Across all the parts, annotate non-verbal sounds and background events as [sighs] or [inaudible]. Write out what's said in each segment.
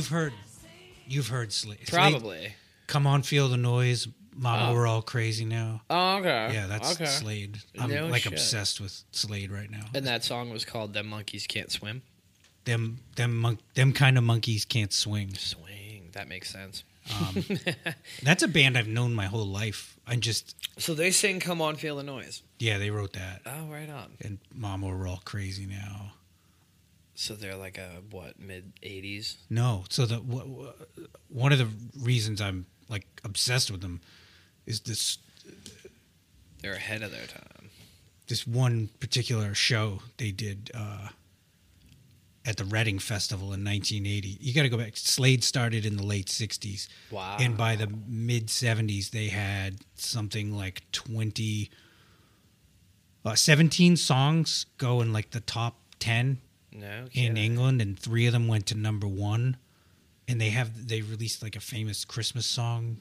You've heard. You've heard Slade. Slade- Probably. Come on, feel the noise. Mama, Oh. we're all crazy now. Oh, okay. Yeah, that's okay. Slade. I'm No like shit. obsessed with Slade right now. And that song was called "Them Monkeys Can't Swim." Them, them, monk, them kind of monkeys can't swing. Swing. That makes sense. Um, [laughs] that's a band I've known my whole life. I just, So they sing "Come On, Feel the Noise." yeah, they wrote that. Oh, right on. And Mama, we're all crazy now. So they're like a what mid '80s? No, so the wh- one of the reasons I'm like obsessed with them is this They're ahead of their time. this one particular show they did uh, at the Reading Festival in 1980. You got to go back. Slade started in the late 60s, Wow. and by the mid 70s, they had something like 20, uh, 17 songs go in like the top 10 no in. England, and three of them went to number one. And they have they released like a famous Christmas song.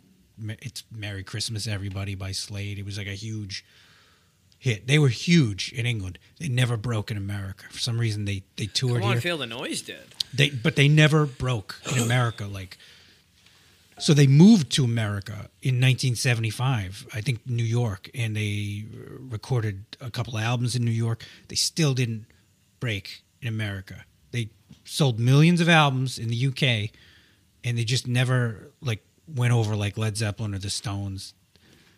It's "Merry Christmas, Everybody" by Slade. It was like a huge hit. They were huge in England. They never broke in America. For some reason, they they toured Come on, here. Feel the Noise did. They but they never broke in America. Like so, they moved to America in 1975. I think New York, and they recorded a couple albums in New York. They still didn't break in America. They sold millions of albums in the UK, and they just never like went over like Led Zeppelin or the Stones.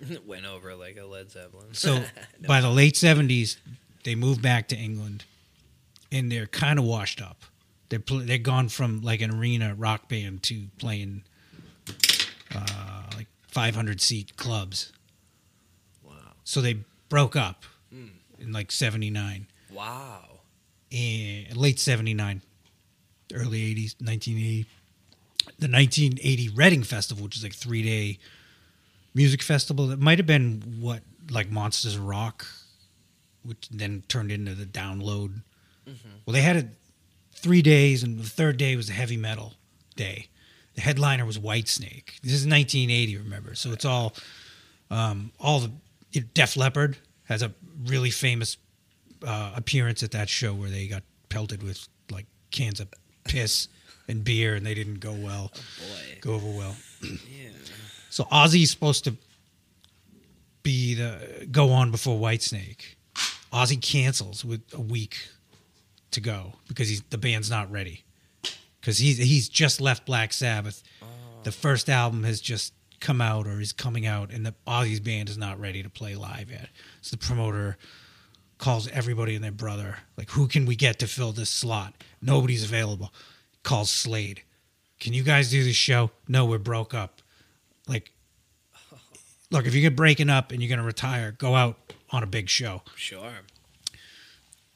[laughs] Went over like a Led Zeppelin. So [laughs] by the late 70s, they moved back to England, and they're kind of washed up. They're pl- they're gone from like an arena rock band to playing uh, like 500 seat clubs. wow. So they broke up in like 79 Wow. And late 79 early 80s 1980 the 1980 reading festival which is like three day music festival that might have been what like monsters of rock which then turned into the download. Well they had it three days and the third day was a heavy metal day. The headliner was whitesnake. This is 1980 remember? So it's all um, all the you know, def leppard has a really famous uh, appearance at that show where they got pelted with like cans of piss and beer, and they didn't go well, Boy. go over well. [clears throat] Yeah. So Ozzy's supposed to be the go on before Whitesnake. Ozzy cancels with a week to go because he's the band's not ready because he's he's just left Black Sabbath. The first album has just come out or is coming out, and the Ozzy's band is not ready to play live yet. So the promoter calls everybody and their brother, like, who can we get to fill this slot? Nobody's available. Calls Slade. Can you guys do this show? No, we're broke up. Like, look, if you get breaking up and you're gonna retire, go out on a big show Sure.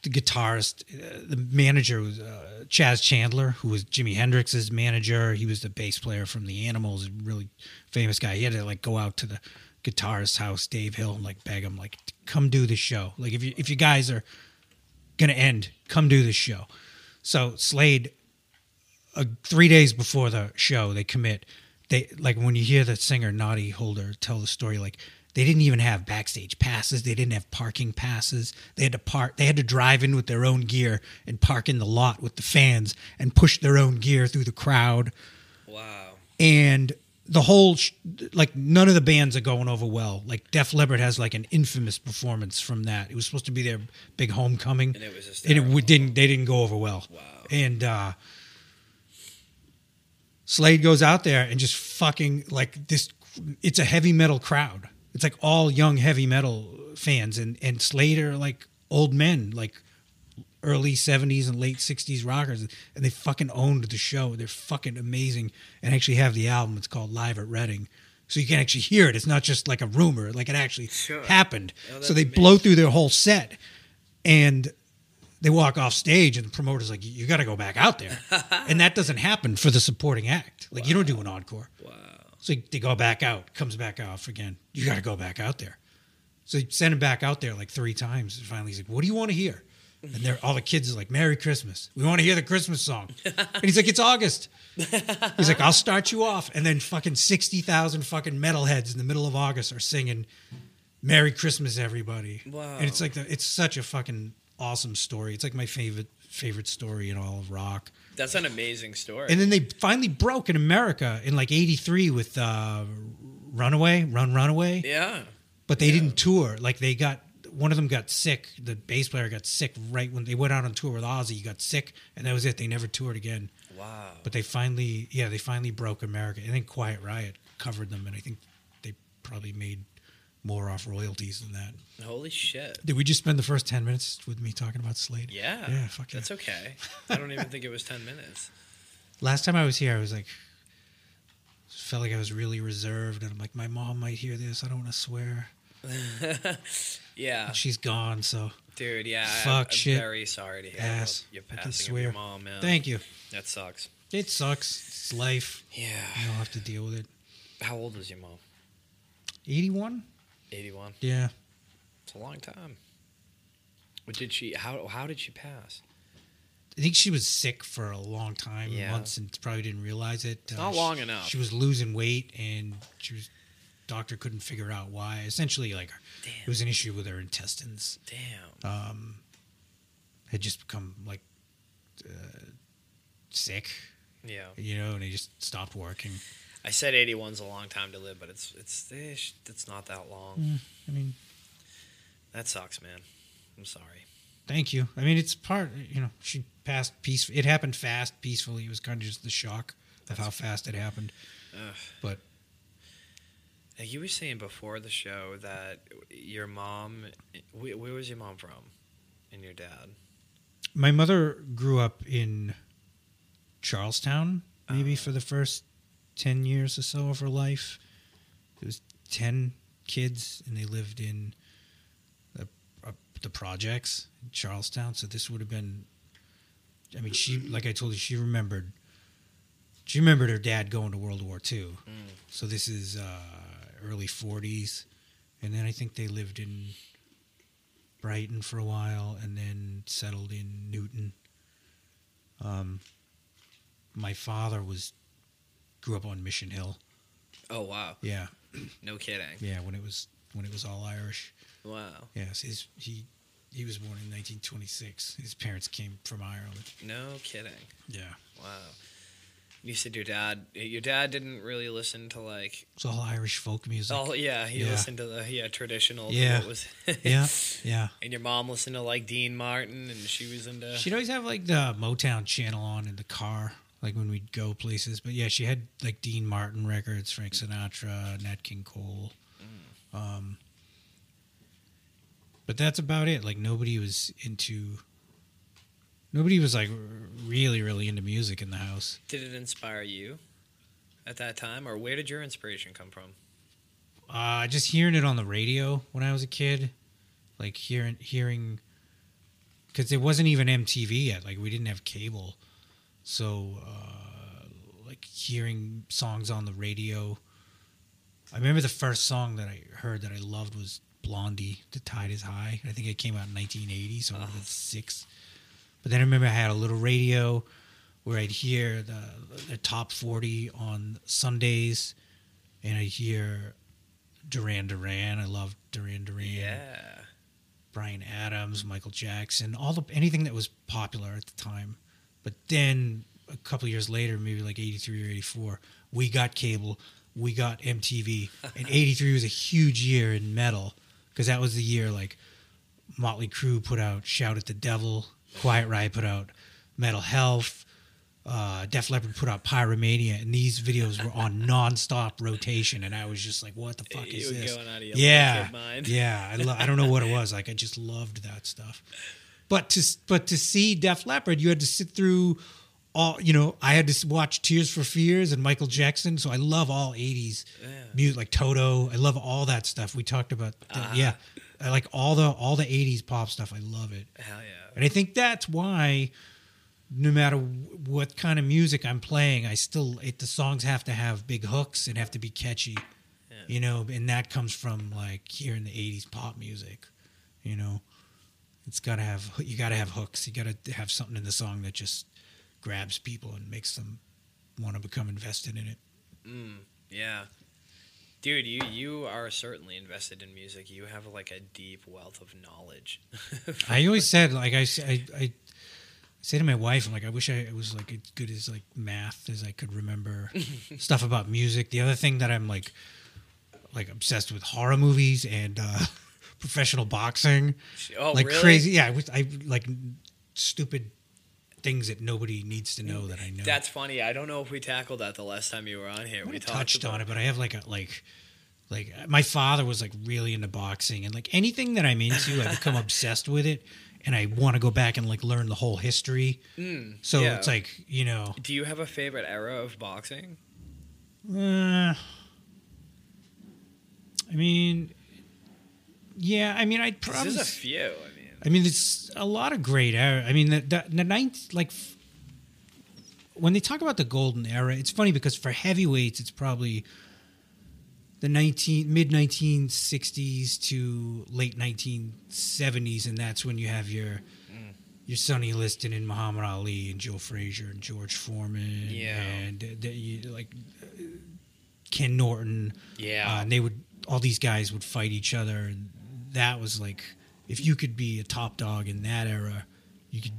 the guitarist, uh, the manager was uh, Chas Chandler, who was Jimi Hendrix's manager. He was the bass player from the Animals, a really famous guy. He had to like go out to the guitarist's house, Dave Hill, and like beg him, like, come do the show. Like if you if you guys are gonna end, come do this show. So Slade, uh, three days before the show, they commit. They like when you hear the singer Noddy Holder tell the story, like they didn't even have backstage passes. They didn't have parking passes. They had to park. They had to drive in with their own gear and park in the lot with the fans and push their own gear through the crowd. Wow. And the whole sh- like none of the bands are going over well. Like Def Leppard has like an infamous performance from that. It was supposed to be their big homecoming, And it was just and it w- didn't. They didn't go over well. Wow. And uh, Slade goes out there and just fucking like this. It's a heavy metal crowd. It's like all young heavy metal fans, and and Slade are like old men, like early 70s and late 60s rockers and they fucking owned the show. They're fucking amazing. And actually have the album. It's called live at reading. So you can actually hear it. It's not just like a rumor. Like it actually Sure. happened. Oh, so they blow through their whole set and they walk off stage and the promoter's like you got to go back out there. [laughs] And that doesn't happen for the supporting act. Like you don't do an encore. Wow. so they go back out comes back off again. You got to go back out there. So he sent him back out there like three times. And finally, he's like, "What do you want to hear?" And they're all the kids are like, "Merry Christmas. We want to hear the Christmas song." and he's like, "It's August." He's like, "I'll start you off." And then fucking sixty thousand fucking metalheads in the middle of August are singing "Merry Christmas, everybody." Wow. And it's like the, it's such a fucking awesome story. It's like my favorite favorite story in all of rock. That's an amazing story. And then they finally broke in America in like '83 with uh, "Runaway," "Run Runaway." yeah. but they didn't tour. Like they got one of them got sick. The bass player got sick right when they went out on tour with Ozzy. He got sick, and that was it. They never toured again. Wow. But they finally, yeah, they finally broke America. I think Quiet Riot covered them, and I think they probably made more off royalties than that. Holy shit. Did we just spend the first ten minutes with me talking about Slade? Yeah. yeah, fuck yeah. That's okay. [laughs] I don't even think it was 10 minutes. Last time I was here, I was like, felt like I was really reserved, and I'm like, my mom might hear this. I don't want to swear. [laughs] Yeah. She's gone, so Dude, yeah. I- Fuck I'm shit. very sorry to hear ass. about your I can passing of swear. your mom, man. Thank you. That sucks. It sucks. It's life. Yeah. You don't have to deal with it. How old was your mom? 81? 81. Yeah. It's a long time. What did she? How how did she pass? I think she was sick for a long time, Yeah. months, and probably didn't realize it. Uh, not she- long enough. She was losing weight, and she was doctor couldn't figure out why. Essentially, like Damn. it was an issue with her intestines. Damn. Um, had just become like uh, sick, yeah. you know, and they just stopped working. I said 81's a long time to live, but it's it's it's, it's not that long. Mm, I mean, That sucks, man. I'm sorry. thank you. I mean, it's part. You know, she passed peace. It happened fast, peacefully. It was kind of just the shock of how fast it happened. Ugh. But Now, you were saying before the show that your mom. Where, where was your mom from? And your dad. my mother grew up in Charlestown, maybe Oh. for the first 10 years or so of her life. It was 10 kids, and they lived in the, uh, the projects in Charlestown. So this would have been, I mean, she, like I told you, she remembered. She remembered her dad going to World War II. Mm. So this is uh, early 40s. And then I think they lived in Brighton for a while and then settled in Newton. Um, my father was grew up on Mission Hill. Oh wow! Yeah, [clears throat] No kidding. yeah. When it was when it was all Irish. Wow. Yes, his he he was born in 1926. His parents came from Ireland. No kidding. Yeah, Wow. You said your dad. Your dad didn't really listen to like. it's all Irish folk music. Oh yeah, he Yeah. listened to the yeah traditional. Yeah. Was, [laughs] yeah, yeah. And your mom listened to like Dean Martin, and she was into. She'd always have like the Motown channel on in the car, like when we'd go places. But yeah, she had like Dean Martin records, Frank Sinatra, Nat King Cole. Um, but that's about it. Like nobody was into. Nobody was like really, really into music in the house. Did it inspire you at that time, or where did your inspiration come from? Uh, just hearing it on the radio when I was a kid, like hearing hearing, because it wasn't even MTV yet. Like we didn't have cable, so uh, like hearing songs on the radio. I remember the first song that I heard that I loved was Blondie, "The Tide Is High." I think it came out in 1980, so I Oh. was six. But then I remember I had a little radio where I'd hear the the top 40 on Sundays, and I'd hear Duran Duran. I loved Duran Duran. Yeah. Bryan Adams, Michael Jackson, all the anything that was popular at the time. But then a couple years later, maybe like 83 or 84, we got cable, we got MTV, [laughs] and 83 was a huge year in metal because that was the year like Motley Crue put out Shout at the Devil, Quiet Riot put out Metal Health, uh, Def Leppard put out Pyromania, and these videos were on [laughs] nonstop rotation, and I was just like, "What the fuck You is this?" going out of your yeah, mind. yeah. I, lo- I don't know what it was. Like I just loved that stuff. But to but to see Def Leppard, you had to sit through all. You know, I had to watch Tears for Fears and Michael Jackson. So I love all '80s Yeah. music, like Toto. I love all that stuff. We talked about. that. Uh-huh. Yeah, I like all the all the '80s pop stuff. I love it. Hell yeah. And I think that's why, no matter what kind of music I'm playing, I still it, the songs have to have big hooks and have to be catchy. you know, and that comes from like hearing the '80s pop music. You know, it's got to have you got to have hooks. You got to have something in the song that just grabs people and makes them want to become invested in it. Mm, yeah. Dude, you you are certainly invested in music. You have like a deep wealth of knowledge. [laughs] I always said like I say to my wife, I'm like I wish I was like as good as like math as I could remember [laughs] stuff about music. The other thing that I'm like like obsessed with horror movies and uh, [laughs] professional boxing, oh, like really? crazy. Yeah, I, was, I like stupid things that nobody needs to know that I know. That's funny. I don't know if we tackled that the last time you were on here. We touched on it, but I have like a like like my father was like really into boxing and like anything that I'm into, I become [laughs] obsessed with it and I want to go back and like learn the whole history. Mm, So yeah. it's like, you know, Do you have a favorite era of boxing? uh, I mean yeah, I mean I'd probably There's a few. I mean, I mean, it's a lot of great era. I mean, the, the, the ninth, like, f- when they talk about the golden era, it's funny because for heavyweights, it's probably the 19, mid 1960s to late 1970s, and that's when you have your your Sonny Liston and Muhammad Ali and Joe Frazier and George Foreman, Yeah. and uh, the, you, like uh, Ken Norton, yeah. uh, and they would all these guys would fight each other, and that was like if you could be a top dog in that era, you could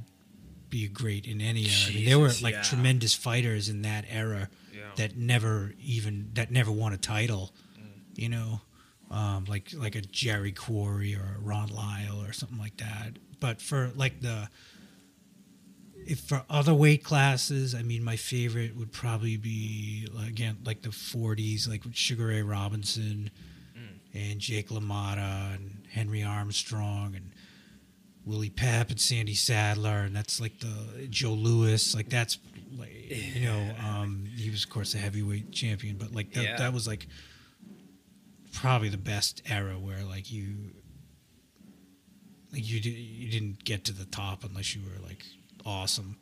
be a great in any era. I mean, there were like yeah. tremendous fighters in that era yeah. that never even that never won a title. Mm. You know, um, like like a Jerry Quarry or Ron Lyle or something like that. But for like the if for other weight classes, I mean, my favorite would probably be again like the 40s, like Sugar Ray Robinson and Jake LaMotta and Henry Armstrong and Willie Pep and Sandy Saddler, and that's like the Joe Louis, like that's like you know, um, he was of course a heavyweight champion, but like that, Yeah. that was like probably the best era where like you like you di- you didn't get to the top unless you were like awesome.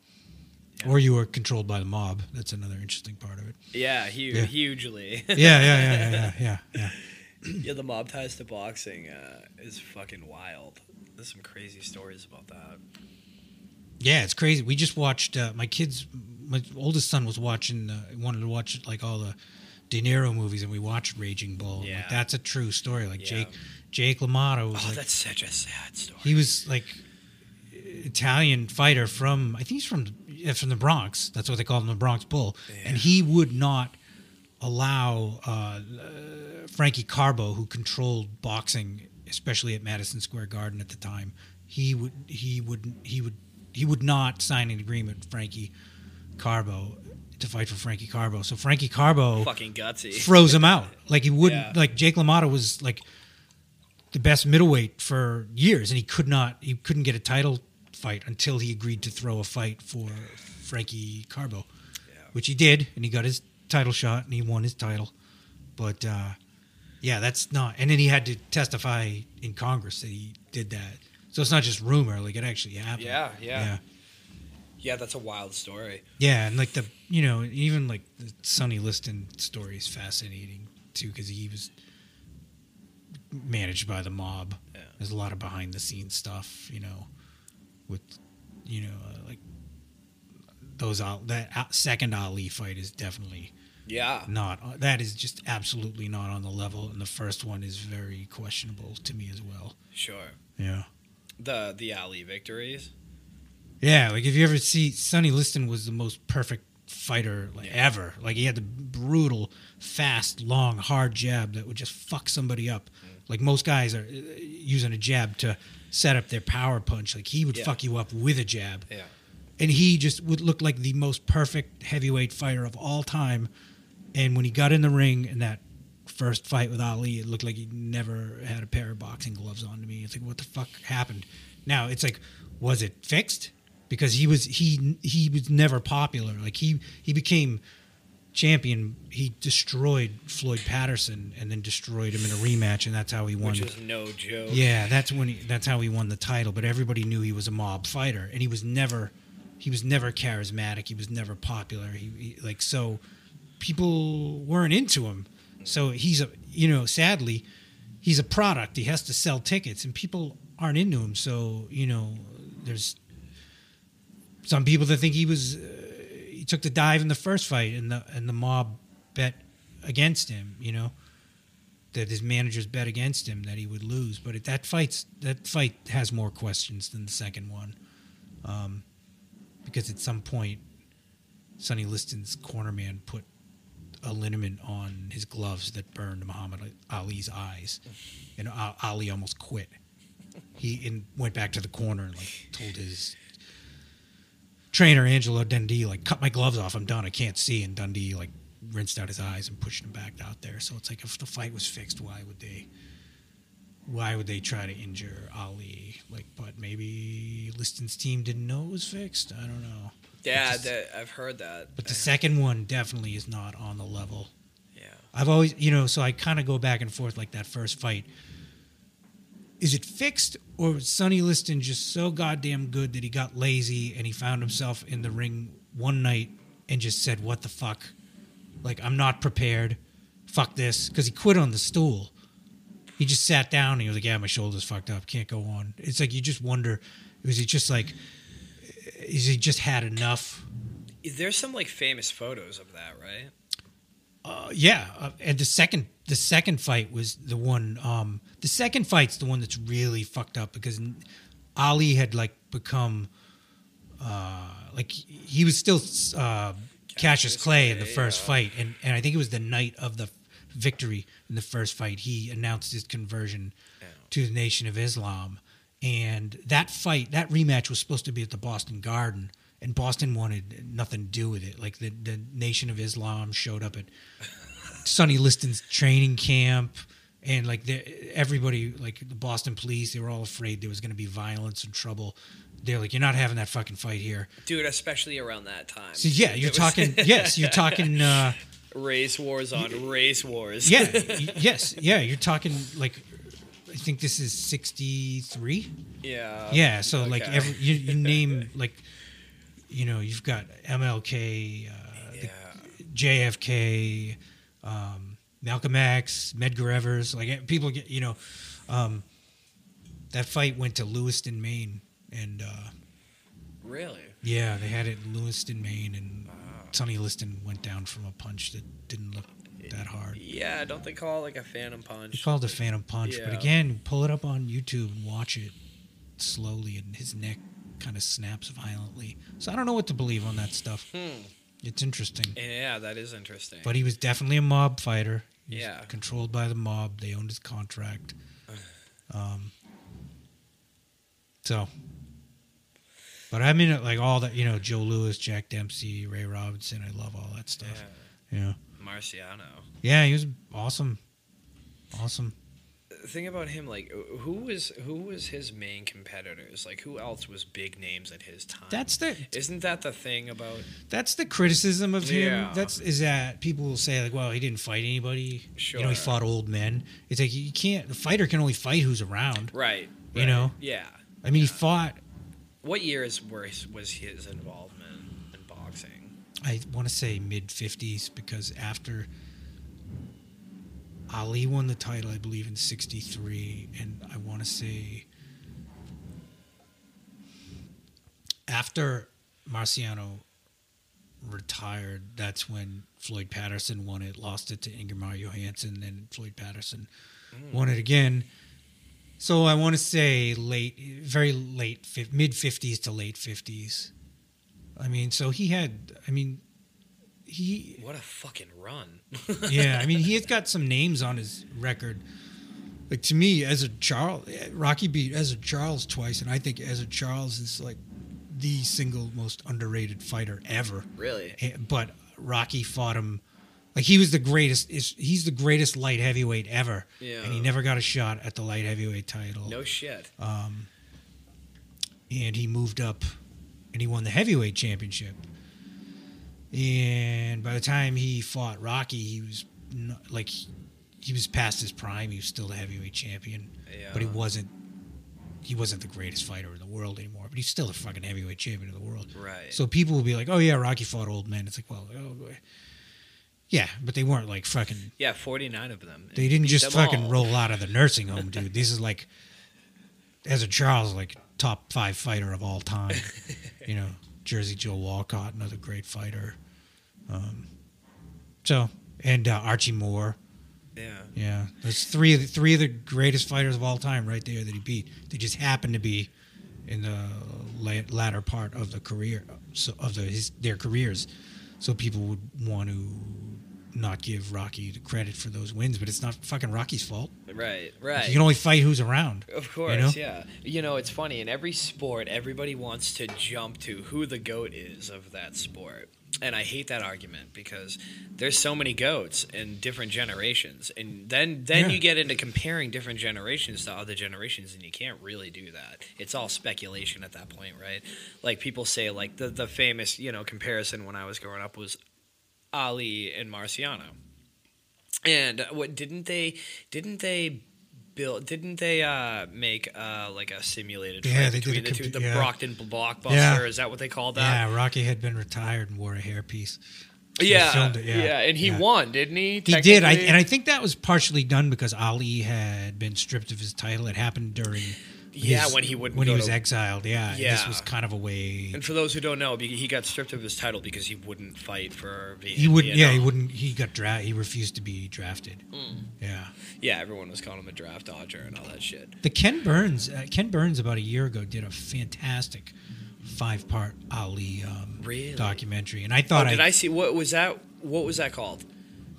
Or you were controlled by the mob. That's another interesting part of it. yeah, hu- Yeah. hugely. Yeah, yeah, yeah, yeah, [laughs] yeah, yeah, yeah. yeah, the mob ties to boxing uh, is fucking wild. There's some crazy stories about that. Yeah, it's crazy. We just watched. Uh, my kids, my oldest son was watching. Uh, wanted to watch like all the De Niro movies, and we watched Raging Bull. Yeah. Like, that's a true story. Like Yeah. Jake, Jake LaMotta was Oh, like that's such a sad story. he was like Italian fighter from I think he's from yeah, from the Bronx. That's what they call him, the Bronx Bull. And he would not allow uh, uh, Frankie Carbo, who controlled boxing, especially at Madison Square Garden at the time. He would he would he would he would not sign an agreement with Frankie Carbo to fight for Frankie Carbo. So Frankie Carbo fucking gutsy. froze him out. Like he wouldn't. Yeah. Like Jake LaMotta was like the best middleweight for years, and he could not. He couldn't get a title fight until he agreed to throw a fight for Frankie Carbo, Yeah. which he did, and he got his title shot and he won his title. But uh, yeah, that's not. And then he had to testify in Congress that he did that. So it's not just rumor; like it actually happened. Yeah, yeah, yeah. yeah. That's a wild story. Yeah, and like the you know even like the Sonny Liston story is fascinating too because he was managed by the mob. Yeah. There's a lot of behind the scenes stuff, you know, with you know uh, like those Al- that Al- second Ali fight is definitely Yeah, not that is just absolutely not on the level, and the first one is very questionable to me as well. sure. Yeah. The the Ali victories. Yeah, like if you ever see Sonny Liston was the most perfect fighter like, Yeah. ever. Like he had the brutal, fast, long, hard jab that would just fuck somebody up. Mm. Like most guys are uh, using a jab to set up their power punch. Like he would Yeah. fuck you up with a jab. Yeah. And he just would look like the most perfect heavyweight fighter of all time. And when he got in the ring in that first fight with Ali, it looked like he never had a pair of boxing gloves on to me. It's like, what the fuck happened? Now it's like, was it fixed? Because he was he he was never popular. Like he he became champion. He destroyed Floyd Patterson and then destroyed him in a rematch, and that's how he won. Which is no joke. Yeah, that's when he, that's how he won the title. But everybody knew he was a mob fighter, and he was never he was never charismatic. He was never popular. He, he like so people weren't into him. So he's a you know, sadly, he's a product. He has to sell tickets, and people aren't into him. So you know, there's some people that think he was uh, he took the dive in the first fight, and the and the mob bet against him. You know, that his managers bet against him that he would lose. But that fight's that fight has more questions than the second one, um, because at some point, Sonny Liston's cornerman put a liniment on his gloves that burned Muhammad Ali's eyes, and Ali almost quit. He went back to the corner and like told his trainer Angelo Dundee like cut my gloves off. I'm done. I can't see. And Dundee like rinsed out his eyes and pushed him back out there. So it's like if the fight was fixed, why would they? Why would they try to injure Ali? Like, but maybe Liston's team didn't know it was fixed. I don't know. Yeah, that, I've heard that. but the second one definitely is not on the level. Yeah. I've always, you know, so I kind of go back and forth like that first fight. Is it fixed or was Sonny Liston just so goddamn good that he got lazy and he found himself in the ring one night and just said, "What the fuck? Like I'm not prepared. Fuck this." Because he quit on the stool. He just sat down and he was like, "Yeah, my shoulder's fucked up. Can't go on." It's like you just wonder, was he just like, is he just had enough? There's some like famous photos of that, right? Uh, yeah, uh, and the second the second fight was the one. Um, the second fight's the one that's really fucked up because Ali had like become uh, like he was still uh, Cassius Clay in the first yeah. fight, and and I think it was the night of the victory in the first fight. He announced his conversion Yeah. to the Nation of Islam, and that fight, that rematch was supposed to be at the Boston Garden. And Boston wanted nothing to do with it. Like the, the Nation of Islam showed up at Sonny Liston's training camp, and like the, everybody, like the Boston police, they were all afraid there was going to be violence and trouble. They're like, "You're not having that fucking fight here." Dude, especially around that time. So yeah, you're was- [laughs] talking. yes, you're talking. Uh, race wars on race wars. yeah, [laughs] yes, yeah, you're talking like. I think this is '63. yeah. Yeah, so like every you, you name [laughs] like, you know, you've got MLK, uh, the JFK, um, Malcolm X, Medgar Evers. Like eh, people get, you know, um, that fight went to Lewiston, Maine, and uh, Really? yeah, they had it in Lewiston, Maine, and Sonny Liston went down from a punch that didn't look that hard. Yeah, don't they call it like a phantom They punch? called it a Phantom Punch, but again, pull it up on YouTube and watch it slowly, and his neck kind of snaps violently. So I don't know what to believe on that stuff. Hmm. It's interesting. Yeah, that is interesting. But he was definitely a mob fighter. Yeah. controlled by the mob. They owned his contract. [sighs] Um, so, but I mean, like all that, you know, Joe Louis, Jack Dempsey, Ray Robinson. I love all that stuff. yeah. Yeah, Marciano. yeah, he was awesome, awesome. The thing about him, like, who was who was his main competitors? Like, who else was big names at his time? That's the Isn't that the thing about? that's the criticism of him. Yeah. That's is that people will say like, well, he didn't fight anybody. You know, he fought old men. It's like you can't. The fighter can only fight who's around. Right. You right. know? Yeah. I mean, he fought. What years was was his involvement? I want to say mid fifties because after Ali won the title, I believe in '63, and I want to say after Marciano retired, that's when Floyd Patterson won it, lost it to Ingemar Johansson, then Floyd Patterson mm. won it again. So I want to say late, very late, mid fifties to late fifties. I mean, so he had. I mean, he. What a fucking run! Yeah, I mean, he [laughs] has got some names on his record. Like to me, Ezzard Charles, Rocky beat Ezzard Charles twice, and I think Ezzard Charles is like the single most underrated fighter ever. really? Eh, But Rocky fought him. Like he was the greatest. He's the greatest light heavyweight ever, Yeah. and he never got a shot at the light heavyweight title. No shit. and he moved up and he won the heavyweight championship. And by the time he fought Rocky, he was not, like he was past his prime. He was still the heavyweight champion, but he wasn't. He wasn't the greatest fighter in the world anymore. But he's still the fucking heavyweight champion of the world. Right. So people will be like, "Oh yeah, Rocky fought old men." It's like, well, oh, Yeah, but they weren't like fucking. Yeah, 49 of them. They didn't just fucking all. roll out of the nursing home, dude. This is like, Ezzard Charles, like top five fighter of all time. [laughs] you know, Jersey Joe Walcott, another great fighter. Um, so and uh, Archie Moore. Yeah. Yeah, there's three of the, three of the greatest fighters of all time right there that he beat. They just happened to be in the la- latter part of the career, so of the, his, their careers. So people would want to not give Rocky the credit for those wins, but it's not fucking Rocky's fault. Right, right. You can only fight who's around. Of course, you know? yeah. You know, it's funny. In every sport, everybody wants to jump to who the goat is of that sport. And I hate that argument because there's so many goats in different generations. And then then Yeah. you get into comparing different generations to other generations and you can't really do that. It's all speculation at that point, right? Like people say like the the famous, you know, comparison when I was growing up was Ali and Marciano. And what didn't they didn't they build didn't they uh make uh like a simulated Yeah, fight they did the two the yeah. Brockton blockbuster Yeah. is that what they called that? Yeah, Rocky had been retired and wore a hairpiece. Yeah. filmed it, yeah. yeah, and he yeah. won, didn't he? He did, I, and I think that was partially done because Ali had been stripped of his title. It happened during Yeah, his- when he wouldn't when he was to- exiled. Yeah, Yeah. this was kind of a way And for those who don't know, he got stripped of his title because he wouldn't fight for Vietnam. he wouldn't. Yeah, he wouldn't. He got dra- He refused to be drafted. Mm. Yeah, Yeah, everyone was calling him a draft dodger and all that shit. the Ken Burns. Uh, Ken Burns about a year ago did a fantastic five part Ali um, Really? documentary, and I Oh, thought did I see what was that? What was that called?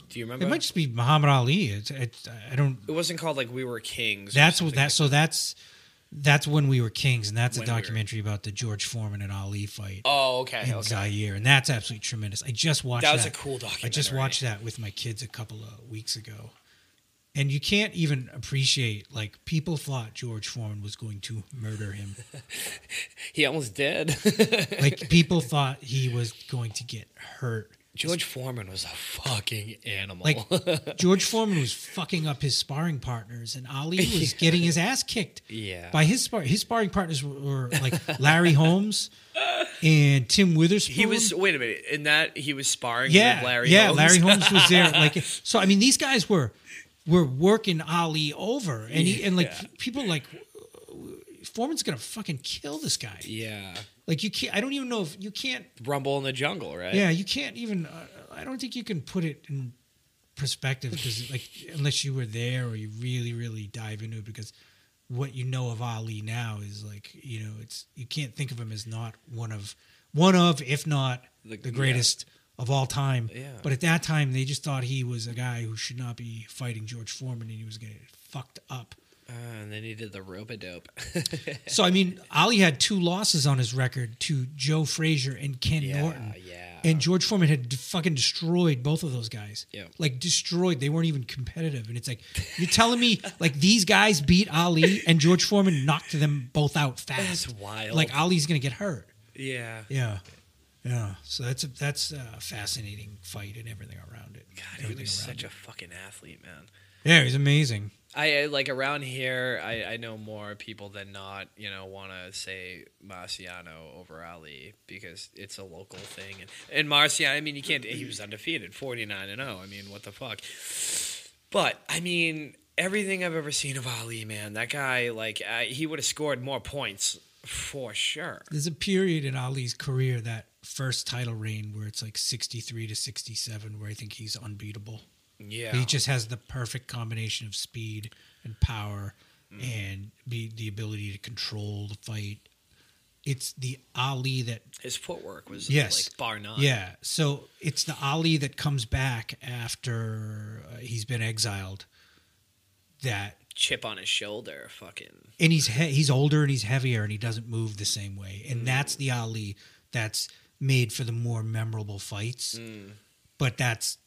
Do you remember? It might just be Muhammad Ali. It's, it's I don't. it wasn't called like We Were Kings. That's what that. like So that's that's when we were kings, and that's a When We Were- documentary about the George Foreman and Ali fight. Oh, okay. in okay. Zaire, and that's absolutely tremendous. I just watched That that. was a cool documentary. I just watched that with my kids a couple of weeks ago, and you can't even appreciate like people thought George Foreman was going to murder him. [laughs] He almost did. like [laughs] people thought he was going to get hurt. George Foreman was a fucking animal. Like [laughs] George Foreman was fucking up his sparring partners, and Ali was getting his ass kicked. Yeah. by his spar- his sparring partners were, were like Larry Holmes and Tim Witherspoon. he was wait a minute. In that he was sparring yeah, with Larry. yeah. Holmes? Larry Holmes was there. Like, [laughs] so I mean, these guys were were working Ali over, and he and like Yeah. people like Foreman's gonna fucking kill this guy. yeah. Like you can't. I don't even know if you can't. Rumble in the jungle, right? Yeah, you can't even. Uh, I don't think you can put it in perspective because like unless you were there or you really really dive into it because what you know of Ali now is like you know it's you can't think of him as not one of one of if not The- the, greatest of all time. Yeah. But at that time they just thought he was a guy who should not be fighting George Foreman and he was getting fucked up. Uh, and then he did the rope a dope. [laughs] So I mean Ali had two losses on his record to Joe Frazier and Ken yeah, Norton. yeah. And George Foreman had fucking destroyed both of those guys. Yeah. Like destroyed. They weren't even competitive. And it's like, you're telling me [laughs] like these guys beat Ali and George Foreman knocked them both out [laughs] fast. That's wild. Like Ali's gonna get hurt. yeah. Yeah. Yeah. So that's a that's a fascinating fight and everything around it. God, he was such it. a fucking athlete, man. Yeah, he's amazing. I like around here. I, I know more people than not. You know, want to say Marciano over Ali because it's a local thing. And and Marciano, I mean, you can't. He was undefeated, forty nine and zero. I mean, what the fuck? But I mean, everything I've ever seen of Ali, man, that guy, like, he would have scored more points for sure. There's a period in Ali's career that first title reign where it's like 63 to 67 where I think he's unbeatable. Yeah, He just has the perfect combination of speed and power mm-hmm. and be the ability to control the fight. It's the Ali that his footwork was Yes. like bar none. yeah. So it's the Ali that comes back after uh, he's been exiled. That chip on his shoulder, fucking. and he's he- he's older and he's heavier and he doesn't move the same way. And mm. that's the Ali that's made for the more memorable fights. Mm. But that's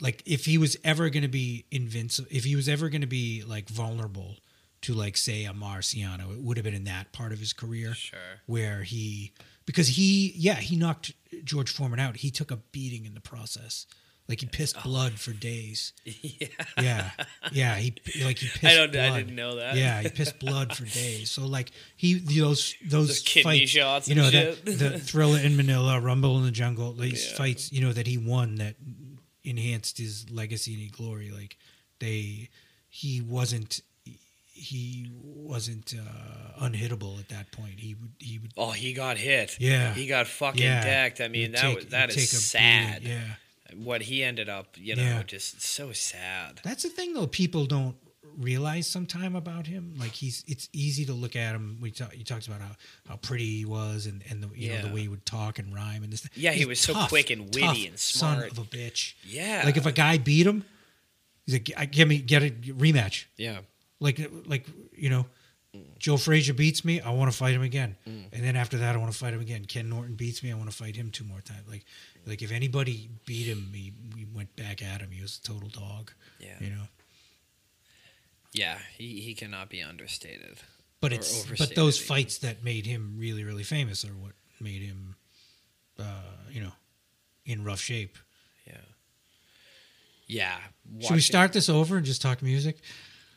like if he was ever going to be invincible, if he was ever going to be like vulnerable to like say a Marciano, it would have been in that part of his career Sure. where he because he yeah he knocked George Foreman out. He took a beating in the process. Like he pissed oh. blood for days. [laughs] Yeah. Yeah, yeah. He like he [laughs] pissed. I don't. Blood. I didn't know that. Yeah, he pissed blood for days. So like he those [laughs] those kidney fights, shots you know, and that, the Thrilla in Manila, Rumble in the Jungle, these Yeah. fights, you know, that he won that enhanced his legacy and his glory. Like they, he wasn't. He wasn't uh, unhittable at that point. He would. He would. Oh, he got hit. Yeah. he got fucking yeah, decked. I He'd mean, that take- was, that a sad. beating, Yeah. What he ended up, you know, Yeah. just so sad. That's the thing, though. People don't realize sometime about him. Like he's, it's easy to look at him. We talk, he talks about how, how pretty he was, and, and the you know the way he would talk and rhyme and this. Yeah, he He's was so quick and witty tough and Son smart. of a bitch. Yeah, Like if a guy beat him, he's like, "I- "Give me, get a rematch." yeah, Like, like you know, Joe Frazier beats me, I want to fight him again, Mm. and then after that, I want to fight him again. Ken Norton beats me, I want to fight him two more times. Like, like if anybody beat him, he, we went back at him. He was a total dog. yeah, You know. Yeah. He he cannot be understated. But Or it's but those even. fights that made him really really famous are what made him, uh, you know, in rough shape. Yeah, yeah. Should we start this over and just talk music?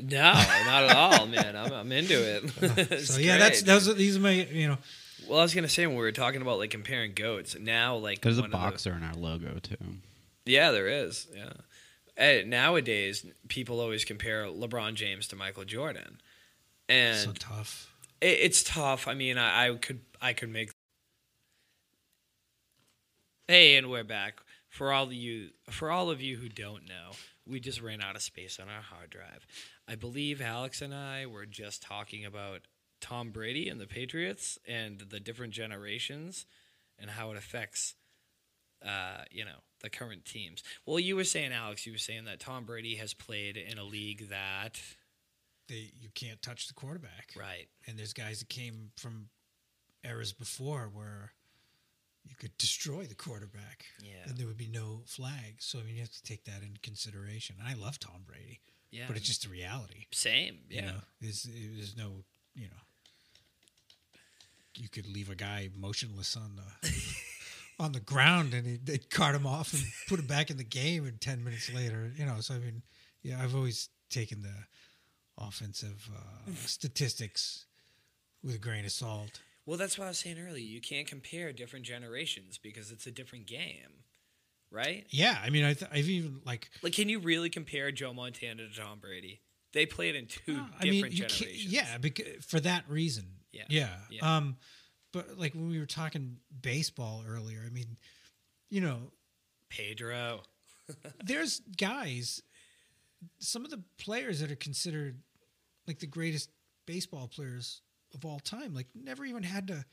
No, not at all, man. I'm I'm into it. [laughs] [laughs] It's so yeah, that's those are, these are my you know Well, I was gonna say when we were talking about like comparing goats, now like There's a one of the- boxer in our logo too. yeah, there is. Yeah. Eh, nowadays, people always compare LeBron James to Michael Jordan, and so tough. it, it's tough. I mean, I, I could I could make. Hey, and we're back. For all of you, for all of you who don't know, we just ran out of space on our hard drive. I believe Alex and I were just talking about Tom Brady and the Patriots and the different generations and how it affects, uh, you know, the current teams. Well, you were saying, Alex, you were saying that Tom Brady has played in a league that, They you can't touch the quarterback. right? and there's guys that came from eras before where you could destroy the quarterback Yeah. and there would be no flag so i mean you have to take that into consideration i love tom brady Yeah, but it's just the reality same. you Yeah. know there's, there's no you know you could leave a guy motionless on the on the ground and he, they'd cart him off and put him back in the game and 10 minutes later you know so i mean yeah i've always taken the offensive uh, [laughs] statistics with a grain of salt Well, that's what I was saying earlier. You can't compare different generations because it's a different game, right? Yeah, I mean, I th- I've even like. Like, can you really compare Joe Montana to Tom Brady? They played in two uh, I different mean, you can't, generations. yeah, because, for that reason. Yeah, yeah, yeah. Um, but like when we were talking baseball earlier, I mean, you know, Pedro. [laughs] there's guys, some of the players that are considered like the greatest baseball players of all time, like never even had to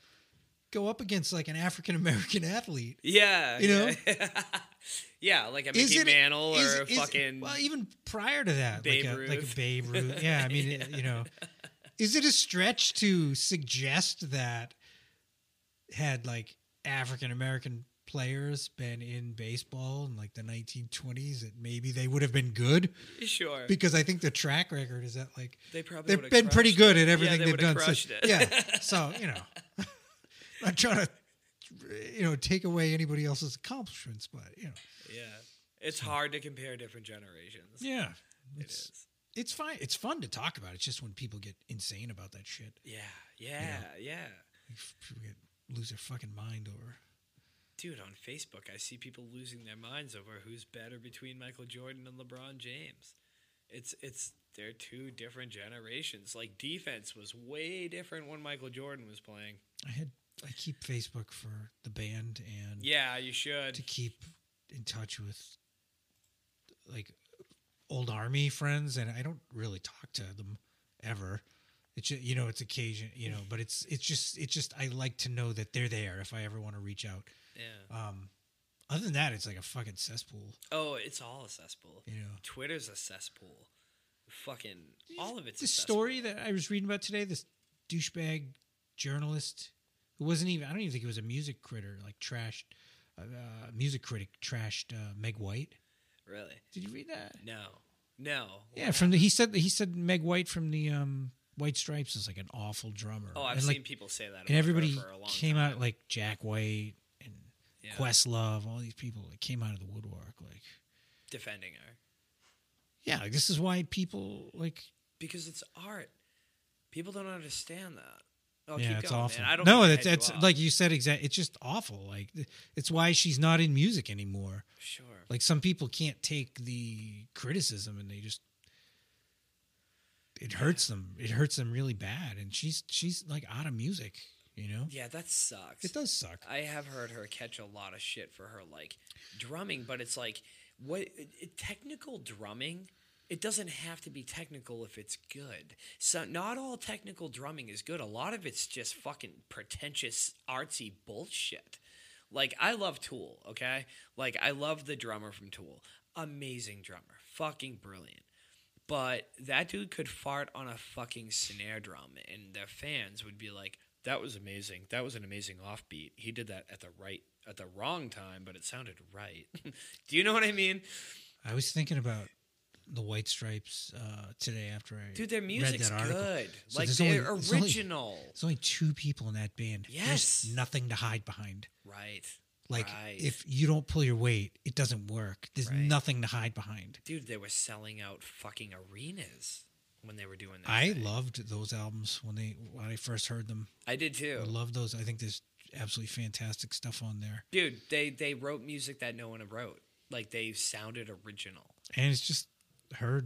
go up against like an African American [laughs] athlete. Yeah, You know? yeah. [laughs] yeah, like a Mickey it- Mantle is- or is- fucking. well, even prior to that, Babe like a, like a Babe Ruth. Yeah, I mean, you know, is it a stretch to suggest that had like African American players been in baseball in like the 1920s, that maybe they would have been good? sure, Because I think the track record is that like they probably they've been pretty good it. at everything yeah, they they've done. it. Yeah, [laughs] so you know, [laughs] i'm trying to you know take away anybody else's accomplishments, but you know, yeah. It's hard to compare different generations. yeah, it it's it's fine. It's fun to talk about. It's just when people get insane about that shit, Yeah, yeah, yeah. people get lose their fucking mind over. Dude, on Facebook, I see people losing their minds over who's better between Michael Jordan and LeBron James. It's it's they're two different generations. Like defense was way different when Michael Jordan was playing. I had I keep Facebook for the band and Yeah, you should. to keep in touch with like old army friends, and I don't really talk to them ever. It's you know it's occasion you know, but it's it's just it's just I like to know that they're there if I ever want to reach out. Yeah. Um, other than that, it's like a fucking cesspool. Oh, it's all a cesspool. You know, Twitter's a cesspool. Fucking all of it's cesspool. story that I was reading about today. This douchebag journalist who wasn't even I don't even think he was a music critter like trashed uh, uh, music critic trashed uh, Meg White. Really? Did you read that? No. No. Yeah, from the he said he said Meg White from the um, White Stripes is like an awful drummer. Oh, I've and seen like, people say that. and everybody for a long came time. out like Jack White and Yeah. Questlove, all these people that came out of the woodwork. Like, defending her yeah, like, this is why people like because it's art. People don't understand that. Oh, yeah, keep it's going, awful. Man. I don't no, that's it's like you said. Exact. It's just awful. Like it's why she's not in music anymore. sure. Like some people can't take the criticism, and they just it hurts them. It hurts them really bad. And she's she's like out of music. You know, Yeah, that sucks. it does suck. I have heard her catch a lot of shit for her like drumming, but it's like what it, it- technical drumming. It doesn't have to be technical if it's good. So not all technical drumming is good. A lot of it's just fucking pretentious artsy bullshit. Like I love Tool, okay? Like I love the drummer from Tool. Amazing drummer. Fucking brilliant. But that dude could fart on a fucking snare drum, and the fans would be like, "That was amazing. That was an amazing offbeat. He did that at the right, at the wrong time, but it sounded right." [laughs] Do you know what I mean, I was thinking about the White Stripes uh, today after I dude? Their read music's that article. good. So like they're only- there's only- original, There's only two people in that band. Yes. There's nothing to hide behind. right? Like Right. if you don't pull your weight, it doesn't work. There's Right. nothing to hide behind. dude, they were selling out fucking arenas when they were doing that. I thing. loved those albums when they when I first heard them. I did too. I love those. I think there's absolutely fantastic stuff on there. dude, they they wrote music that no one wrote. Like they sounded original. And it's just her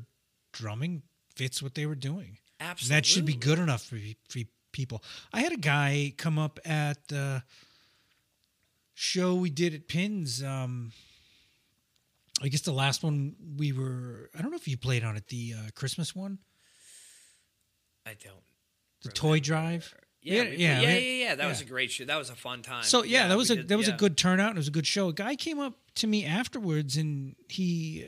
drumming fits what they were doing. And Absolutely. that should be good enough for, for people. I had a guy come up at the show we did at Pins. Um, I guess the last one we were. I don't know if you played on it. The uh, Christmas one, I don't. the toy drive. Yeah, had- yeah, we yeah, had- yeah, yeah. That was a great show. That was a fun time. So yeah, that was a did- that was yeah. a good turnout. It was a good show. A guy came up to me afterwards, and he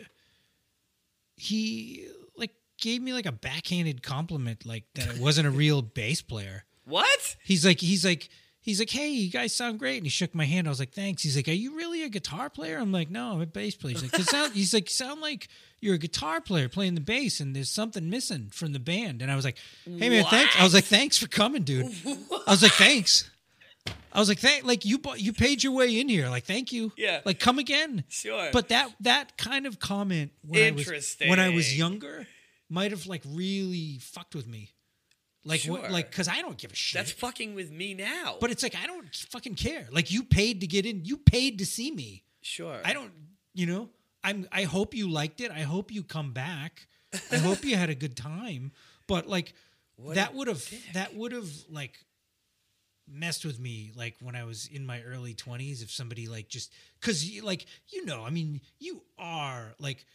he like gave me like a backhanded compliment, like that I wasn't a [laughs] real bass player. What? He's like, he's like, he's like, hey, you guys sound great. And he shook my hand. I was like, thanks. He's like, are you really a guitar player? I'm like, no, I'm a bass player. He's like, "It sound, he's like, sound like you're a guitar player playing the bass, and there's something missing from the band. And I was like, hey man, thanks. I was like, thanks for coming, dude. [laughs] I was like, thanks. I was like, thank, like you, bought, you paid your way in here. Like, thank you. Yeah. Like, come again. Sure. But that that kind of comment when I was when I was younger might have like really fucked with me. Like what? Like because I don't give a shit. That's fucking with me now. But it's like I don't fucking care. Like you paid to get in. You paid to see me. sure. I don't. You know. I'm. I hope you liked it. I hope you come back. I hope you had a good time. But like [laughs] What that would have that would have like messed with me like when I was in my early 20s if somebody like just cuz like you know I mean you are like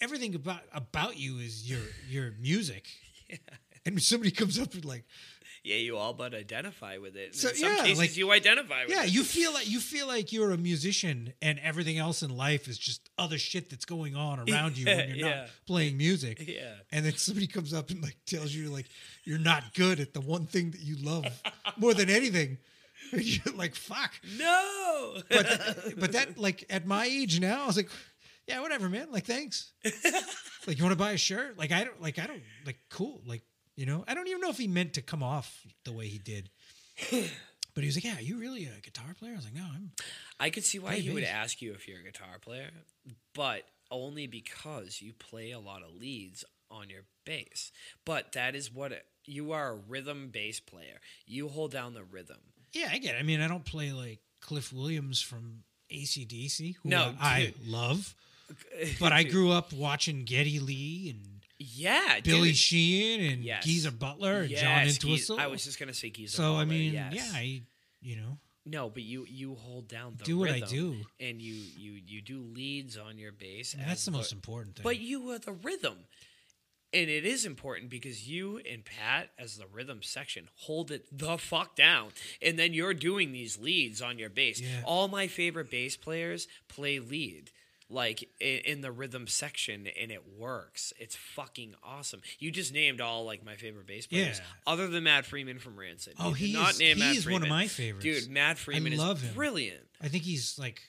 everything about about you is your your music [laughs] and somebody comes up with like Yeah, you all but identify with it. So, in some yeah, cases, like- you identify with it. yeah it. you feel like you feel like you're a musician and everything else in life is just other shit that's going on around you when [laughs] you're Yeah. not playing music Yeah. and then somebody comes up and like tells you like you're not good at the one thing that you love more than anything [laughs] and you're like fuck No. but [laughs] but that like at my age now i was like yeah whatever man like thanks like you want to buy a shirt like i don't like i don't like cool like you know i don't even know if he meant to come off the way he did [laughs] but he was like yeah are you really a guitar player i was like no i'm I could see why he would ask you if you're a guitar player, but only because you play a lot of leads on your bass. But that is what it, you are a rhythm bass player. You hold down the rhythm. yeah i get it i mean i don't play like cliff williams from acdc who No, i dude. love [laughs] but i grew up watching geddy lee and Yeah, billy dude. sheehan and Yes. geezer butler and Yes, john entwistle I was just gonna say Geezer. so i mean yes. yeah i you know No, but you you hold down the Do what I do. and you you you do leads on your bass. And that's the most important thing But you are the rhythm. And it is important because you and Pat, as the rhythm section, hold it the fuck down. And then you're doing these leads on your bass. Yeah. All my favorite bass players play lead, like i- in the rhythm section, and it works. It's fucking awesome. You just named all like my favorite bass players, Yeah. other than Matt Freeman from Rancid. Oh, You did he not is- name he Matt is one of Freeman. my favorites. Dude, Matt Freeman love is him. brilliant. I think he's like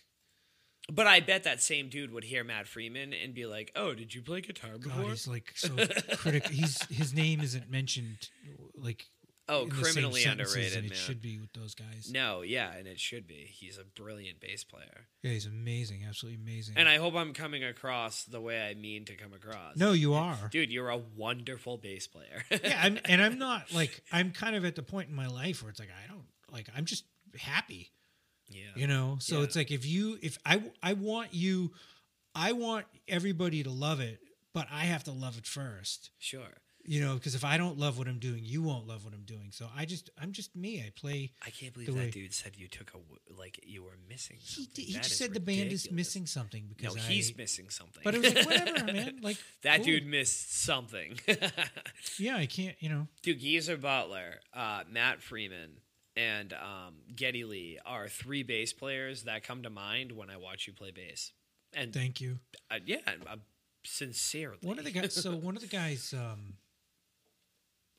But I bet that same dude would hear Matt Freeman and be like, "Oh, did you play guitar God, before?" he's like so [laughs] critical. He's his name isn't mentioned like Oh, in the same criminally underrated, it man. should be with those guys. No, yeah, and it should be. He's a brilliant bass player. Yeah, he's amazing, absolutely amazing. And I hope I'm coming across the way I mean to come across. no, you are. Dude, you're a wonderful bass player. [laughs] yeah, I'm, and I'm not like I'm kind of at the point in my life where it's like I don't like I'm just happy, yeah. you know. So Yeah. it's like if you if I I want you, I want everybody to love it, but I have to love it first, Sure. You know. Because if I don't love what I'm doing, you won't love what I'm doing. So I just I'm just me. I play. I can't believe that way- dude said you took a like you were missing He, something. he That just said the band is missing something because No, because he's missing something. But it was like [laughs] whatever, man. Like that cool. dude missed something. [laughs] Yeah, I can't. You know. Dude, Geezer Butler, uh, Matt Freeman, and um, Geddy Lee are three bass players that come to mind when I watch you play bass. And Thank you. uh, yeah, uh, sincerely. One of the guys. So [laughs] one of the guys, um,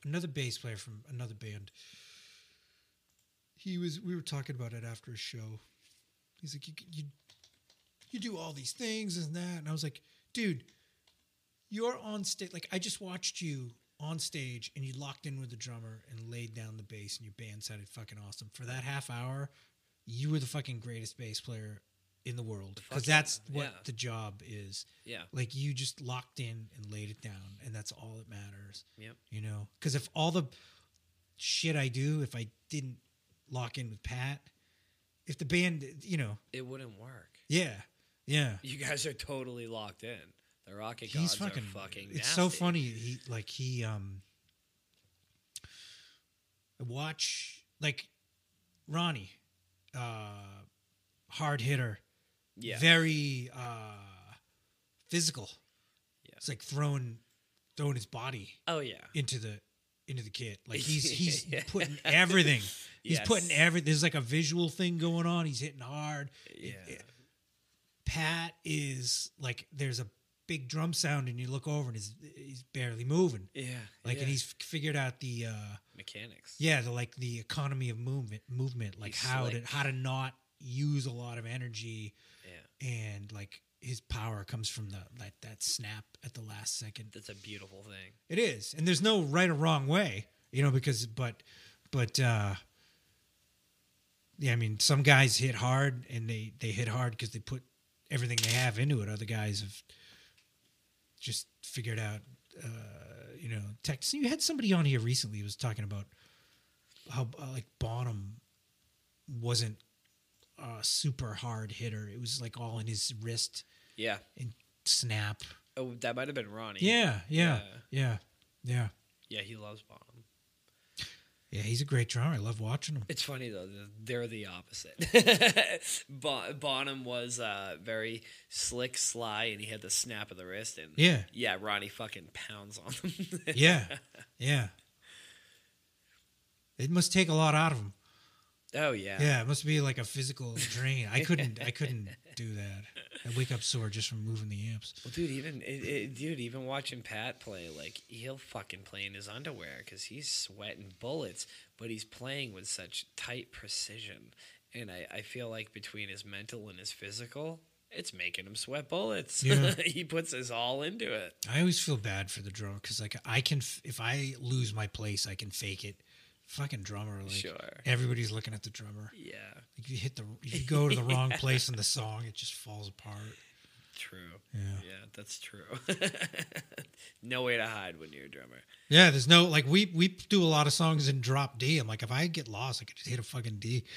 another bass player from another band. He was. We were talking about it after a show. He's like, you, you, you do all these things and that, and I was like, dude, you're on stage. Like I just watched you on stage, and you locked in with the drummer and laid down the bass, and your band sounded fucking awesome. For that half hour, you were the fucking greatest bass player in the world because that's what yeah. the job is. Yeah. Like you just locked in and laid it down, and that's all that matters. Yep. You know, because if all the shit I do, if I didn't lock in with Pat, if the band, you know, It wouldn't work. yeah, yeah, You guys are totally locked in. The Rocket he's Gods fucking. are fucking. it's so funny. He like he um. I watch like Ronnie, uh, hard hitter, Yeah. very uh, physical. Yeah. It's like throwing throwing his body oh yeah. into the into the kit. Like he's [laughs] he's Yeah. putting everything. He's Yes. putting every. There's like a visual thing going on. He's hitting hard. Yeah. Pat is like there's a big drum sound and you look over and he's he's barely moving. Yeah. Like yeah. and he's figured out the uh mechanics. yeah the like the economy of movement movement like He's how to how to not use a lot of energy. And like his power comes from the that that snap at the last second. That's a beautiful thing. It is, and there's no right or wrong way, you know, because but but uh yeah, I mean, some guys hit hard and they they hit hard because they put everything they have into it. Other guys have just figured out, uh, you know, tech. So you had somebody on here recently who was talking about how uh, like Bonham wasn't a super hard hitter. It was like all in his wrist Yeah. and snap. Oh, that might have been Ronnie. Yeah, yeah, Yeah. yeah, yeah. Yeah, he loves Bonham. Yeah, he's a great drummer. I love watching him. It's funny though; they're the opposite. [laughs] bon- Bonham was uh, very slick, sly, and he had the snap of the wrist. And Yeah. yeah, Ronnie fucking pounds on him. [laughs] Yeah, yeah. It must take a lot out of him. Oh yeah, Yeah, it must be like a physical drain. I couldn't. I [laughs] couldn't do that. I wake up sore just from moving the amps. Well, dude, even it, it, dude, even watching Pat play, like he'll fucking play in his underwear because he's sweating bullets, but he's playing with such tight precision. And I, I feel like between his mental and his physical, it's making him sweat bullets. Yeah. [laughs] he puts his all into it. I always feel bad for the drummer because like I can, f- if I lose my place, I can fake it. Fucking drummer, like Sure. everybody's looking at the drummer. Yeah, Like you hit the, you go to the [laughs] wrong place in the song, it just falls apart. true. Yeah. yeah, that's true. [laughs] no way to hide when you're a drummer. Yeah, there's no like we we do a lot of songs in drop D. I'm like, if I get lost, I could just hit a fucking D. [laughs]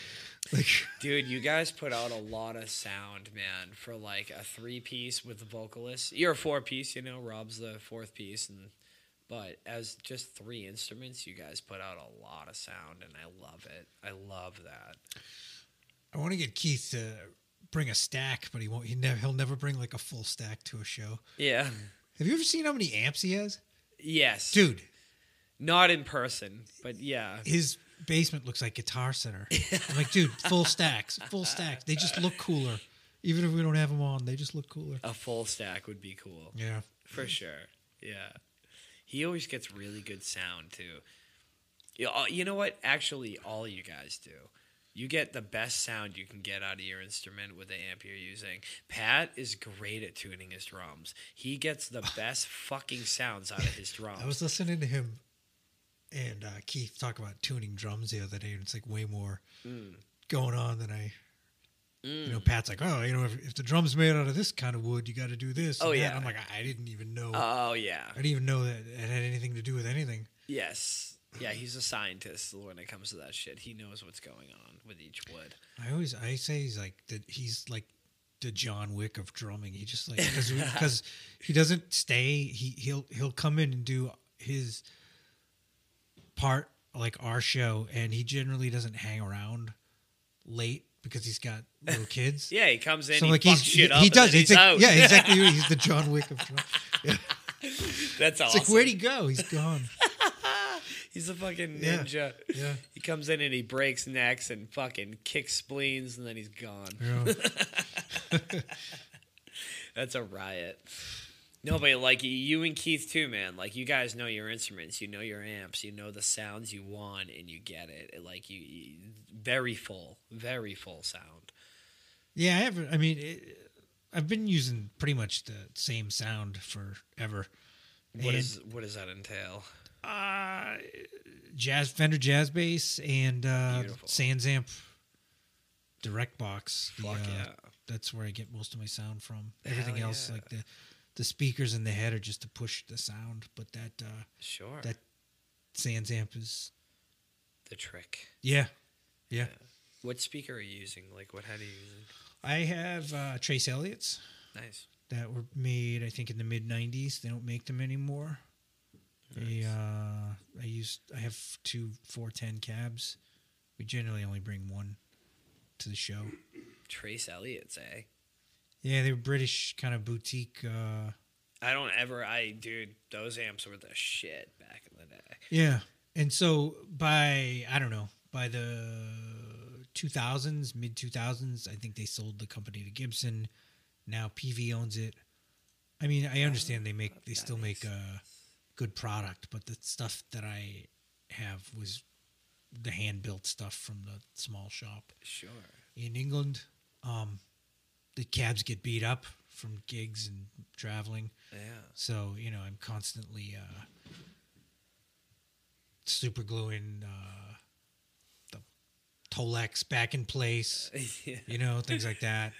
Like, Dude, you guys put out a lot of sound, man, for like a three piece with the vocalist. You're a four piece, you know, Rob's the fourth piece and but as just three instruments, you guys put out a lot of sound and I love it. I love that. I want to get Keith to bring a stack, but he won't. He never. He'll never bring like a full stack to a show. Yeah. Have you ever seen how many amps he has, Yes. dude? Not in person, but yeah. His basement looks like Guitar Center. I'm like, dude, full stacks, full stacks. They just look cooler, even if we don't have them on. They just look cooler. A full stack would be cool. Yeah, For sure. Yeah. He always gets really good sound too. You know, you know what? Actually, all you guys do. You get the best sound you can get out of your instrument with the amp you're using. Pat is great at tuning his drums. He gets the [laughs] best fucking sounds out of his drums. I was listening to him and uh, Keith talked about tuning drums the other day, and it's like way more going on than I. Mm. You know, Pat's like, oh, you know, if, if the drum's made out of this kind of wood, you got to do this. Oh, and Oh, that." yeah. I'm like, I, I didn't even know. Oh yeah. I didn't even know that it had anything to do with anything. Yes. Yeah, he's a scientist when it comes to that shit. He knows what's going on with each wood. I always I say he's like that. He's like the John Wick of drumming. He just like because [laughs] he doesn't stay. He he'll he'll come in and do his part like our show, and he generally doesn't hang around late because he's got little kids. [laughs] Yeah, he comes in, So he like he's shit he, up, he and does it's he's like, out. yeah exactly [laughs] he's the John Wick of. Yeah. [laughs] That's It's awesome. like where'd he go? He's gone. He's a fucking Yeah. ninja. Yeah. He comes in and he breaks necks and fucking kicks spleens, and then he's gone. Yeah. That's a riot. No, but like you and Keith too, man. Like you guys know your instruments, you know your amps, you know the sounds you want, and you get it. Like you, you very full, very full sound. Yeah, I haven't. I mean, it, I've been using pretty much the same sound forever. What And- is what does that entail? uh, jazz Fender jazz bass and uh, Sans Amp direct box. The, uh, yeah. That's where I get most of my sound from. Hell Everything else, yeah. like the the speakers in the head, are just to push the sound. But that uh, Sure. that Sans Amp is the trick. yeah, yeah. What speaker are you using? Like what head are you using? I have uh, Trace Elliot's Nice. that were made, I think, in the mid '90s. They don't make them anymore. They, uh, I used. I have two 410 cabs. We generally only bring one to the show. Trace Elliot's, eh? Yeah, they were British kind of boutique. Uh, I don't ever. I dude, those amps were the shit back in the day. yeah, and so by I don't know by the 2000s, mid 2000s, I think they sold the company to Gibson. Now Peavey owns it. I mean, I understand they make they still make a good product, but the stuff that I have was the hand built stuff from the small shop Sure. in England. Um, the cabs get beat up from gigs and traveling. Yeah. So you know, I'm constantly uh, super gluing uh, the Tolex back in place. [laughs] yeah. You know, things like that.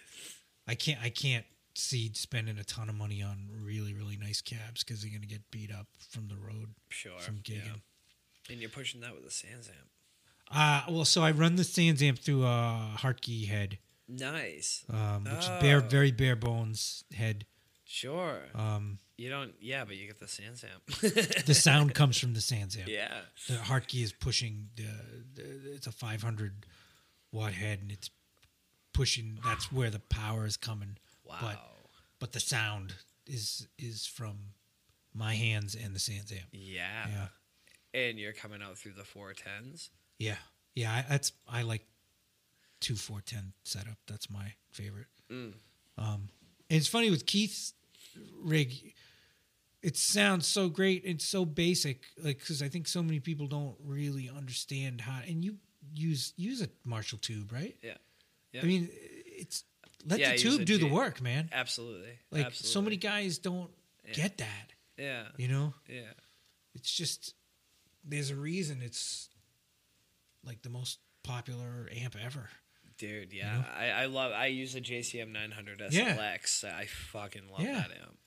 I can't. I can't see spending a ton of money on really, really nice cabs because they're gonna get beat up from the road Sure. from gigging. Yeah. And you're pushing that with a Sans amp. Uh, well, so I run the Sans amp through a Hartke head, Nice. um, which is bare, Oh. very bare bones head. Sure. Um, you don't. Yeah, but you get the Sans amp. [laughs] the sound [laughs] comes from the Sans amp. yeah. the Hartke is pushing the, the it's a 500 watt head and it's pushing that's where the power is coming Wow. but but the sound is is from my hands and the Sans amp yeah. yeah And you're coming out through the four tens. yeah yeah I, that's I like two 410 setup that's my favorite Mm. um and it's funny with Keith's rig it sounds so great it's so basic like because I think so many people don't really understand how and you use use a Marshall tube right Yeah. Yeah. I mean, it's let Yeah, the tube do the work, man. Absolutely. Like Absolutely. so many guys don't Yeah. get that. Yeah. You know, Yeah. it's just there's a reason it's like the most popular amp ever. Dude, yeah. I, I love I use a JCM 900 Yeah. SLX. I fucking love Yeah. that amp.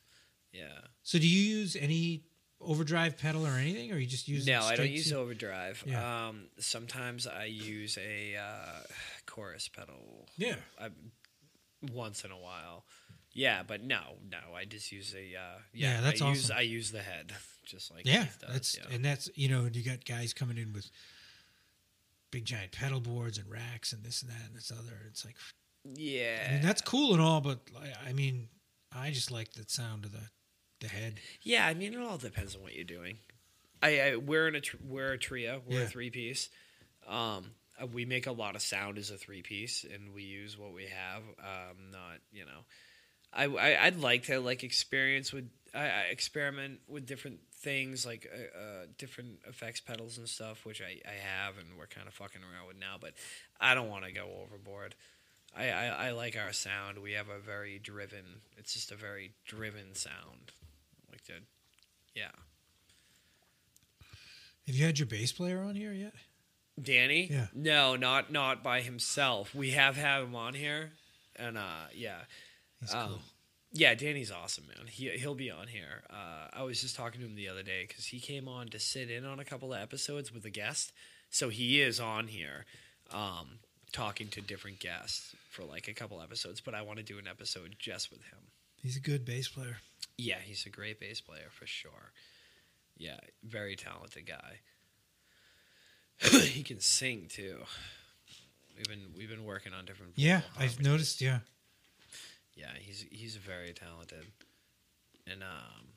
Yeah. So do you use any overdrive pedal or anything, or you just use No, I don't use to- overdrive. Yeah. Um, sometimes I use a uh, chorus pedal. Yeah. I, once in a while. Yeah, but no, no. I just use a. Uh, Yeah, yeah, that's I Use, awesome. I use the head, [laughs] just like Yeah, does, that's yeah. and that's you know you got guys coming in with big giant pedal boards and racks and this and that and this other. It's like yeah. I mean that's cool and all, but I, I mean I just like the sound of the the head. Yeah, I mean, it all depends on what you're doing. I, I we're in a tr- we're a trio. We're Yeah. a three piece. Um, uh, we make a lot of sound as a three piece, and we use what we have. Um, not you know, I, I I'd like to like experience with I, I experiment with different things like uh, uh, different effects pedals and stuff, which I, I have, and we're kind of fucking around with now. But I don't want to go overboard. I, I, I like our sound. We have a very driven. It's just a very driven sound. Like the, yeah. Have you had your bass player on here yet? Danny? Yeah. No, not not by himself. We have had him on here, and uh, yeah, He's Um, cool. Yeah, Danny's awesome, man. He he'll be on here. Uh, I was just talking to him the other day because he came on to sit in on a couple of episodes with a guest, so he is on here, um, talking to different guests for like a couple episodes. But I want to do an episode just with him. He's a good bass player. Yeah, he's a great bass player for sure. Yeah, very talented guy. [clears throat] he can sing too. We've been we've been working on different. Yeah, I've noticed. Yeah, Yeah, he's he's very talented, and um,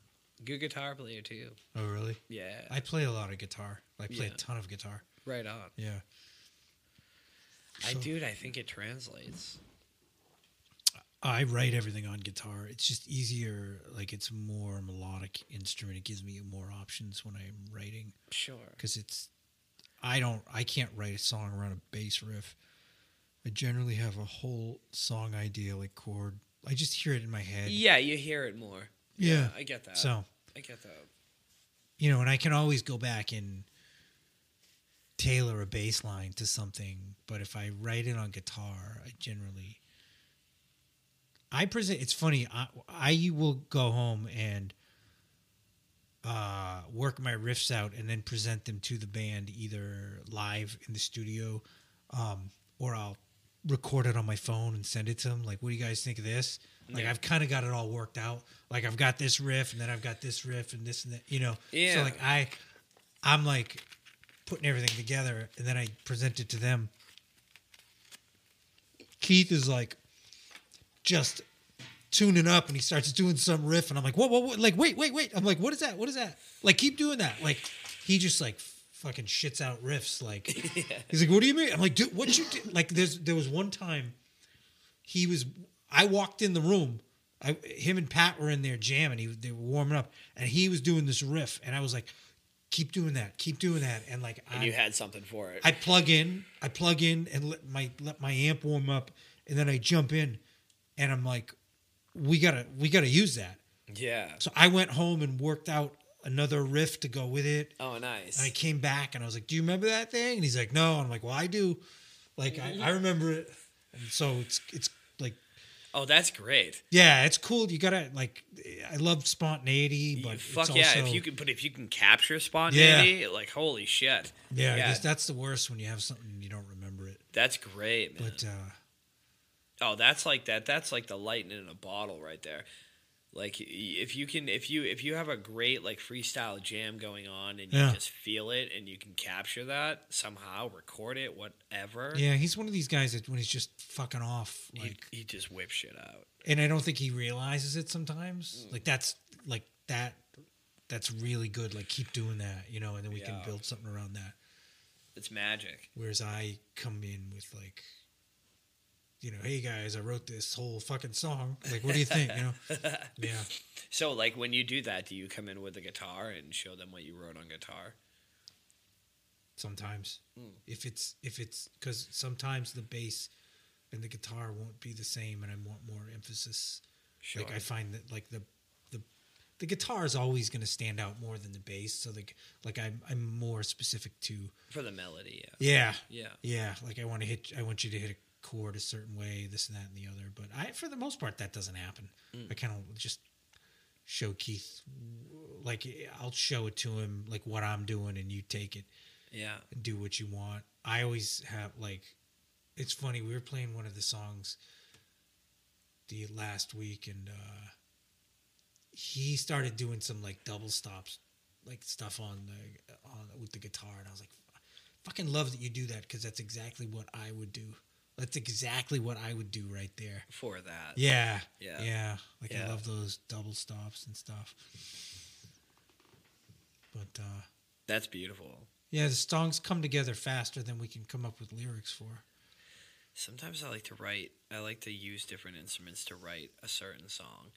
good guitar player too. Oh, really? Yeah, I play a lot of guitar. I play Yeah. a ton of guitar. right on. Yeah. I So- dude, I think it translates. I write everything on guitar. It's just easier. Like it's a more melodic instrument. It gives me more options when I'm writing Sure. because it's. I don't. I can't write a song around a bass riff. I generally have a whole song idea, like chord. I just hear it in my head. Yeah, you hear it more. Yeah. I get that. So I get that. you know, and I can always go back and tailor a bass line to something. But if I write it on guitar, I generally I present. It's funny. I I will go home and uh, work my riffs out and then present them to the band either live in the studio, um, or I'll record it on my phone and send it to them. Like, what do you guys think of this? Like, Yeah. I've kind of got it all worked out. Like, I've got this riff, and then I've got this riff, and this and that. You know. Yeah. So like, I, I'm like putting everything together, and then I present it to them. Keith is like just tuning up and he starts doing some riff and I'm like, what, what, what? Like, wait, wait, wait. I'm like, what is that? What is that? Like, keep doing that. Like, he just like fucking shits out riffs. Like, [laughs] he's like, what do you mean? I'm like, dude, what you do? Like, there's, there was one time he was, I walked in the room. I, him and Pat were in there jamming. He, they were warming up and he was doing this riff. And I was like, keep doing that. Keep doing that. And like, And I, you had something for it. I plug in, I plug in and let my let my amp warm up, and then I jump in, and I'm like, we gotta we gotta use that. yeah. So I went home and worked out another riff to go with it. Oh, nice. And I came back and I was like, "Do you remember that thing?" And he's like, "No." And I'm like, "Well, I do. Like, I, I remember it." And so it's it's like, oh, that's great. yeah, it's cool. You gotta like, I love spontaneity, You- but fuck it's yeah! also, if you can, but if you can capture spontaneity, like holy shit. yeah, yeah. that's the worst when you have something and you don't remember it. That's great, man. But uh, Oh, that's like that. That's like the lightning in a bottle right there. Like if you can, if you if you have a great like freestyle jam going on and you Yeah. just feel it and you can capture that somehow, record it, whatever. yeah, he's one of these guys that when he's just fucking off, like. he just whips shit out. and I don't think he realizes it sometimes. Mm. Like that's like that. That's really good. Like keep doing that, you know, and then we can build something around that. It's magic. Whereas I come in with like, you know, hey guys, I wrote this whole fucking song. Like, what do you think? You know, [laughs] yeah. So like when you do that, do you come in with a guitar and show them what you wrote on guitar? Sometimes, Mm. if it's if it's because sometimes the bass and the guitar won't be the same, and I want more emphasis. Sure. Like I find that like the the the guitar is always going to stand out more than the bass. So like like I'm I'm more specific to For the melody, yeah. yeah Yeah. yeah like I want to hit I want you to hit a chord a certain way this and that and the other. But I for the most part that doesn't happen. I kind of just show Keith like I'll show it to him like what I'm doing and you take it Yeah. and do what you want. I always have like it's funny, we were playing one of the songs the last week and uh he started doing some like double stops like stuff on the on with the guitar and I was like fucking love that you do that cuz that's exactly what I would do. That's exactly what I would do right there. For that. Yeah. Yeah. Yeah. Like I love those double stops and stuff. But uh That's beautiful. yeah, the songs come together faster than we can come up with lyrics for. Sometimes I like to write. I like to use different instruments to write a certain song.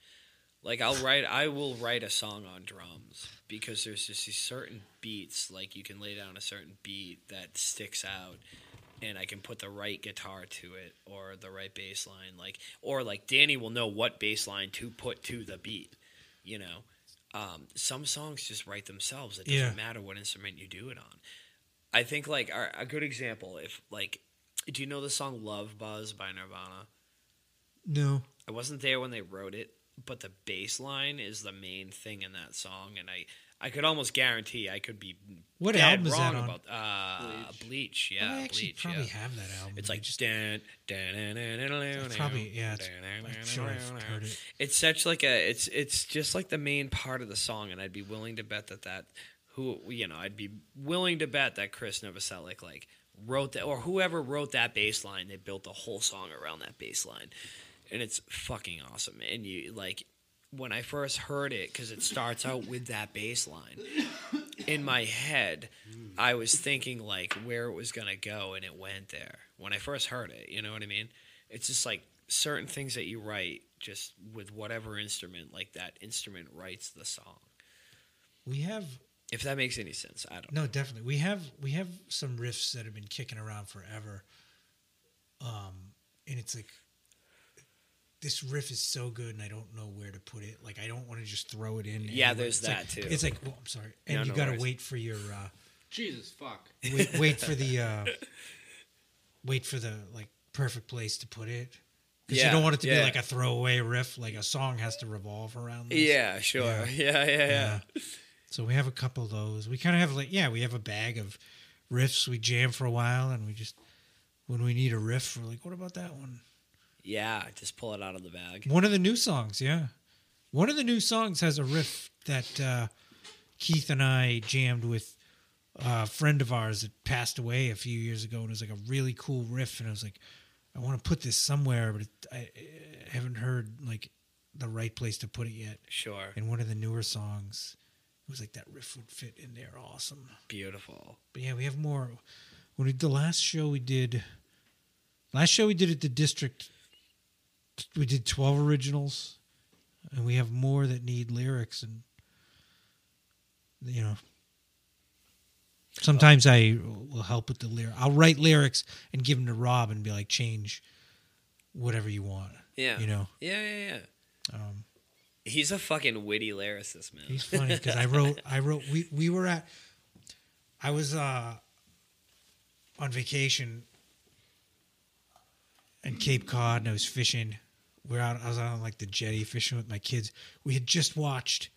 Like I'll write, I will write a song on drums because there's just these certain beats. Like you can lay down a certain beat that sticks out, and I can put the right guitar to it or the right bass line. Like or like Danny will know what bass line to put to the beat. You know, um, some songs just write themselves. It doesn't matter what instrument you do it on. I think like our, a good example, if like, do you know the song "Love Buzz" by Nirvana? No. I wasn't there when they wrote it, but the bass line is the main thing in that song, and I I could almost guarantee I could be What dead album is that on? about uh, Bleach. Well, Yeah, I actually Bleach. probably yeah. have that album. It's like just dan, dan, dan, dan, dan, dan, probably yeah. It's, dan, I'm sure I've heard it. It's such like a it's it's just like the main part of the song, and I'd be willing to bet that that who you know I'd be willing to bet that Chris Novoselic like wrote that or whoever wrote that bass line, they built a whole song around that bass line, and it's fucking awesome. And you like when I first heard it because it starts out with that bass line in my head. I was thinking like where it was gonna go, and it went there when I first heard it. You know what I mean? It's just like certain things that you write just with whatever instrument, like that instrument writes the song. We have If that makes any sense, I don't know. no, definitely. We have we have some riffs that have been kicking around forever. Um, and it's like this riff is so good, and I don't know where to put it. Like I don't want to just throw it in. Yeah, anywhere. there's It's like- that, too. It's like, well, I'm sorry, and No, you no got to wait for your uh, Jesus fuck. wait, wait for the [laughs] uh, wait for the like perfect place to put it because Yeah, you don't want it to be like a throwaway riff. Like a song has to revolve around. This. Yeah, sure. Yeah. [laughs] Yeah, yeah, yeah. So we have a couple of those. We kind of have like yeah, we have a bag of riffs. We jam for a while, and we just when we need a riff, we're like, what about that one? Yeah, just pull it out of the bag. One of the new songs, yeah. One of the new songs has a riff that uh, Keith and I jammed with a friend of ours that passed away a few years ago, and it was like a really cool riff. And I was like, I want to put this somewhere, but it, I, I haven't heard like the right place to put it yet. Sure. And one of the newer songs, it was like that riff would fit in there, awesome. Beautiful. But yeah, we have more. When we the last show we did, last show we did at the district, we did twelve originals, and we have more that need lyrics, and you know, sometimes I will help with the lyric. I'll write lyrics and give them to Rob and be like, change whatever you want. Yeah. You know, Yeah, yeah, yeah. um, He's a fucking witty lyricist, man. He's funny because I wrote, I wrote, we, we were at, I was uh, on vacation in Cape Cod and I was fishing. We're out, I was out on like the jetty fishing with my kids. We had just watched,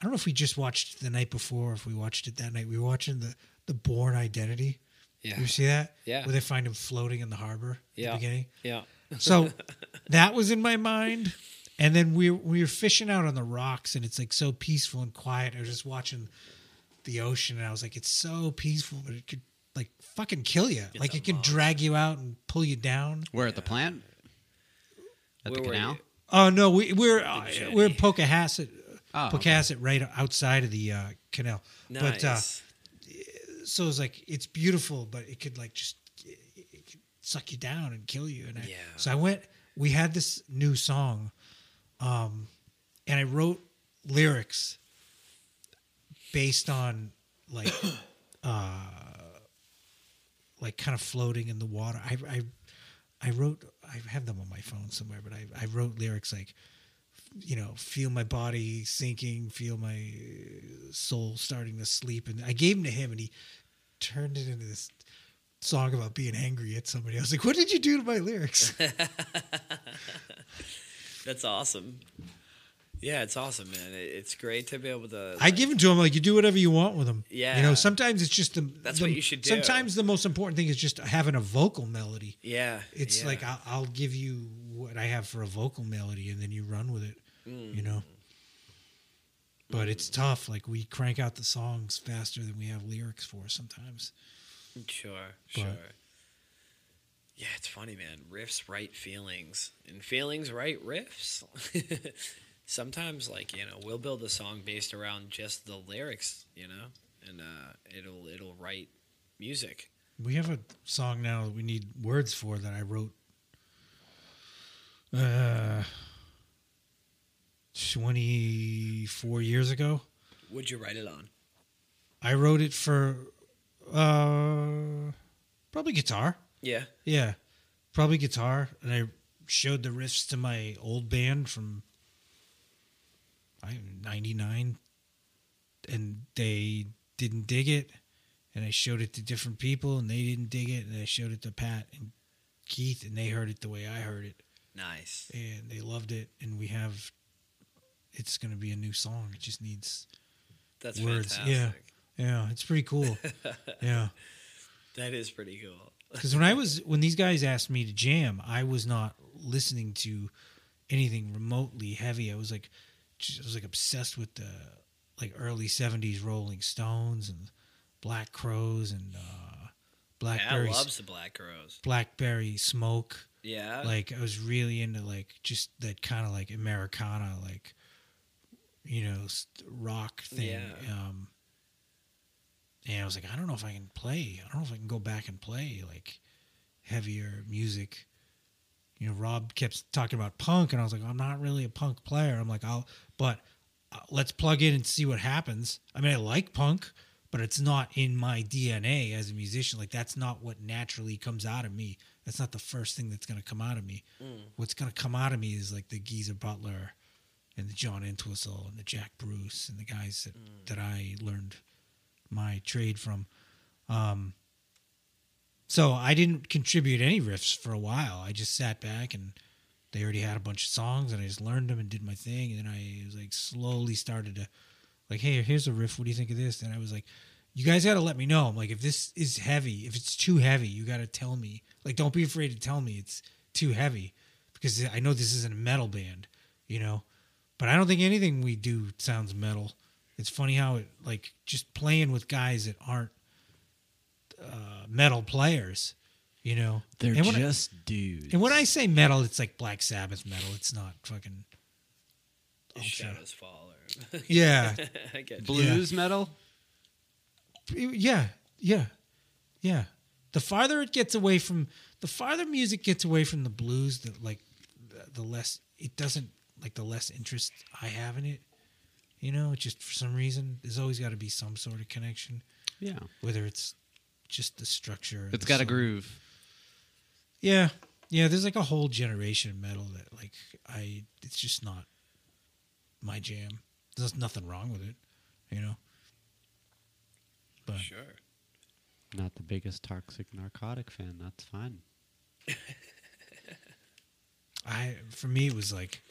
I don't know if we just watched the night before or if we watched it that night. We were watching the, the Bourne Identity. yeah. You see that? Yeah. Where they find him floating in the harbor Yeah. the beginning. Yeah. So [laughs] that was in my mind. And then we we were fishing out on the rocks, and it's like so peaceful and quiet. I was just watching the ocean, and I was like, it's so peaceful, but it could like fucking kill you. like it can drag you out and pull you down. We're at the plant? At Where the were canal? you? Oh no, we we're uh, we're in Pocasset, Oh, okay. Pocasset, right outside of the uh, canal. Nice. But uh, so it's like it's beautiful, but it could like just it, it could suck you down and kill you. And I, Yeah. so I went. We had this new song, um, and I wrote lyrics based on like, [coughs] uh, like kind of floating in the water. I I I wrote. I have them on my phone somewhere, but I I wrote lyrics like. You know, feel my body sinking, feel my uh, soul starting to sleep, and I gave them to him, and he turned it into this song about being angry at somebody. I was like, "What did you do to my lyrics?" [laughs] That's awesome. Yeah, it's awesome, man. It's great to be able to. I give them to him like you do whatever you want with them. Yeah. you know, sometimes it's just the. That's the- what you should do. Sometimes the most important thing is just having a vocal melody. Yeah. It's yeah. like I'll, I'll give you what I have for a vocal melody, and then you run with it. Mm. You know. But it's tough. Like we crank out the songs faster than we have lyrics for sometimes. Sure, But- sure. Yeah, it's funny, man. Riffs write feelings, and feelings write riffs. [laughs] Sometimes, like you know, we'll build a song based around just the lyrics, you know, and uh, it'll it'll write music. We have a song now that we need words for that I wrote uh 24 years ago. Would you write it on? I wrote it for uh probably guitar. Yeah, Yeah. Probably guitar and I showed the riffs to my old band from 99 and they didn't dig it and I showed it to different people and they didn't dig it and I showed it to Pat and Keith and they heard it the way I heard it Nice. and they loved it and we have it's going to be a new song it just needs That's words fantastic. yeah yeah it's pretty cool [laughs] yeah That is pretty cool. because when I was when these guys asked me to jam, I was not listening to anything remotely heavy. I was like, I was like obsessed with the like early '70s Rolling Stones and Black Crowes and uh, Blackberry loves the Black Crowes. Blackberry Smoke. Yeah. Like I was really into like just that kind of like Americana, like you know, rock thing. Yeah. Um, and I was like, I don't know if I can play. I don't know if I can go back and play like heavier music. You know, Rob kept talking about punk, and I was like, I'm not really a punk player. I'm like, I'll, but uh, let's plug in and see what happens. I mean, I like punk, but it's not in my DNA as a musician. Like, that's not what naturally comes out of me. That's not the first thing that's going to come out of me. What's going to come out of me is like the Geezer Butler and the John Entwistle and the Jack Bruce and the guys that, that I learned my trade from. Um, so I didn't contribute any riffs for a while. I just sat back and they already had a bunch of songs and I just learned them and did my thing. And then I was like slowly started to like, hey, here's a riff. What do you think of this? And I was like, you guys got to let me know. I'm like, if this is heavy, if it's too heavy, you got to tell me. Like, don't be afraid to tell me it's too heavy because I know this isn't a metal band, you know. But I don't think anything we do sounds metal. It's funny how it like just playing with guys that aren't uh, metal players, you know. They're and when I- just dudes. and when I say metal, it's like Black Sabbath metal. It's not fucking. The shadows fall. Or... Yeah, [laughs] I get you. blues metal, yeah, yeah, yeah. The farther it gets away from the farther music gets away from the blues, the like the, the less it doesn't like the less interest I have in it. You know, it's just for some reason there's always got to be some sort of connection, yeah, whether it's just the structure. it's the got a groove. Yeah, yeah. There's like a whole generation of metal that like I. It's just not my jam. There's nothing wrong with it, you know. But Sure. Not the biggest toxic narcotic fan. That's fine. [laughs] I, for me, it was like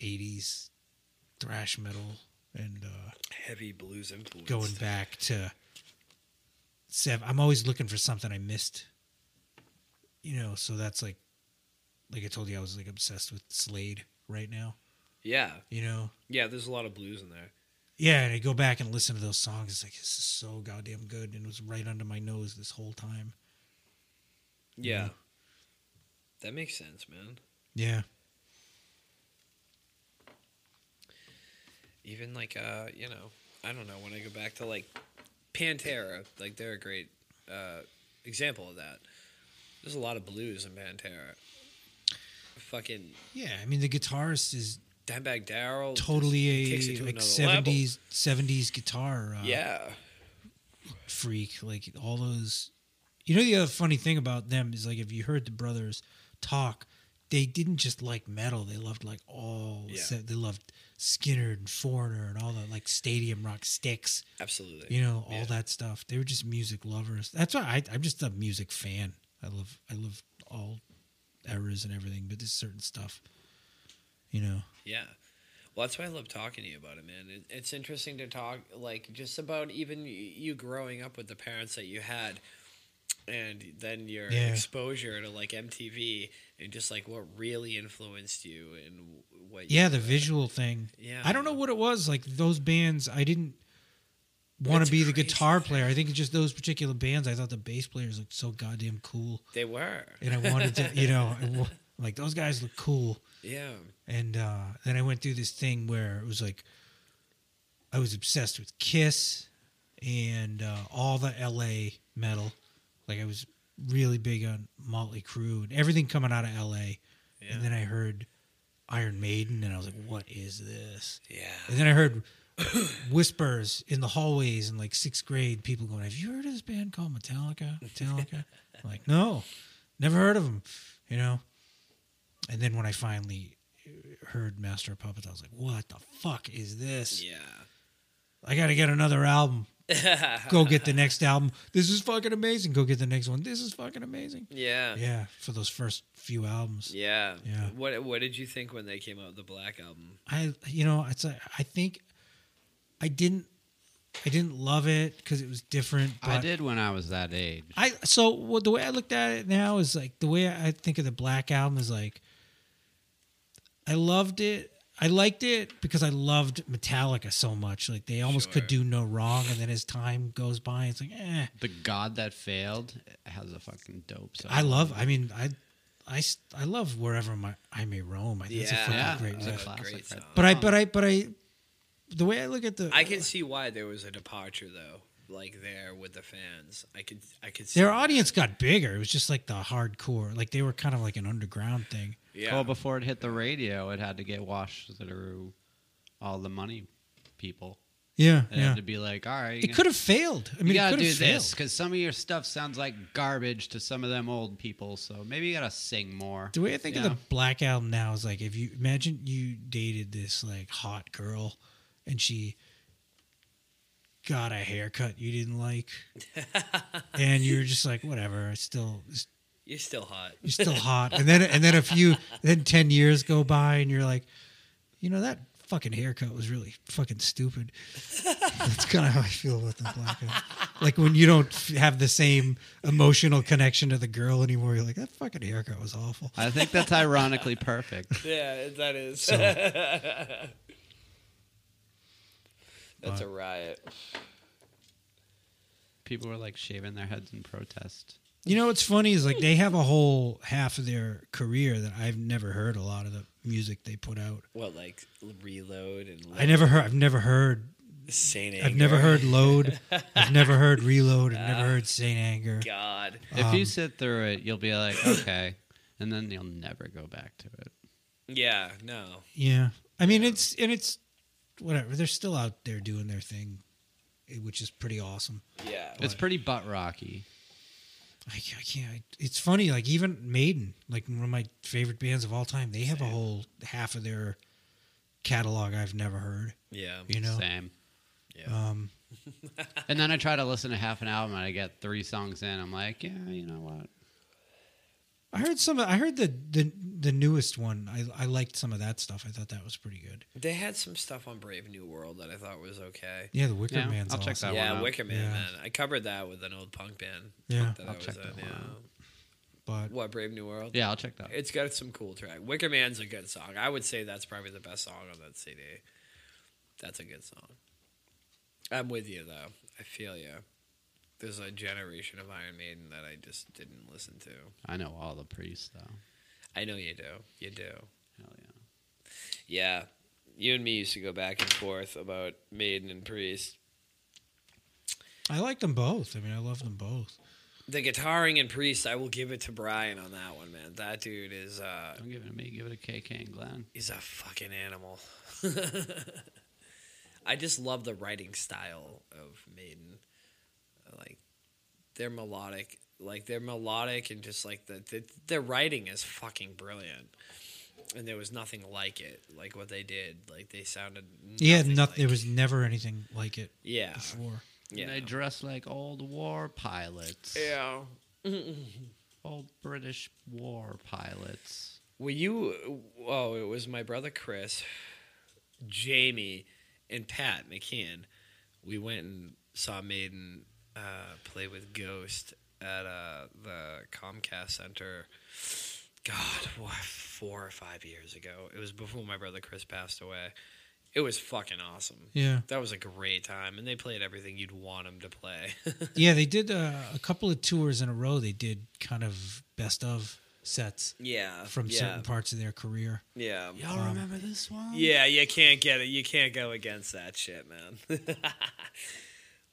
'80s thrash metal and uh, Heavy blues influence. going back to I'm always looking for something I missed, you know. So that's like, like I told you, I was like obsessed with Slade right now, Yeah. you know. Yeah, there's a lot of blues in there. Yeah, and I go back and listen to those songs. It's like this is so goddamn good, and it was right under my nose this whole time. Yeah. Yeah. That makes sense, man. Yeah, Even like uh, you know, I don't know, when I go back to like Pantera, like they're a great uh example of that. There's a lot of blues in Pantera. Fucking yeah. I mean, the guitarist is Dimebag Darrell totally a to like seventies seventies guitar uh. Yeah. freak. Like all those. You know, the other funny thing about them is like if you heard the brothers talk, they didn't just like metal. They loved like all. Yeah. se- They loved Skynyrd and Foreigner and all the like stadium rock sticks. Absolutely. you know all Yeah. that stuff they were just music lovers that's why I, i'm just a music fan i love i love all eras and everything but there's certain stuff you know Yeah. Well, that's why I love talking to you about it, man. It, it's interesting to talk, like, just about even y- you growing up with the parents that you had, and then your Yeah. exposure to like MTV and just like what really influenced you and what. yeah you, the visual thing Yeah. i don't know what it was like those bands i didn't want to be the guitar player i think just those particular bands i thought the bass players looked so goddamn cool They were. and i wanted to you know [laughs] like those guys look cool Yeah. And uh, then I went through this thing where it was like I was obsessed with Kiss and uh, all the LA metal. Like I was really big on Motley Crue and everything coming out of LA. Yeah. And then I heard Iron Maiden and I was like, what is this? Yeah. And then I heard [coughs] whispers in the hallways in like sixth grade, people going, Have you heard of this band called Metallica? Metallica? [laughs] I'm like, no, never heard of them, you know? And then when I finally heard Master of Puppets, I was like, "What the fuck is this? Yeah. I got to get another album. [laughs] Go get the next album. This is fucking amazing. Go get the next one. This is fucking amazing." Yeah. Yeah, for those first few albums. Yeah. Yeah. What What did you think when they came out with the Black album? I you know it's a, I think I didn't I didn't love it because it was different. But I did when I was that age. I so well, the way I looked at it now is like the way I think of the Black album is like I loved it. I liked it because I loved Metallica so much. Like they almost could do no wrong, and then as time goes by, it's like, eh. the God that failed has a fucking dope song. I love. I mean, I, I, I love wherever my I may roam. I think it's a Yeah. fucking Yeah, great it's a riff. classic, great song. But I, but I, but I, the way I look at the, I can see why there was a departure though, like there with the fans. I could I could see their that. audience got bigger. It was just like the hardcore. Like they were kind of like an underground thing. Yeah. Well, before it hit the radio, it had to get washed through all the money people. Yeah, It yeah. had to be like, all right, It could have failed. I mean, you it gotta could do have failed. this because some of your stuff sounds like garbage to some of them old people. So maybe you gotta sing more. The way I think you of the know? Black Album now is like if you imagine you dated this like hot girl and she got a haircut you didn't like, and you're just like whatever. It's still You're still hot. you're still hot, and then and then a few then ten years go by and you're like, you know that fucking haircut was really fucking stupid. That's kind of how I feel about the Black Album. Like when you don't have the same emotional connection to the girl anymore, you're like that fucking haircut was awful. I think that's ironically perfect. Yeah, that is. So- That's But- a riot. People were like shaving their heads in protest. You know what's funny is like they have a whole half of their career that I've never heard a lot of the music they put out. What like reload and I never heard. I've never heard. Saint I've never heard Load. I've never heard Reload. I've never [laughs] heard Saint Anger. God. If Um, you sit through it, you'll be like, [coughs] okay, and then you'll never go back to it. Yeah. No. Yeah, I mean it's and it's whatever. They're still out there doing their thing, eh, which is pretty awesome. Yeah. It's pretty butt rocky. I, ca- I can't. It's funny. Like even Maiden, like one of my favorite bands of all time, they have a whole half of their catalog I've never heard. Yeah. You know. Same. Yeah. Um, [laughs] And then I try to listen to half an album and I get three songs in. I'm like, yeah, you know what? I heard some. I heard the the the newest one. I I liked some of that stuff. I thought that was pretty good. They had some stuff on Brave New World that I thought was okay. Yeah, the Wicker Yeah, Man's I'll check awesome. that yeah, one out. Wicker Man, Yeah. man. I covered that with an old punk band. Yeah. that I'll I was check in. that one Yeah. out. But What Brave New World? Yeah, I'll check that. Out. It's got some cool track. Wicker Man's a good song. I would say that's probably the best song on that CD. That's a good song. I'm with you though. I feel you. There's a generation of Iron Maiden that I just didn't listen to. I know all the priests though. I know you do. You do. Hell yeah. Yeah. You and me used to go back and forth about Maiden and Priest. I like them both. I mean, I love them both. The guitaring and Priest, I will give it to Brian on that one, man. That dude is uh Don't give it to me. Give it to KK and Glenn. he's a fucking animal. [laughs] I just love the writing style of Maiden. Like they're melodic, like they're melodic and just like the, the their writing is fucking brilliant. And there was nothing like it, like what they did. Like they sounded. Yeah, nothing nothing. like- there was never anything like it Yeah, before. yeah, And they dress like old war pilots. yeah. [laughs] Old British war pilots. Well, you. Oh, it was my brother Chris, Jamie, and Pat McKeon. We went and saw Maiden uh, play with Ghost at uh, the Comcast Center. God, what, four or five years ago. It was before my brother Chris passed away. It was fucking awesome. Yeah, That was a great time, and they played everything you'd want them to play. [laughs] yeah. They did uh, a couple of tours in a row. They did kind of best of sets yeah, from yeah, certain parts of their career. Yeah, Y'all remember this one? Yeah, you can't get it. You can't go against that shit, man. [laughs]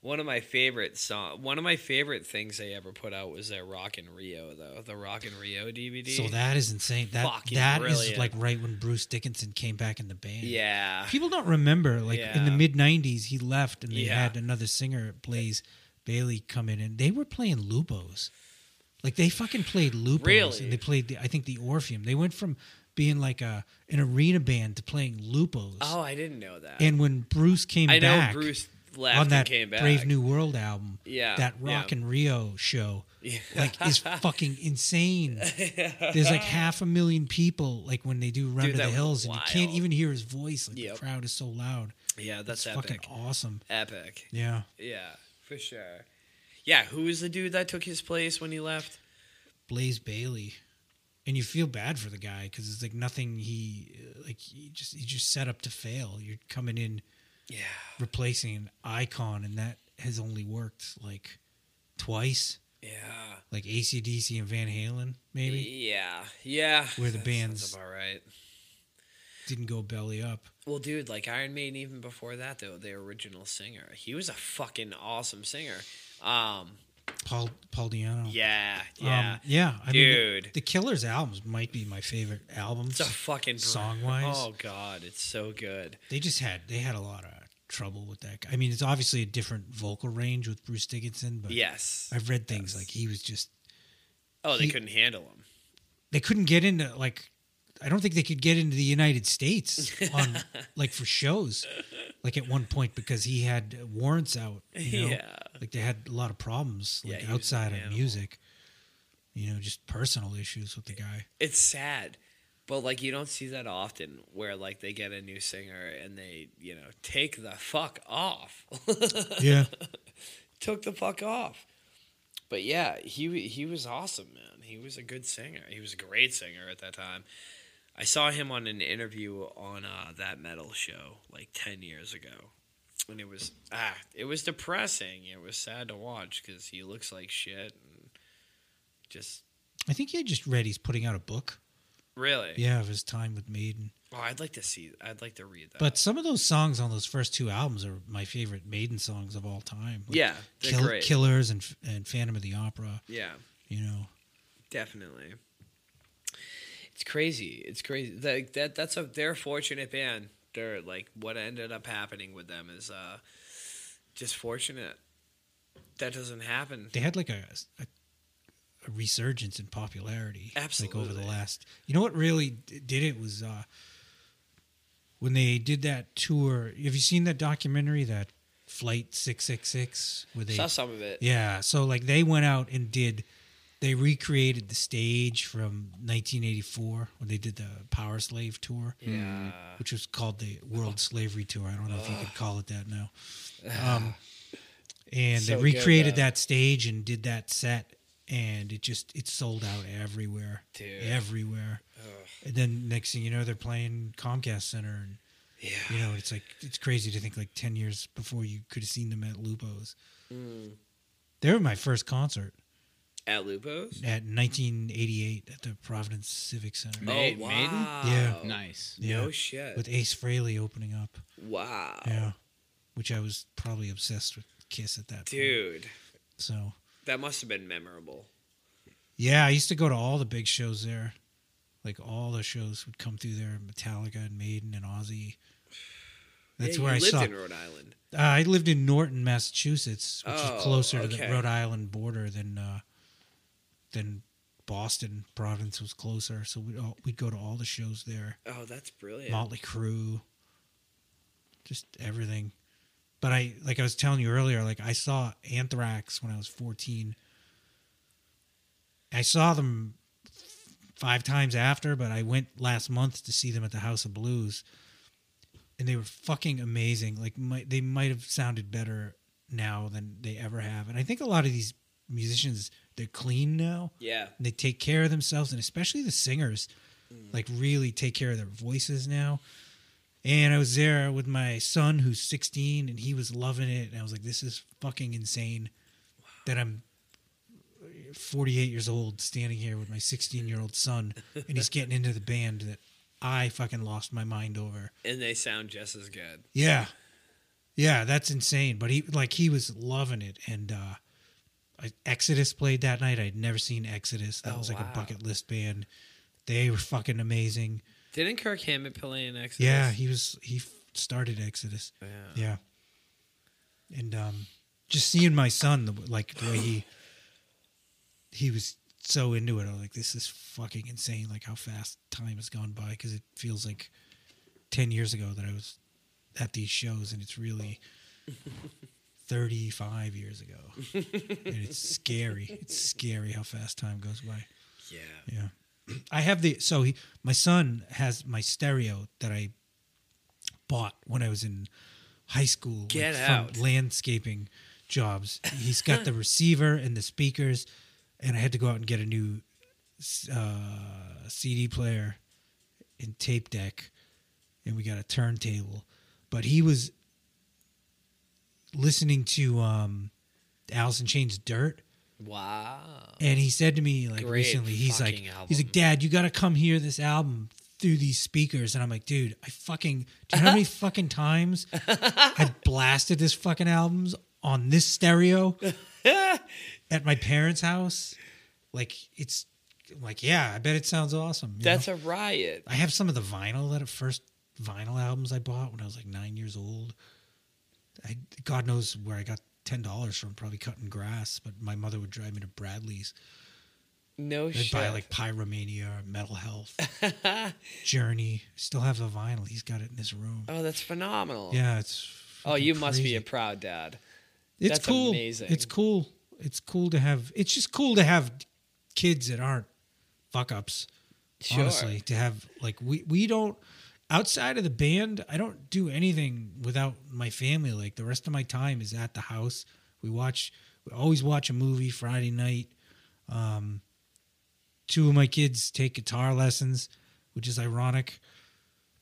one of my favorite song, one of my favorite things they ever put out was their Rock in Rio, though the Rock in Rio DVD. So that is insane. That Fucking that is brilliant. like right when Bruce Dickinson came back in the band. yeah, People don't remember, like in the mid '90s, he left, and they Yeah. had another singer, Blaze Bayley, come in, and they were playing Lupo's. Like they fucking played Lupo's, Really? and they played, the, I think, the Orpheum. They went from being like a an arena band to playing Lupo's. Oh, I didn't know that. and when Bruce came I know back Bruce left on that came back. Brave New World album, Yeah, that Rock yeah. and Rio show, Yeah. like is [laughs] fucking insane. There's like half a million people, like when they do Run Dude, to the Hills, and you can't even hear his voice. Like Yep. the crowd is so loud. yeah, that's It's epic. fucking awesome. Epic. Yeah. Yeah, for sure. Yeah, who was the dude that took his place when he left? Blaze Bayley, and you feel bad for the guy because it's like nothing he like he just he just set up to fail. You're coming in Yeah. replacing an icon, and that has only worked like twice, Yeah. like ACDC and Van Halen, maybe Yeah. Yeah. Where the That bands- about right. didn't go belly up. Well, dude, like Iron Maiden, even before that, though, the original singer, he was a fucking awesome singer. Um, Paul Paul Di'Anno. yeah, Um, yeah, yeah. I mean, Dude. the, the Killers albums might be my favorite albums. it's a fucking Song-wise? Oh god, it's so good. they just had they had a lot of trouble with that. guy. I mean, it's obviously a different vocal range with Bruce Dickinson, but Yes. I've read things like he was just Oh, they he- couldn't handle him. they couldn't get into like I don't think they could get into the United States [laughs] on like for shows like at one point because he had warrants out. You know? Yeah. like they had a lot of problems like an outside of animal. music. You know, just personal issues with the guy. It's sad, but like you don't see that often, where like they get a new singer and they, you know, take the fuck off. [laughs] Yeah, Took the fuck off. But yeah, he he was awesome, man. He was a good singer. He was a great singer at that time. I saw him on an interview on uh, that metal show like ten years ago, and it was ah, it was depressing. It was sad to watch because he looks like shit and just I think he just read he's putting out a book. really. Yeah, of his time with Maiden. Oh, I'd like to see. I'd like to read that. But some of those songs on those first two albums are my favorite Maiden songs of all time. Like yeah, Kill- great. Killers and and Phantom of the Opera. yeah, You know, definitely. It's crazy. It's crazy. Like that that's a they're fortunate band. They're like what ended up happening with them is uh just fortunate. That doesn't happen. they had like a, a a resurgence in popularity Absolutely. like over the last you know what really did it was uh when they did that tour have you seen that documentary that flight 666 where they Saw some of it. yeah so like they went out and did they recreated the stage from 1984 when they did the Powerslave tour Yeah. which was called the World Slavery Tour. I don't know if you could call it that now. [sighs] Um, and So they recreated though. that stage and did that set, and it just it sold out everywhere, Dude. everywhere. And then next thing you know, they're playing Comcast Center, and Yeah. you know it's like it's crazy to think like ten years before you could have seen them at Lupo's. Mm. They were my first concert At Lupo's? at 1988 at the Providence Civic Center. Oh Maiden? wow. Yeah. Nice. Yeah, No shit. with Ace Frehley opening up. wow. Yeah, which I was probably obsessed with Kiss at that point. Dude, So that must have been memorable. yeah, I used to go to all the big shows there. Like all the shows would come through there, Metallica and Maiden and Ozzy. That's Yeah, where you I lived saw. in Rhode Island. Uh, I lived in Norton, Massachusetts, which Oh, is closer to the Rhode Island border than uh, than Boston. Providence was closer, so we'd all, we'd go to all the shows there. Oh, that's brilliant. Motley Crue, just everything. But I, like I was telling you earlier, like I saw Anthrax when I was 14. I saw them five times after, but I went last month to see them at the House of Blues, and they were fucking amazing. Like might, they might have sounded better now than they ever have, and I think a lot of these musicians they're clean now. Yeah. they take care of themselves and especially the singers like really take care of their voices now. And i was there with my son who's 16 and he was loving it and i was like this is fucking insane that i'm 48 years old standing here with my 16 year old son and he's getting into the band that i fucking lost my mind over. And they sound just as good. yeah. Yeah that's insane. But he like he was loving it and uh I- exodus played that night i'd never seen exodus that Oh, was like wow. a bucket list band they were fucking amazing Didn't Kirk Hammett play in Exodus? yeah he was he started exodus Yeah. yeah and um just seeing my son the, like the way he he was so into it. I'm like, this is fucking insane. Like how fast time has gone by because it feels like ten years ago that I was at these shows, and it's really [laughs] 35 years ago. [laughs] and it's scary. It's scary how fast time goes by. Yeah. Yeah. I have the so he my son has my stereo that I bought when I was in high school Get like, out. from landscaping jobs. He's got the [laughs] receiver and the speakers and I had to go out and get a new uh, CD player and tape deck and we got a turntable. But he was listening to um Alice in Chains Dirt Wow. and he said to me like Great recently, he's like, album. he's like, Dad, you got to come hear this album through these speakers. And I'm like, dude, I fucking, do you know how many [laughs] fucking times I blasted this fucking albums on this stereo [laughs] at my parents' house? Like, it's like, yeah, I bet it sounds awesome. you That's know? a riot. I have some of the vinyl that first vinyl albums I bought when I was like nine years old. I God knows where I got ten dollars from, probably cutting grass. But my mother would drive me to Bradley's. No I'd shit. buy like Pyromania, Metal Health, [laughs] Journey. Still have the vinyl. He's got it in his room. oh, that's phenomenal. Yeah, it's. Oh, you must be a proud dad. It's that's cool. amazing. It's cool. It's cool to have. It's just cool to have kids that aren't fuck ups. Sure. Honestly, to have like we we don't outside of the band, I don't do anything without my family. Like the rest of my time is at the house. We watch. We always watch a movie Friday night. Um, two of my kids take guitar lessons, which is ironic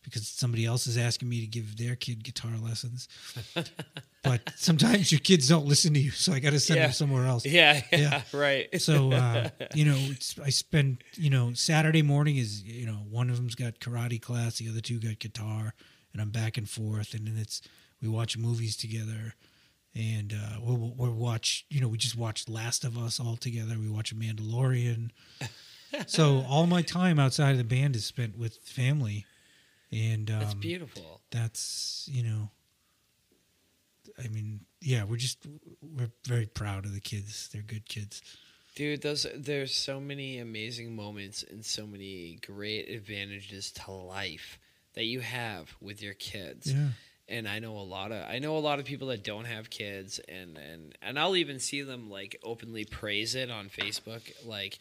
because somebody else is asking me to give their kid guitar lessons. [laughs] but sometimes your kids don't listen to you, so I got to send Yeah. them somewhere else. Yeah, yeah, Yeah. right. So uh, [laughs] you know, it's, I spend you know Saturday morning is you know one of them's got karate class, the other two got guitar, and I'm back and forth, and then it's we watch movies together, and uh, we'll, we'll watch you know we just watched Last of Us all together. We watch a Mandalorian. [laughs] so all my time outside of the band is spent with family, and um, That's beautiful. that's you know i mean yeah we're just we're very proud of the kids they're good kids Dude, those there's so many amazing moments and so many great advantages to life that you have with your kids. yeah And I know a lot of I know a lot of people that don't have kids and and and I'll even see them like openly praise it on Facebook like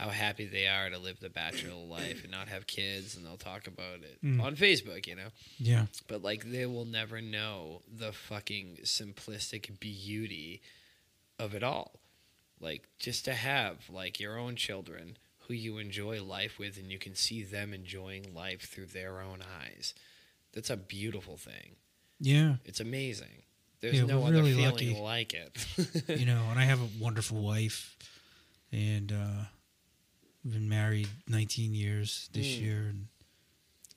how happy they are to live the bachelor life and not have kids and they'll talk about it Mm. on Facebook, you know. yeah But like they will never know the fucking simplistic beauty of it all. Like just to have like your own children who you enjoy life with and you can see them enjoying life through their own eyes. That's a beautiful thing. yeah It's amazing. There's Yeah, no other really feeling lucky. like it. [laughs] you know and i have a [laughs] wonderful wife and uh we've been married 19 years this Mm. year and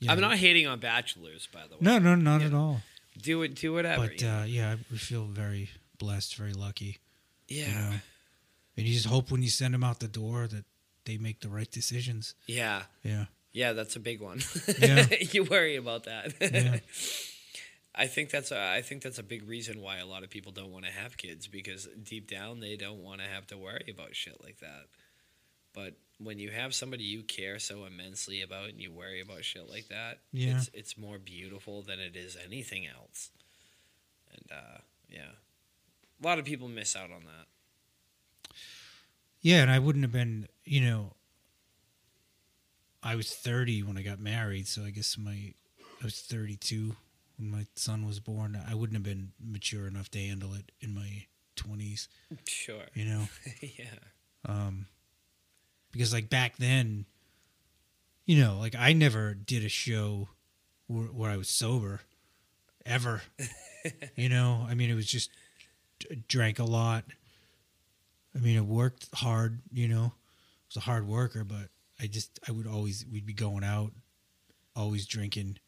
you I'm not hating on bachelors, by the way. no no not Yeah. at all Do it do whatever. but you uh yeah we feel very blessed very lucky yeah. you know and you just hope when you send them out the door that they make the right decisions Yeah. yeah Yeah, that's a big one. Yeah. [laughs] you worry about that. Yeah. [laughs] I think that's a I think that's a big reason why a lot of people don't want to have kids because deep down they don't want to have to worry about shit like that. But when you have somebody you care so immensely about and you worry about shit like that, Yeah. it's it's more beautiful than it is anything else. And uh, yeah, a lot of people miss out on that. Yeah, and I wouldn't have been, you know, I was 30 when I got married, so I guess my I was 32 when my son was born. I wouldn't have been mature enough to handle it in my 20s, [laughs] Sure. you know. [laughs] yeah. Um because like back then, you know, like I never did a show where, where I was sober ever. [laughs] you know, I mean it was just drank a lot. I mean, it worked hard, you know. I was a hard worker, but I just I would always we'd be going out, always drinking,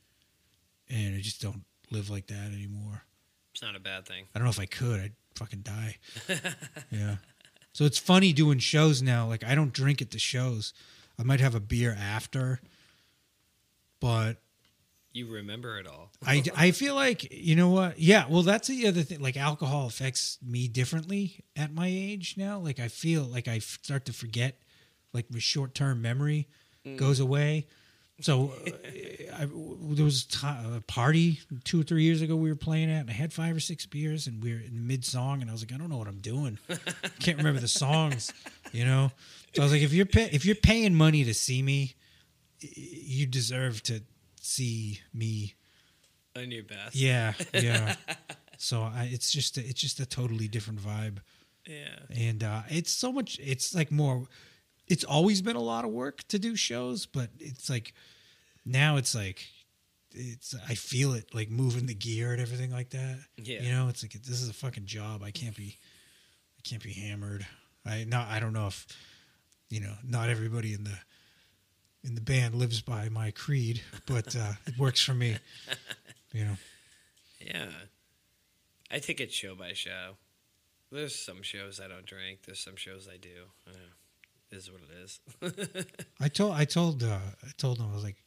and I just don't live like that anymore. It's not a bad thing. I don't know if I could. I'd fucking die. [laughs] yeah. So it's funny doing shows now. Like I don't drink at the shows. I might have a beer after, but You remember it all. I, I feel like you know what? Yeah, well, that's the other thing. Like alcohol affects me differently at my age now. Like I feel like I start to forget like my short term memory Mm. goes away. So uh, I, there was a party two or three years ago we were playing at, and I had five or six beers, and we were in mid song, and I was like, I don't know what I'm doing. Can't remember the songs, you know. So I was like, if you're pay- if you're paying money to see me, you deserve to see me. On your best. Yeah, yeah. [laughs] so I, it's just a, it's just a totally different vibe, Yeah. and uh, it's so much. It's like more. It's always been a lot of work to do shows, but it's like now it's like it's I feel it like moving the gear and everything like that. Yeah. You know, it's like this is a fucking job. I can't be I can't be hammered. I not I don't know if you know, not everybody in the in the band lives by my creed, but uh it works for me. [laughs] You know. Yeah. I take it show by show. There's some shows I don't drink. There's some shows I do. Yeah. Is what it is. [laughs] I told I told uh I told them I was like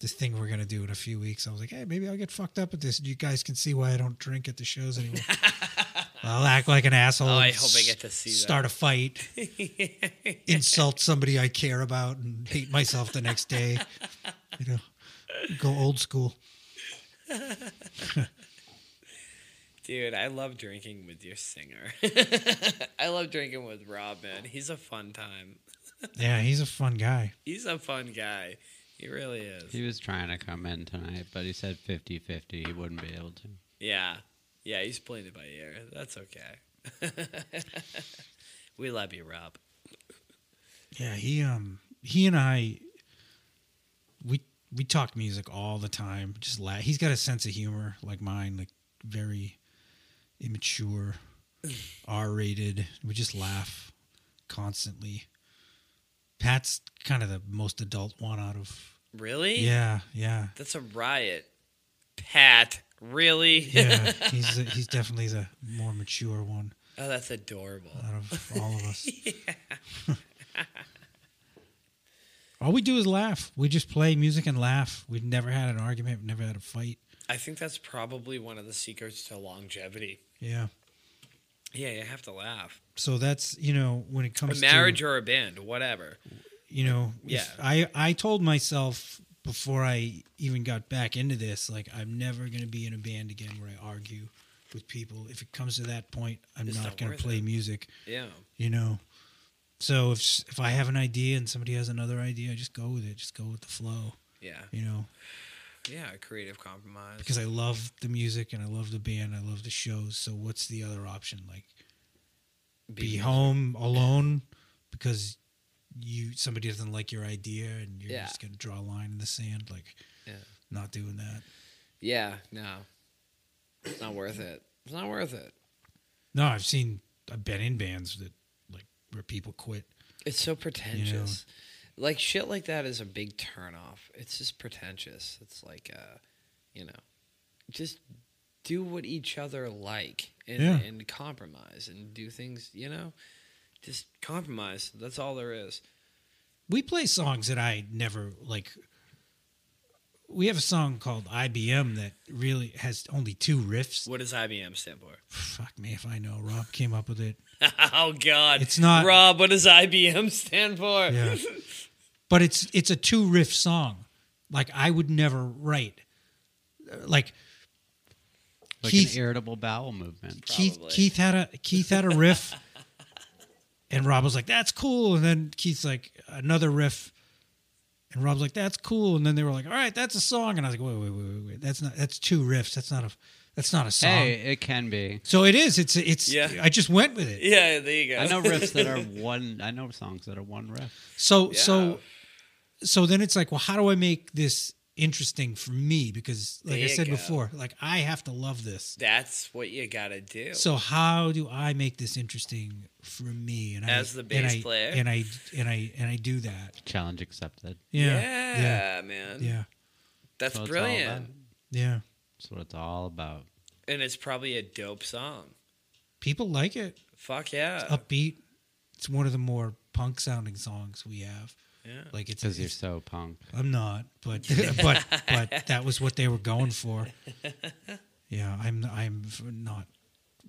this thing we're gonna do in a few weeks. I was like, hey, maybe I'll get fucked up at this. You guys can see why I don't drink at the shows anymore. [laughs] I'll act like an asshole. Oh, I hope I get to see that. Start a fight, [laughs] insult somebody I care about, and hate myself the next day. You know, go old school. Dude, I love drinking with your singer. [laughs] I love drinking with Rob, man. He's a fun time. Yeah, he's a fun guy. [laughs] He's a fun guy. He really is. He was trying to come in tonight, but he said 50 50. He wouldn't be able to. Yeah. Yeah, he's playing it by ear. That's okay. [laughs] we love you, Rob. Yeah, he um he and I we we talk music all the time. Just laugh. He's got a sense of humor like mine, like very immature, R-rated. We just laugh constantly. Pat's kind of the most adult one out of Really? yeah, yeah, That's a riot. Pat, really? yeah. [laughs] he's he's definitely the more mature one oh, that's adorable. out of all of us. [laughs] [laughs] all we do is laugh. We just play music and laugh. We've never had an argument. We've never had a fight. I think that's probably one of the secrets to longevity. Yeah. Yeah, you have to laugh. So that's you know when it A comes marriage to or a band, whatever. you know Yeah. I I told myself before I even got back into this like I'm never gonna be in a band again where I argue with people. If it comes to that point, I'm not, not gonna play it. music. Yeah. You know. So if if I have an idea and somebody has another idea, I just go with it. Just go with the flow. Yeah. You know, Yeah, a creative compromise. because I love the music and I love the band. I love the shows. So what's the other option? Like be home alone because you somebody doesn't like your idea and you're Yeah. just gonna draw a line in the sand like Yeah. not doing that Yeah, no. It's not worth it. It's not worth it. no i've seen i've been in bands that like where people quit It's so pretentious. Like shit like that is a big turnoff. It's just pretentious. It's like uh, you know, just do what each other like and, Yeah. and compromise and do things, you know? Just compromise. That's all there is. we play songs that i never like we have a song called ibm that really has only two riffs What does IBM stand for? fuck me if i know rob came up with it [laughs] oh God! It's not- Rob. What does IBM stand for? yeah [laughs] but it's it's a two riff song like i would never write like Like Keith- an irritable bowel movement. Keith Probably. Keith had a Keith had a riff, and Rob was like, "That's cool." And then Keith's like, "Another riff," and Rob's like, "That's cool." And then they were like, "All right, that's a song." And I was like, "Wait, wait, wait, wait, wait. That's not. That's two riffs. That's not a. That's not a song." Hey, it can be. So it is. It's it's. Yeah. I just went with it. Yeah, there you go. I know riffs that are [laughs] one. I know songs that are one riff. So Yeah. so so then it's like, well, how do I make this interesting for me? Because like There I said go. before, like I have to love this. That's what you gotta do. So how do I make this interesting for me? And As I, the and bass I- player? and I and I and I do that. Challenge accepted. Yeah, yeah, man. yeah, yeah, That's That's what it's all brilliant. about. yeah. That's what it's all about. And it's probably a dope song. People like it. Fuck yeah. Upbeat. It's one of the more punk sounding songs we have. Yeah. Like it's, Because you're so punk. I'm not, but [laughs] but but that was what they were going for. [laughs] Yeah, I'm I'm not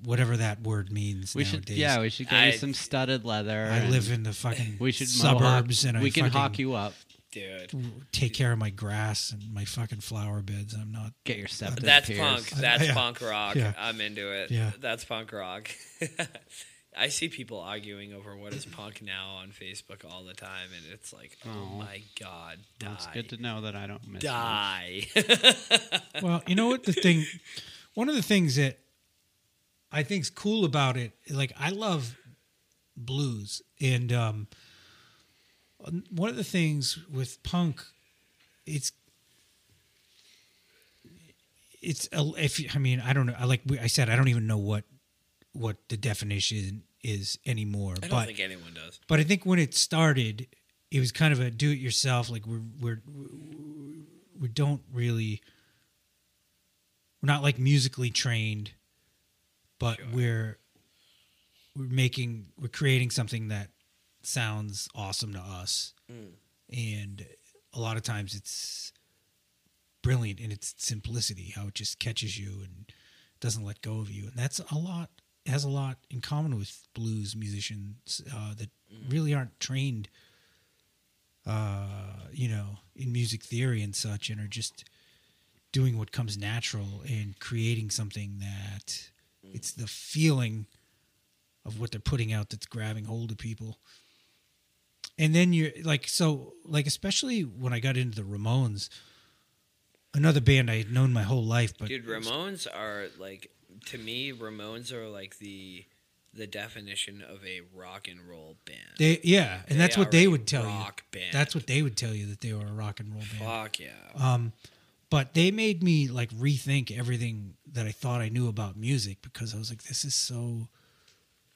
whatever that word means We should, nowadays. yeah, we should get I- you some studded leather. I live in the fucking we should suburbs, mohawk- and we I can hawk you up. dude. take care of my grass and my fucking flower beds. I'm not. Get your septum That's pierced. punk. That's Yeah. punk rock. Yeah. I'm into it. Yeah. That's punk rock. [laughs] I see people arguing over what is punk now on Facebook all the time, and it's like, oh, Oh. my god, die, Well, It's good to know that I don't miss die. Well, you know what the thing. One of the things that I think's cool about it, like I love blues, and um, one of the things with punk, it's it's a, if I mean I don't know. I like I said I don't even know what what the definition is anymore. I don't but think anyone does. but I think when it started, it was kind of a do it yourself. Like we're we're we don't really we're not like musically trained, but Sure. we're we're making we're creating something that sounds awesome to us, mm. and a lot of times it's brilliant in its simplicity, how it just catches you and doesn't let go of you, and that's a lot has a lot in common with blues musicians uh, that really aren't trained, uh, you know, in music theory and such, and are just doing what comes natural and creating something that it's the feeling of what they're putting out that's grabbing hold of people. And then you're like, so, like, especially when I got into the Ramones, another band I had known my whole life, but Dude, Ramones are like to me. Ramones are like the the definition of a rock and roll band. They yeah, and that's what they would tell rock you. band. That's what they would tell you that they were a rock and roll band. Fuck yeah. Um, but they made me like rethink everything that I thought I knew about music because I was like, this is so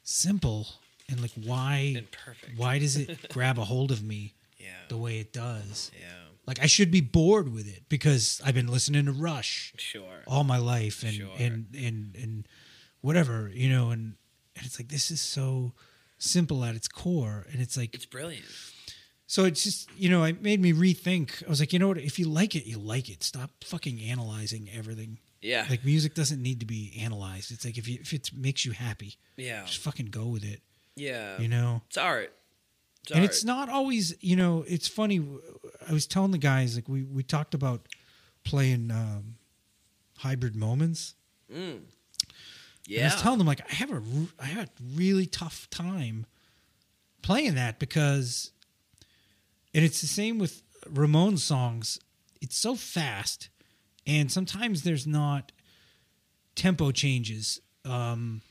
simple and like why and perfect. why does it [laughs] grab a hold of me Yeah. the way it does? Yeah. Like I should be bored with it because I've been listening to Rush Sure. all my life and Sure. and and and whatever you know and, and it's like this is so simple at its core and it's like It's brilliant. so it's just you know it made me rethink i was like you know what if you like it you like it stop fucking analyzing everything Yeah. like music doesn't need to be analyzed it's like if you if it makes you happy yeah. just fucking go with it Yeah. you know It's art. It's and it's not always you know it's funny i was telling the guys like we we talked about playing um hybrid moments Mm. And I was telling them like I have a I have a really tough time playing that because, and it's the same with Ramones songs. It's so fast, and sometimes there's not tempo changes um,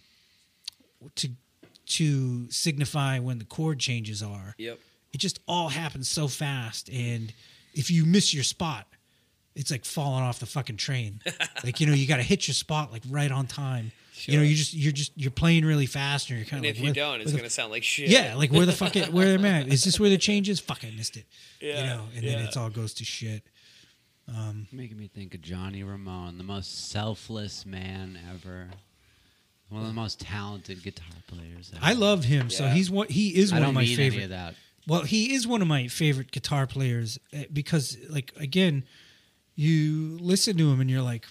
to to signify when the chord changes are. Yep. It just all happens so fast, and if you miss your spot, it's like falling off the fucking train. [laughs] like you know, you got to hit your spot like right on time. You know, Sure. you just you're just you're playing really fast, and you're kind And of if you where- don't, it's the gonna sound like shit. yeah, like where the fuck it, where am I? at? Is this where the [laughs] change is? Fuck, I missed it. Yeah, You know, and then yeah. it's all goes to shit. Um, Making me think of Johnny Ramone, the most selfless man ever. One of the most talented guitar players. Ever. I love him, so Yeah. he's what he is I one don't of my mean favorite. any of that. Well, he is one of my favorite guitar players uh, because, like, again, you listen to him and you're like,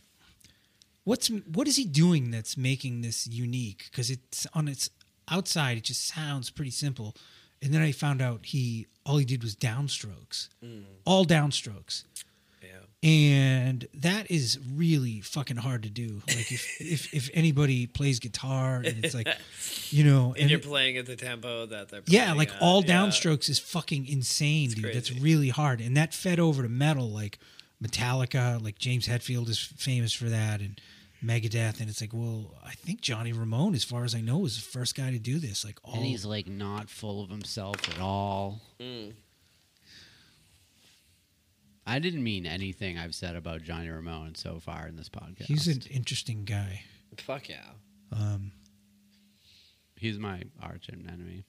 "What's what is he doing that's making this unique?" Because it's on its outside, it just sounds pretty simple, and then I found out he all he did was downstrokes, all downstrokes, Yeah. And that is really fucking hard to do. Like, if [laughs] if if anybody plays guitar and it's like, [laughs] you know, And, you're it- playing at the tempo that they're yeah, like at. all Yeah. downstrokes is fucking insane, It's dude. That's really hard, and that fed over to metal, like Metallica, like James Hetfield is famous for that, and Megadeth. And it's like, well, I think Johnny Ramone, as far as I know, was the first guy to do this. Like all, And he's like not full of himself at all. Mm. I didn't mean anything I've said about Johnny Ramone so far in this podcast. he's an interesting guy. Fuck yeah. Um, he's my arch enemy.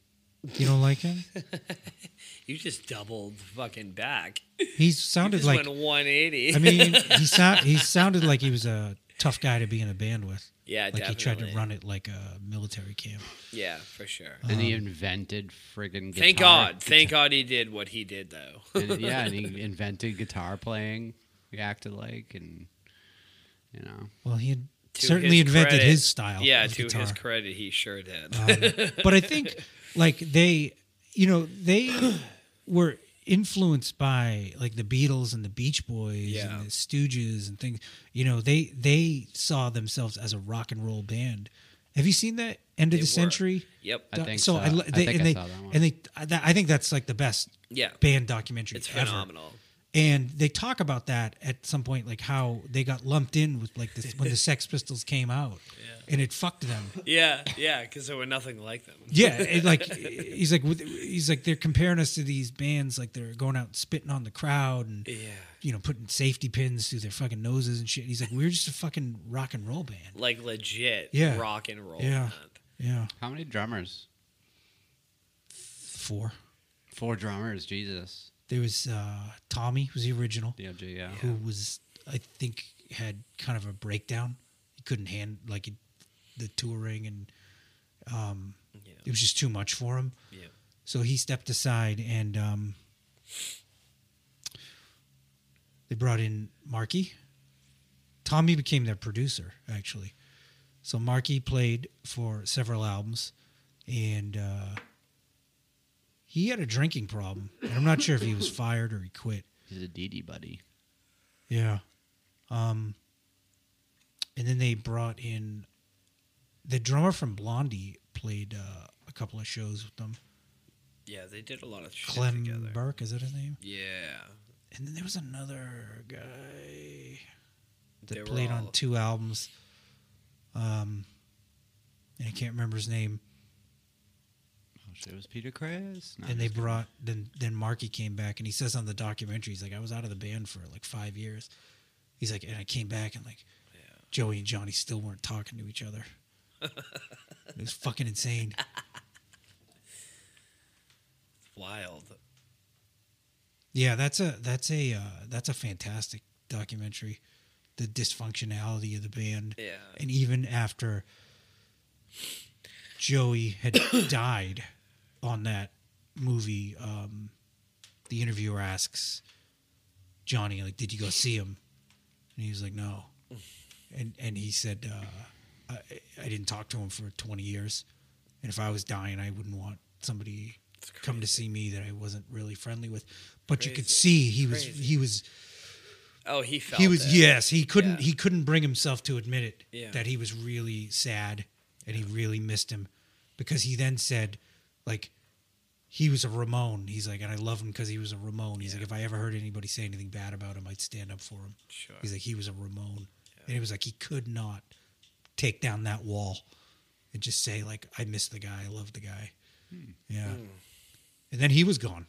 you don't like him? [laughs] You just doubled fucking back. He You sounded just like. went 180. I mean, he [laughs] sound he sounded like he was a tough guy to be in a band with. Yeah, Like definitely. he tried to run it like a military camp. Yeah, for sure. and he invented friggin' guitar. Thank God. Thank God he did what he did, though. and, yeah, and he [laughs] invented guitar playing. He acted like, and you know, Well, he had To certainly his invented credit- his style. Yeah, of to his credit, he sure did. Um, but I think [laughs] like they, you know, they [clears throat] were influenced by like the Beatles and the Beach Boys Yeah. and the Stooges and things. You know, they they saw themselves as a rock and roll band. Have you seen that end of They the were. century? yep. I think so. so. I, lo- I they, think and I they saw that one. and they. I, that- I think that's like the best Yeah. band documentary. It's ever. phenomenal. And they talk about that at some point, like how they got lumped in with like this when the Sex Pistols came out, and it fucked them. Yeah, yeah, because they were nothing like them. Yeah, it, like [laughs] he's like he's like they're comparing us to these bands like they're going out and spitting on the crowd and Yeah. you know putting safety pins through their fucking noses and shit. He's like we're just a fucking rock and roll band. Like legit Yeah. rock and roll. Yeah. band. Yeah, How many drummers? four. Four drummers. Jesus. There was uh, Tommy, was the original, DFG. Yeah. who was I think had kind of a breakdown. He couldn't hand like it, the touring and um, Yeah. it was just too much for him. Yeah. So he stepped aside and um, they brought in Marky. Tommy became their producer, actually. So Marky played for several albums and uh, he had a drinking problem. And I'm not sure if he was [laughs] fired or he quit. He's a DD buddy. Yeah. Um, and then they brought in the drummer from Blondie played uh, a couple of shows with them. Yeah, they did a lot of shit Clem together. Burke, is that his name? Yeah. And then there was another guy that They were played on two albums. Um, and I can't remember his name. Oh shit! It was Peter Criss. No, and they just kidding. brought then then Marky came back and he says on the documentary he's like I was out of the band for like five years. He's like and I came back and like Joey and Johnny still weren't talking to each other. It was fucking insane. Wild. Yeah, that's a that's a uh, that's a fantastic documentary. The dysfunctionality of the band. Yeah. And even after Joey had [coughs] died on that movie, um, the interviewer asks Johnny, like, did you go see him? And he was like, no. And and he said, uh, I, I didn't talk to him for 20 years. And if I was dying, I wouldn't want somebody come to see me that I wasn't really friendly with. But you could see he was Crazy. he was Oh, he felt he was it. yes he couldn't Yeah. he couldn't bring himself to admit it Yeah. that he was really sad and he really missed him because he then said like he was a Ramone he's like and I love him because he was a Ramone he's Yeah. like if I ever heard anybody say anything bad about him I'd stand up for him Sure. he's like he was a Ramone and it was like he could not take down that wall and just say like I miss the guy I love the guy yeah and then he was gone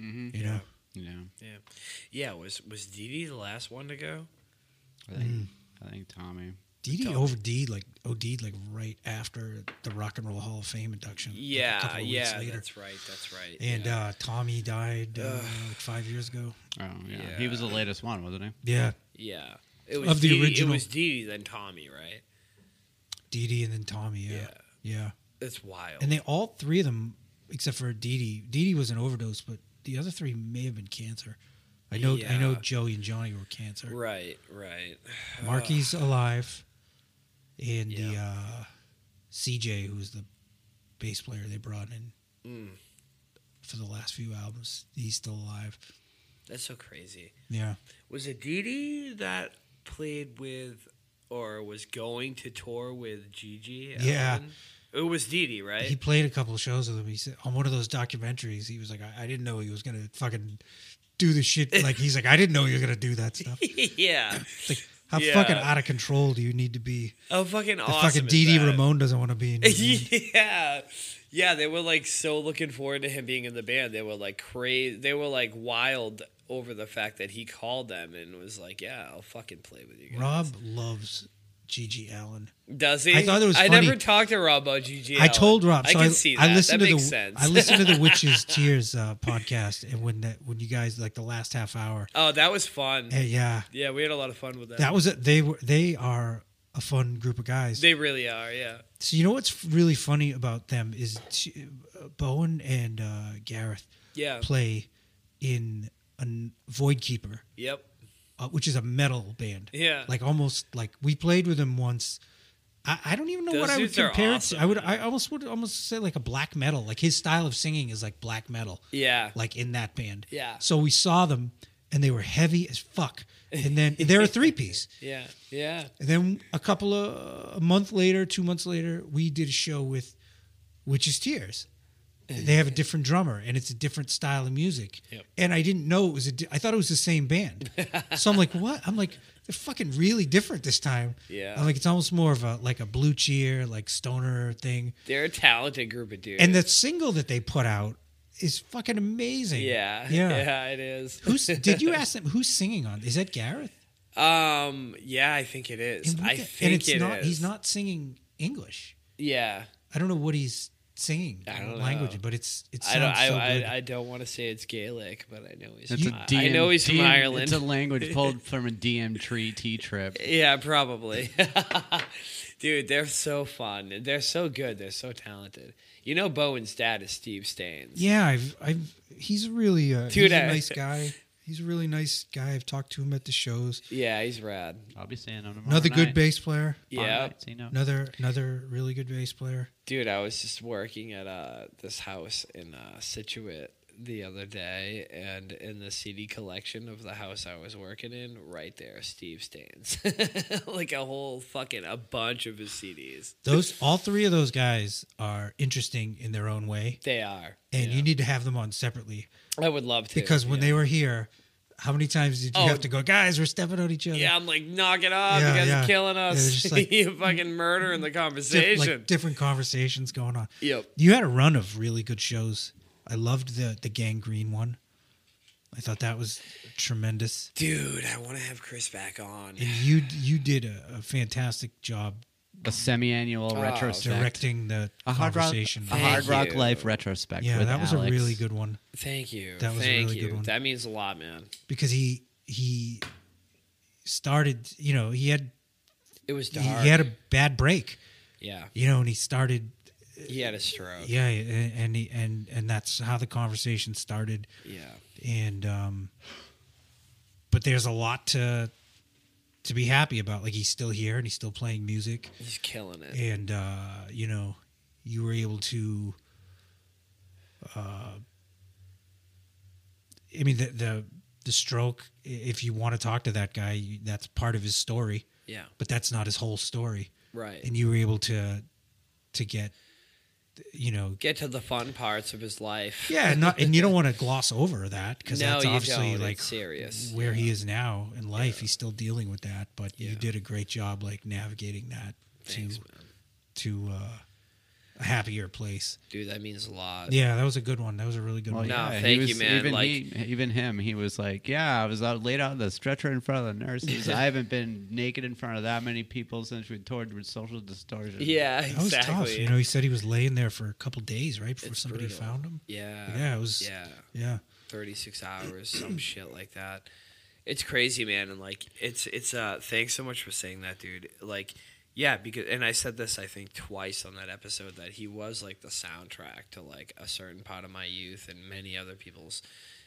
Mhm. you know Yeah. Yeah. Yeah, was was Dee Dee the last one to go? I think. Mm. I think Tommy. Dee Dee Tell- OD'd like OD'd like right after the Rock and Roll Hall of Fame induction. like, a Yeah, couple of weeks yeah, later. that's right, that's right. And yeah. uh, Tommy died uh, like five years ago. Oh yeah. He was the latest one, wasn't he? Yeah, yeah, it was of the Dee- original- It was Dee Dee then Tommy, right? Dee Dee and then Tommy. Yeah, yeah. It's wild. And they all three of them, except for Dee Dee. Dee Dee was an overdose, but the other three may have been cancer. I know. I know Joey and Johnny were cancer. right, right. [sighs] Marky's alive, and the Yeah. uh, CJ, who's the bass player they brought in Mm, for the last few albums, he's still alive. that's so crazy. Yeah. Was it Dee Dee that played with or was going to tour with GG? Yeah. It was Dee, right? He played a couple of shows with him. He said on one of those documentaries, he was like, I, I didn't know he was gonna fucking do the shit. [laughs] Like he's like, I didn't know you were gonna do that stuff. [laughs] yeah. Like, how Yeah. fucking out of control do you need to be? Oh, fucking The awesome. fucking is Dee Dee that? Ramone doesn't want to be in. [laughs] yeah. Yeah, they were like so looking forward to him being in the band. They were like crazy. They were like wild over the fact that he called them and was like, "Yeah, I'll fucking play with you guys." Rob loves GG Allin. does he? I thought it was I funny. never talked to Rob about GG. I told Rob. I can I, see that. I listened that to makes the sense. I listened to the [laughs] Witches Tears uh, podcast, and when that when you guys like the last half hour, oh, that was fun. yeah, Yeah, we had a lot of fun with that. that was it. They were they are a fun group of guys. they really are. Yeah. So you know what's really funny about them is t- Bowen and uh, Gareth Yeah. play in a Void Keeper Yep. uh, which is a metal band. Yeah. like almost like we played with them once. I, I don't even know Those what I would compare awesome, it to. I would. I almost would almost say like a black metal. Like his style of singing is like black metal. Yeah. like in that band. Yeah. So we saw them, and they were heavy as fuck. And then they're a three piece. [laughs] Yeah. Yeah. And then a couple of a month later, two months later, we did a show with Witches Tears. They have a different drummer, and it's a different style of music. Yep. And I didn't know it was a. di- I thought it was the same band. [laughs] so I'm like, what? I'm like, they're fucking really different this time. Yeah. I'm like, it's almost more of a like a blue cheer, like stoner thing. They're a talented group of dudes. And the single that they put out is fucking amazing. yeah. Yeah. [laughs] Yeah, it is. Who's [laughs] did you ask them who's singing on? Is that Gareth? Um. Yeah, I think it is. And I the- think and it's it not. is. He's not singing English. Yeah. I don't know what he's singing. I don't language, but it's it's. I don't. sounds I, so good. I, I don't want to say it's Gaelic, but I know he's. It's From, a I DM know he's from Ireland. It's a language [laughs] pulled from a DM tree T trip. [laughs] Yeah, probably. [laughs] Dude, they're so fun. They're so good. They're so talented. You know, Bowen's dad is Steve Staines. yeah, I've, I've he's really uh, Dude, he's a I- nice guy. He's a really nice guy. I've talked to him at the shows. Yeah, he's rad. I'll be seeing him tomorrow Another good night. bass player. Yeah. night, you know. Another another really good bass player. Dude, I was just working at uh, this house in uh, Scituate the other day, and in the CD collection of the house I was working in, right there, Steve Staines. [laughs] like a whole fucking a bunch of his CDs. Those all three of those guys are interesting in their own way, They are. and yeah. you need to have them on separately I would love to. because when yeah. they were here, how many times did you Oh. have to go, guys? We're stepping on each other. Yeah, I'm like, knock it off. Yeah, you guys yeah. are killing us. just [laughs] like- you fucking murder in the [laughs] conversation. like different conversations going on. yep. You had a run of really good shows. I loved the the Gang Green one. I thought that was tremendous. Dude, I want to have Chris back on. And you you did a, a fantastic job A semi-annual Oh, retrospect. directing the a hard rock, conversation. a hard rock you. life retrospect. yeah, with that was Alex. a really good one Thank you. That was a really you. good one. That means a lot, man. because he he started. You know, he had It was he, he had a bad break. yeah. You know, and he started. He had a stroke. Yeah, and and he, and and that's how the conversation started. Yeah. and um but there's a lot to to be happy about like he's still here and he's still playing music He's killing it. and uh you know you were able to uh i mean the the the stroke if you want to talk to that guy you, that's part of his story Yeah. but that's not his whole story Right. and you were able to to get you know Get to the fun parts of his life. yeah and not and you don't want to gloss over that because No, that's obviously don't. It's like serious. where he is now in life. He's still dealing with that, but you did a great job like navigating that Thanks, to man. to uh, a happier place. Dude, that means a lot. Yeah, that was a good one. That was a really good Well, one. No, yeah, thank he you, man. Even, Like- he, even him, he was like, "Yeah, I was out laid out on the stretcher in front of the nurses. I haven't been naked in front of that many people since we toured with Social Distortion." Yeah, That was exactly. tough. You know, he said he was laying there for a couple days, right, before It's somebody brutal. found him. Yeah. Yeah, it was. Yeah. Yeah, 36 hours, some [clears throat] shit like that. It's crazy, man, and like it's it's uh thanks so much for saying that, dude. Like yeah, because and I said this I think twice on that episode that he was like the soundtrack to like a certain part of my youth and many other people's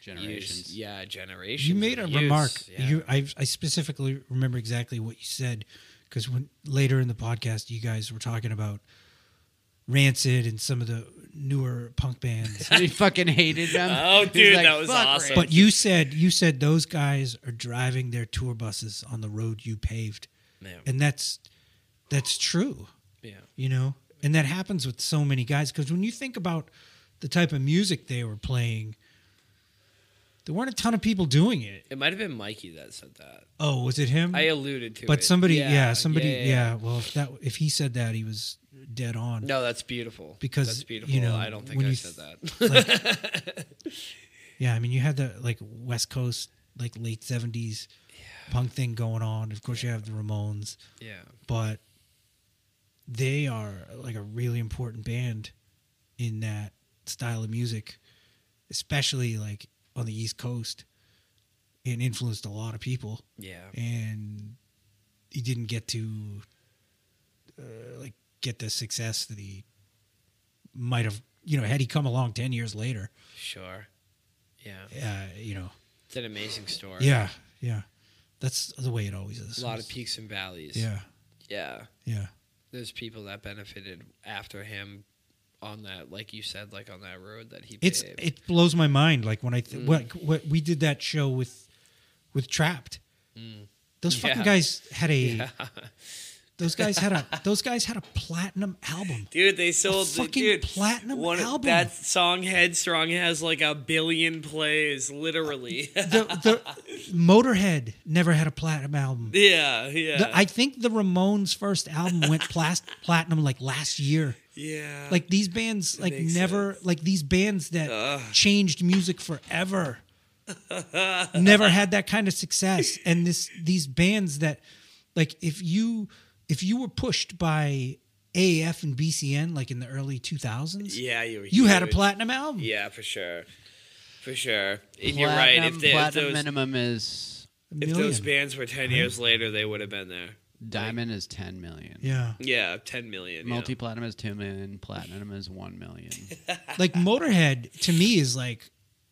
Generations. Years, yeah, generations. you made a youths, remark. Yeah. You, I, I specifically remember exactly what you said because when later in the podcast, you guys were talking about Rancid and some of the newer punk bands. [laughs] he fucking hated them. [laughs] Oh, dude, like, that was awesome." Ray." But you said you said those guys are driving their tour buses on the road you paved, yeah. and that's that's true. yeah. You know, and that happens with so many guys because when you think about the type of music they were playing, there weren't a ton of people doing it. It might have been Mikey that said that. Oh, was it him? I alluded to it. but somebody, yeah, somebody, yeah, yeah, yeah, yeah. Well, if that if he said that, he was dead on. No, that's beautiful. Because, that's beautiful. you know, I don't think when I you said th- that. [laughs] Yeah, I mean, you had the like West Coast, like late seventies punk thing going on. Of course, you have the Ramones. yeah. but they are like a really important band in that style of music, especially like on the East Coast, and influenced a lot of people. Yeah. And he didn't get to uh, like get the success that he might have. You know, had he come along ten years later, Sure. Yeah. uh, you know, It's an amazing story. yeah, yeah. That's the way it always is. A lot of peaks and valleys. Yeah, Yeah. yeah. There's people that benefited after him on that, like you said, like on that road that he It's paved. it blows my mind. Like when I th- Mm. what what we did that show with with Trapt. Those fucking Mm. Yeah. guys had a [laughs] Yeah. Those guys had a those guys had a platinum album. Dude, they sold fucking dude, platinum one, album. That song Headstrong has like a billion plays, literally. [laughs] The the Motorhead never had a platinum album. yeah, yeah. The- I think the Ramones' first album went plas- platinum like last year. yeah. Like these bands, like never, like these bands that Ugh. changed music forever, [laughs] never had that kind of success. And this, these bands that, like, if you if you were pushed by AAF and BCN, like in the early two thousands, yeah, you were you had a platinum album. Yeah, for sure. For sure. And you're right. If, Platinum- they, if those minimum is A if those bands were 10 years later, they would have been there. diamond is ten million. yeah, Yeah, 10 million. Multi platinum is two million. Platinum is one million. [laughs] like Motorhead to me is like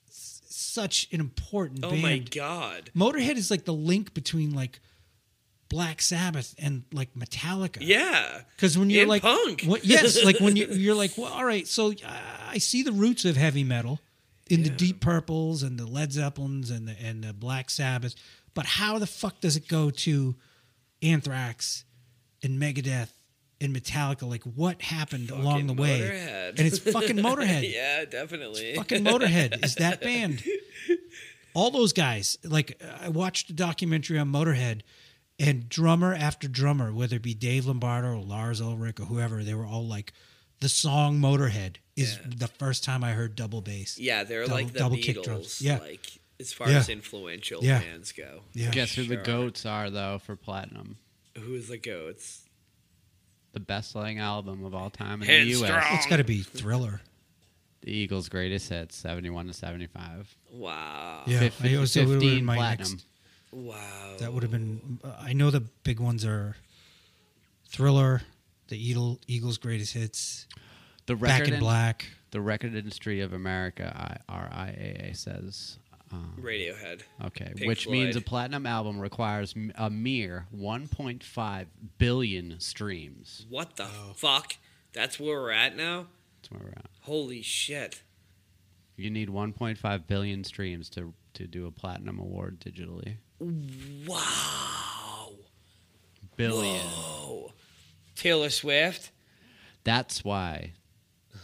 s- such an important Oh band. my god. Motorhead is like the link between like Black Sabbath and like Metallica. Yeah. Because when you're And like, punk. what, yes, [laughs] like when you, you're like, well, all right, so uh, I see the roots of heavy metal in the Deep Purples and the Led Zeppelins and the and the Black Sabbath, but how the fuck does it go to Anthrax and Megadeth and Metallica? Like, what happened along the Fucking way? Motorhead. And it's fucking Motorhead. [laughs] yeah, definitely. fucking Motorhead is that [laughs] band. All those guys. Like I watched a documentary on Motorhead, and drummer after drummer, whether it be Dave Lombardo or Lars Ulrich or whoever, they were all like, the song Motorhead is Yeah. the first time I heard double bass. Yeah, they're Double- like the double Beatles. kick drums. Yeah. Like as far Yeah. as influential Yeah. bands go. Yeah. Guess who the goats are though for platinum? Who is the goats? The best selling album of all time in the Headstrong. U.S. It's got to be Thriller. The Eagles' greatest hits, seventy-one to seventy-five. Wow. Yeah, Fif- I also 15 my platinum. next- Wow. That would have been. uh, I know the big ones are Thriller, the Eagle, Eagles' greatest hits, The Back in in- Black. The record industry of America, I- RIAA says. Um, Radiohead. okay, Pink which means a platinum album requires a mere 1.5 billion streams. What the fuck? That's where we're at now? That's where we're at. Holy shit. You need 1.5 billion streams to to do a platinum award digitally. Wow. Billion. Whoa. Taylor Swift? That's why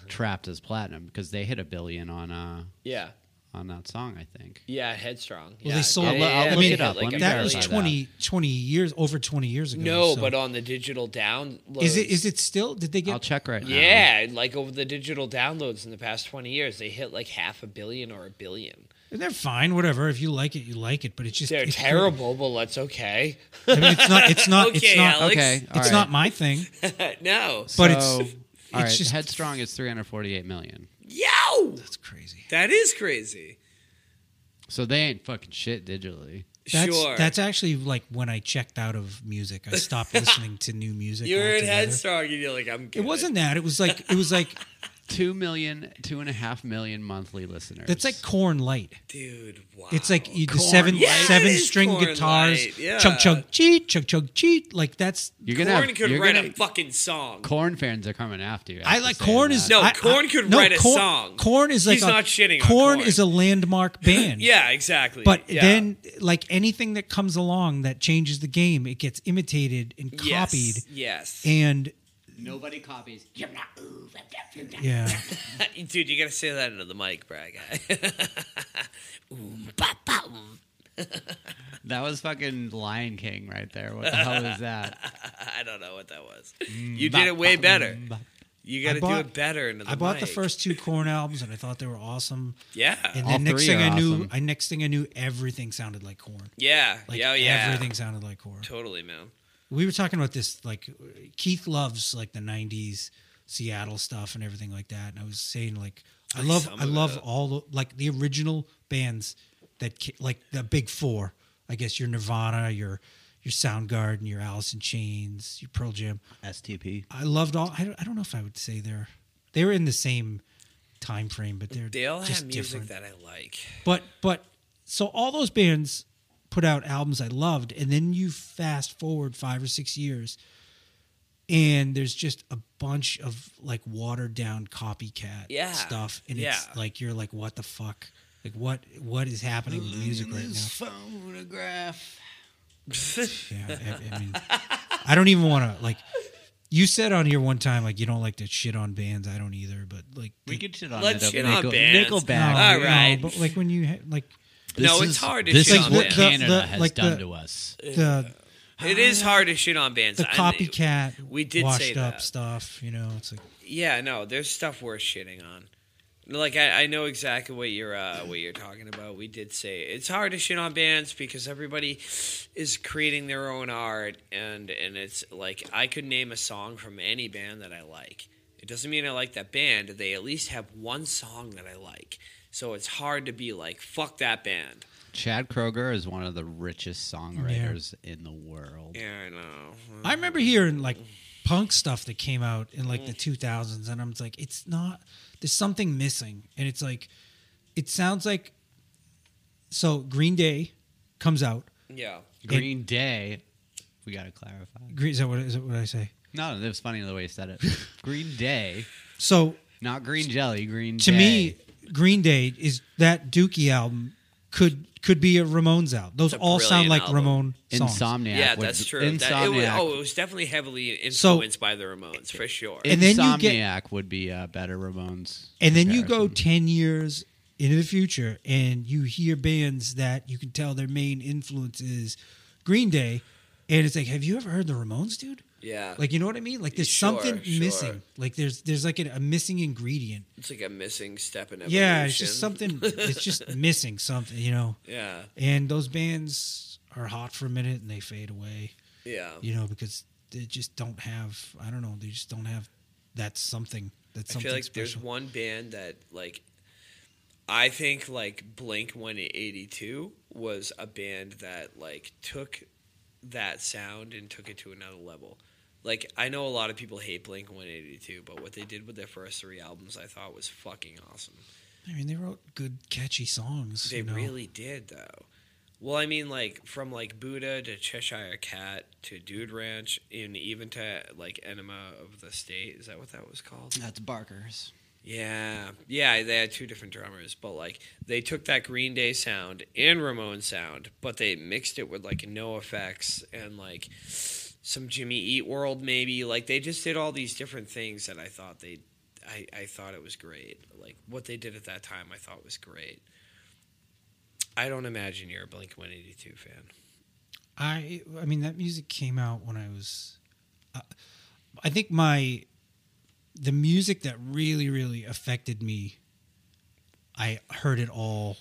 Trapt is platinum because they hit a billion on uh Yeah. on that song. I think. Yeah, Headstrong. Well, yeah. they sold- Yeah, I'll, yeah, I'll yeah, look it up. like Let me That was verify billion. 20, 20 years over 20 years ago. No, so- but on the digital downloads. is it is it still? Did they get? I'll check right now. Yeah, like over the digital downloads in the past 20 years, they hit like half a billion or a billion. They're fine, whatever. If you like it, you like it. But it's just They're it's terrible, but that's okay. I mean, it's not. It's not. [laughs] it's Okay, not. Alex. Okay. all It's right. not my thing. [laughs] no. But it's- So, [laughs] all right. it's just- Headstrong is 348 million. Yo! That's crazy. That is crazy. So they ain't fucking shit digitally. That's sure. that's actually like when I checked out of music. I stopped listening to new music. You're in altogether. Headstrong and you're like, I'm good. It wasn't that. It was like it was like Two million, two and a half million monthly listeners. that's like Korn light. Dude, wow. It's like you, the Korn seven Light. Yeah, seven is string Korn guitars, Light, yeah. chug chug cheat, chug chug cheat. Like that's you're gonna Korn have, could you're write gonna, a fucking song. Korn fans are coming after you. I after like saying Korn that. is No, I- Korn I- could no, write a Korn- song. Korn is like He's a, not shitting on Corn Korn. is a landmark [clears throat] band. Yeah, exactly. But Yeah. then, like anything that comes along that changes the game, it gets imitated and yes, copied. Yes. And nobody copies. yeah, [laughs] Dude, you gotta say that into the mic, Brad guy. [laughs] Oom, ba, ba, oom. That was fucking Lion King right there. What the hell is that? [laughs] I don't know what that was. Mm, you did it way better. You got to I do bought- it better into the I bought the first two Korn albums, and I thought they were awesome. Yeah. And All then next thing are I knew, awesome. I next thing I knew, everything sounded like Korn. yeah. Like yeah. Yeah. everything sounded like Korn. Totally, man. We were talking about this. Like Keith loves like the '90s Seattle stuff and everything like that. And I was saying like I love some I love it. all the like the original bands that like the big four. I guess your Nirvana, your your Soundgarden, your Alice in Chains, your Pearl Jam. STP. I loved all. I don't, I don't know if I would say they're they were in the same time frame, but they're They all just have music different. that I like. But but so all those bands put out albums I loved, and then you fast forward five or six years, and there's just a bunch of like watered down copycat Yeah. stuff, and Yeah. it's like you're like, what the fuck? Like what what is happening with music right now? photograph. [laughs] Yeah, I, I mean, I don't even want to like. You said on here one time like you don't like to shit on bands. I don't either, but like We could shit on Let's it. shit on Nickel, bands. Nickelback. no, All no, right. but like when you ha- like No, This it's is- hard to This shit is on what bands. Canada The- has like done the- to us. the It is hard to shit on bands. the I- copycat we did washed say up that. stuff. You know, it's like Yeah, no, there's stuff worth shitting on. Like I, I know exactly what you're uh, what you're talking about. We did say it's hard to shit on bands because everybody is creating their own art, and and it's like I could name a song from any band that I like. It doesn't mean I like that band. They at least have one song that I like. So it's hard to be like fuck that band. Chad Kroeger is one of the richest songwriters in the world. Yeah, I know. I remember hearing like punk stuff that came out in like the Mm. 2000s, and I'm like, it's not. There's something missing, and it's like, it sounds like. So Green Day comes out. Yeah. Green Day. We got to clarify. Green, is that what is that what I say? No, it was funny the way you said it. [laughs] Green Day, So not green jelly. Green to Day. me, Green Day is that Dookie album could could be a Ramones album. Those It's a all sound brilliant like album. Ramone songs. Insomniac. Yeah, would- that's true. That, it was, Insomniac. oh, it was definitely heavily So- influenced by the Ramones for sure. And then you get- Insomniac would be a better Ramones. And then you go comparison. 10 years into the future and you hear bands that you can tell their main influence is Green Day. And it's like, have you ever heard the Ramones, dude? Yeah, Like, you know what I mean? Like, there's Sure, something sure. missing. Like, there's there's like a, a missing ingredient. it's like a missing step in evolution. Yeah, it's just something. [laughs] it's just missing something, you know. yeah, And those bands are hot for a minute and they fade away, yeah. you know, because they just don't have. I don't know. They just don't have that something. That's I something feel like special. there's one band that like I think like Blink 182 was a band that like took that sound and took it to another level. Like I know a lot of people hate Blink 182, but what they did with their first three albums I thought was fucking awesome. I mean, they wrote good, catchy songs. They you know? really did though. Well, I mean, like from like Buddha to Cheshire Cat to Dude Ranch, and even to like Enema of the State. Is that what that was called? That's Barker's. Yeah, yeah, they had two different drummers, but like they took that Green Day sound and Ramon sound, but they mixed it with like no effects and like some Jimmy Eat World maybe. Like they just did all these different things that I thought they, I, I thought it was great. Like what they did at that time, I thought was great. I don't imagine you're a Blink One Eighty Two fan. I I mean that music came out when I was uh, I think my the music that really really affected me I heard it all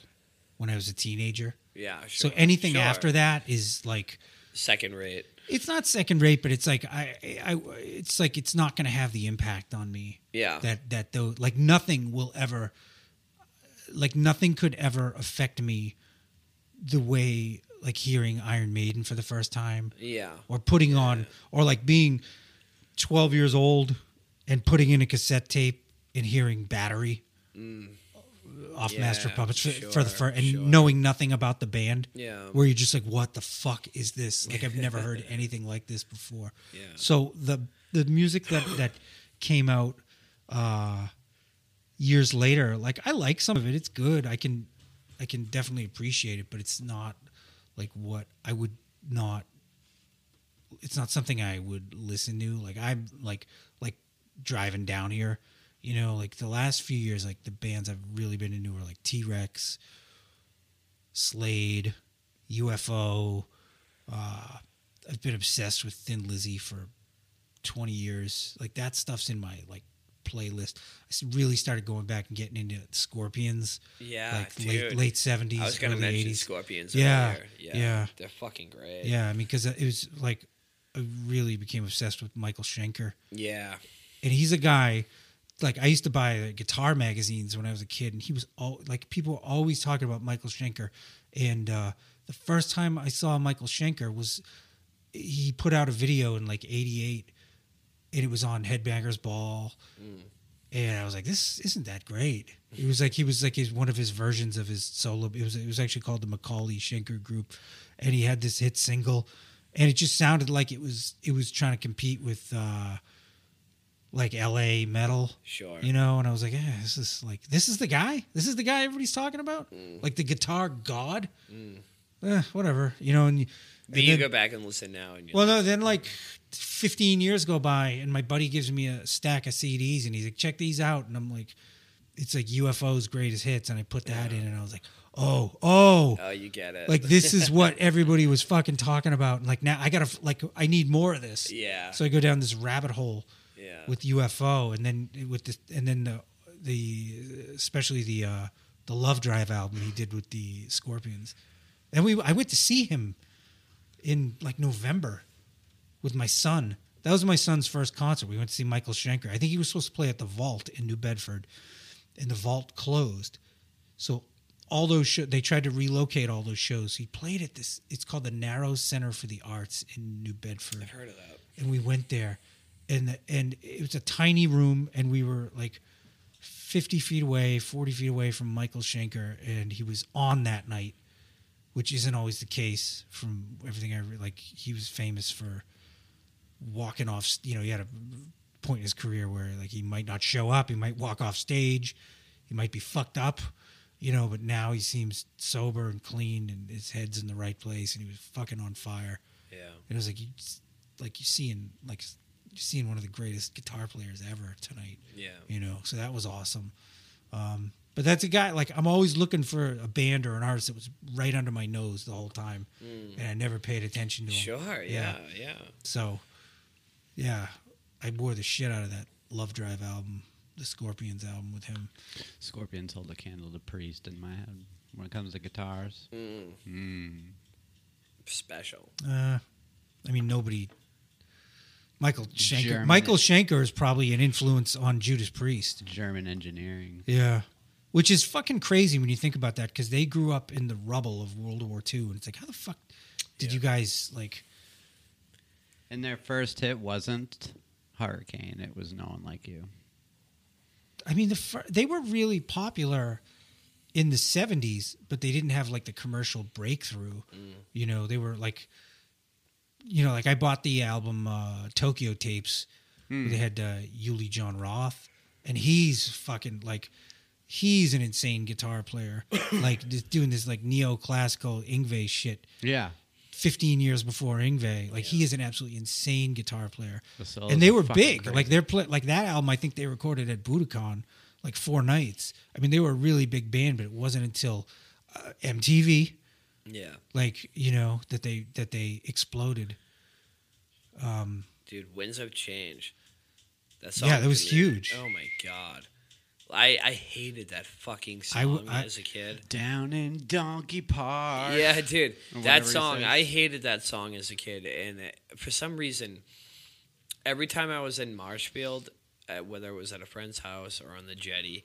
when I was a teenager. Yeah, sure. so anything sure. after that is like second rate. It's not second rate but it's like I I it's like it's not going to have the impact on me. Yeah, that that though like nothing will ever like nothing could ever affect me the way like hearing Iron Maiden for the first time. Yeah, or putting on or like being 12 years old and putting in a cassette tape and hearing battery mm. Off Yeah, master puppets for, for the first and sure. knowing nothing about the band yeah, where you're just like what the fuck is this? Like i've never heard [laughs] anything like this before. Yeah. so the the music that that came out uh years later like i like some of it. It's good. I can i can definitely appreciate it but it's not like what i would not it's not something i would listen to. Like i'm like like driving down here you know like the last few years like the bands i've really been into are like t-rex slade ufo uh i've been obsessed with thin lizzy for 20 years like that stuff's in my like playlist I really started going back and getting into scorpions Yeah, like dude. late late 70s I was going to mention 80s Scorpions. Yeah, earlier. yeah, yeah. they're fucking great. yeah i mean because it was like i really became obsessed with michael schenker yeah, and he's a guy like I used to buy guitar magazines when I was a kid, and he was all like people were always talking about Michael Schenker. And uh, the first time I saw Michael Schenker was he put out a video in like '88, and it was on Headbangers Ball, and I was like, this isn't that great. It was like he was like his one of his versions of his solo. It was it was actually called the McAuley Schenker Group, and he had this hit single, and it just sounded like it was it was trying to compete with uh like L.A. metal. Sure. You know, and I was like, yeah, this is like this is the guy. This is the guy everybody's talking about, Mm. like the guitar god. Eh, whatever, you know. And, and you then- go back and listen now, and well, like, no, then like 15 years go by, and my buddy gives me a stack of CDs, and he's like, check these out. And I'm like, it's like UFO's greatest hits. And I put that in, and I was like, oh, oh. oh, you get it. Like this is what [laughs] everybody was fucking talking about. And like now I gotta like I need more of this. Yeah. So I go down this rabbit hole yeah. with UFO, and then with the and then the the especially the uh, the Love Drive album he did with the Scorpions, and we I went to see him in like November with my son. That was my son's first concert. We went to see Michael Schenker. I think he was supposed to play at the Vault in New Bedford, and the Vault closed. So all those show, they tried to relocate all those shows. He played at this. It's called the Narrows Center for the Arts in New Bedford I've heard of that. and we went there and and it was a tiny room and we were like 50 feet away 40 feet away from michael schenker and he was on that night which isn't always the case from everything i re- like he was famous for walking off you know he had a point in his career where like he might not show up he might walk off stage he might be fucked up you know but now he seems sober and clean and his head's in the right place and he was fucking on fire Yeah. And it was like you, like you seeing like seeing one of the greatest guitar players ever tonight. Yeah. You know, so that was awesome. Um, but that's a guy like I'm always looking for a band or an artist that was right under my nose the whole time, and I never paid attention to him. Sure. Yeah. Yeah. So, yeah, I wore the shit out of that Love Drive album, the Scorpions album with him. Scorpions hold a candle to priest in my head when it comes to guitars. Mm. Mm. Special. Uh, I mean, nobody. Michael Schenker. German- Michael Schenker is probably an influence on Judas Priest. German engineering. Yeah. Which is fucking crazy when you think about that because they grew up in the rubble of World War II. And it's like, how the fuck did Yeah. you guys, like, And their first hit wasn't Hurricane. It was No One Like You. I mean, the fir- they were really popular in the 70s, but they didn't have like the commercial breakthrough. Mm. You know, they were like, you know, like I bought the album uh, Tokyo Tapes. where They had uh, Uli Jon Roth, and he's fucking like, he's an insane guitar player, [coughs] like just doing this like neoclassical Yngwie shit. Yeah. 15 years before Yngwie. Like he is an absolutely insane guitar player. The And they were big. crazy. Like they're play- like that album I think they recorded at Budokan like four nights. I mean they were a really big band but it wasn't until uh, MTV Yeah. like, you know, that they that they exploded. Um Dude, Winds of Change. That Yeah, that was dude, huge. Oh my god. I I hated that fucking song I- as a kid. Down in Donkey Park. Yeah, dude, Or that song. I hated that song as a kid, and it, for some reason, every time I was in Marshfield, uh, whether it was at a friend's house or on the jetty,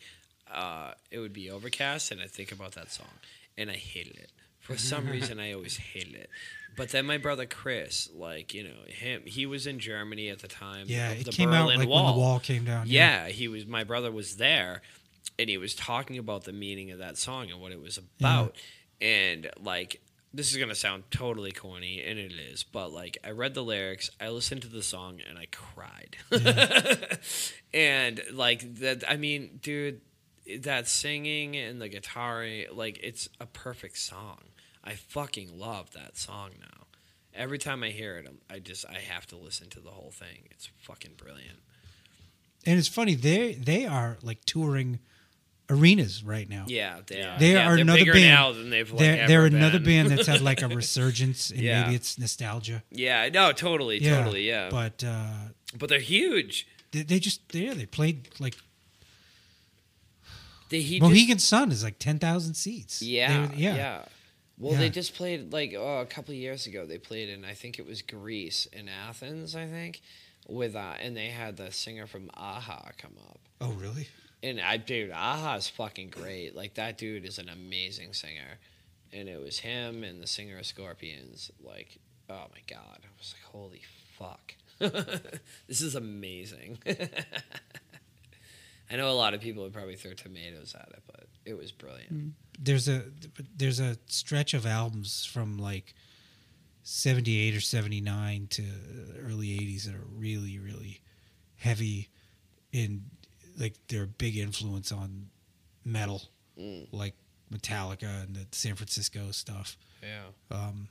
uh, it would be overcast, and I think about that song, and I hated it. For some [laughs] reason, I always hated it. But then my brother Chris, like you know him, he was in Germany at the time. Yeah, it came Berlin out like Wall. when the wall came down. Yeah, he was. My brother was there, and he was talking about the meaning of that song and what it was about. And like, this is gonna sound totally corny, and it is. But like, I read the lyrics, I listened to the song, and I cried. [laughs] and like that, I mean, dude, that singing and the guitar, like, it's a perfect song. I fucking love that song now. Every time I hear it, I'm- I just I have to listen to the whole thing. It's fucking brilliant. And it's funny they they are like touring arenas right now. Yeah, they are. They yeah, are another band. now than they've like they're, ever they're another band that's had [laughs] like a resurgence and Yeah. maybe it's nostalgia. yeah, no, totally, totally, yeah. But, uh, But they're huge. they, they just yeah they played like They, he Mohegan Sun is like ten thousand seats. just, They yeah, yeah, Well, Yeah. they just played like oh, a couple of years ago. They played in I think it was Greece in Athens, I think, with uh, and they had the singer from a-ha come up. Oh really? And I, dude, a-ha is fucking great. Like that dude is an amazing singer, and it was him and the singer of Scorpions. Like, oh my god, I was like, holy fuck, [laughs] this is amazing. [laughs] I know a lot of people would probably throw tomatoes at it, but it was brilliant. There's a there's a stretch of albums from like 78 or 79 to early 80s that are really really heavy in like they're a big influence on metal like metallica and the san francisco stuff Yeah. um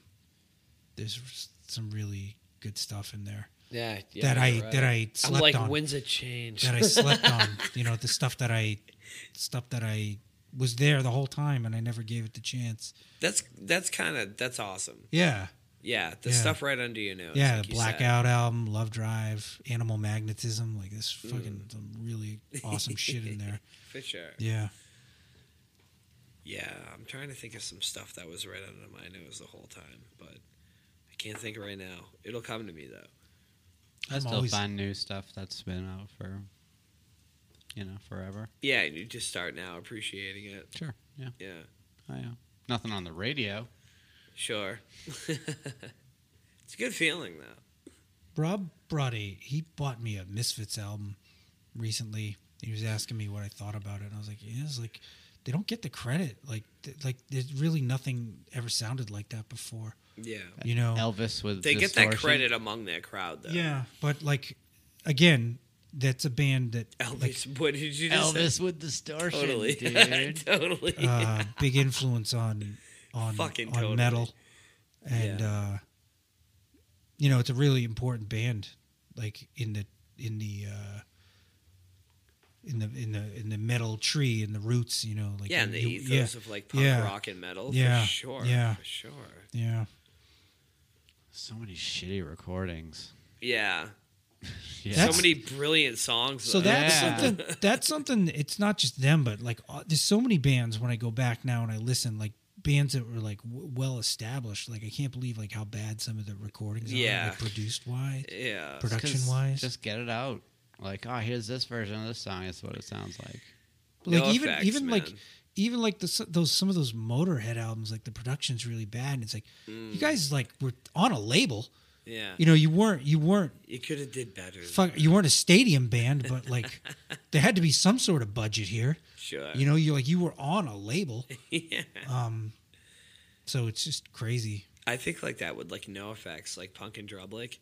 there's some really good stuff in there Yeah. yeah that i right. that i I'm slept like, on when's it change? that I slept [laughs] on. You know, the stuff that I stuff that I was there the whole time and I never gave it the chance. that's that's kind of that's awesome. Yeah. Yeah, the Yeah. stuff right under your nose. yeah, like the you said. Blackout album, Love Drive, Animal Magnetism, like this mm. fucking some really awesome shit in there. [laughs] for sure. Yeah. Yeah, I'm trying to think of some stuff that was right under my nose the whole time, but I can't think right now. It'll come to me though. I I'm still always- find new stuff that's been out for, you know, forever. Yeah, and you just start now appreciating it. Sure. Yeah. Yeah, oh, I am. Nothing on the radio. sure. [laughs] it's a good feeling though. Rob brought a he bought me a Misfits album recently. He was asking me what I thought about it and I was like, yeah, it's like they don't get the credit. Like th- like there's really nothing ever sounded like that before. Yeah, You know. Elvis with they get that credit among their crowd though. Yeah, but like again, that's a band that like Elvis. what did you just Elvis say? with distortion, Totally, [laughs] dude. totally. uh, big influence on on Fucking on totally. metal, and Yeah. uh, you know it's a really important band, like in the in the uh, in the in the in the metal tree in the roots. You know, like yeah, and the you- ethos yeah, of like punk yeah. rock and metal. Yeah, for sure. yeah. for sure. yeah. So many shitty recordings. Yeah, [laughs] Yeah. That's- so many brilliant songs. So that's Yeah. something. That's something. It's not just them, but like uh, there's so many bands when I go back now and I listen, like bands that were like w- well established. Like I can't believe like how bad some of the recordings are, Yeah. like produced wise, yeah. production wise. Just get it out. Like, oh, here's this version of this song. That's what it sounds like. like No even effects, even like even like the, those some of those Motorhead albums, like the production's really bad. And it's like Mm. you guys like were on a label. Yeah, You know, you weren't you weren't you could have did better. fuck, you weren't a stadium band, but like [laughs] there had to be some sort of budget here. Sure. You know, you like you were on a label. [laughs] yeah. Um, so it's just crazy. I think like that would like no effects, like Punk and Drublic,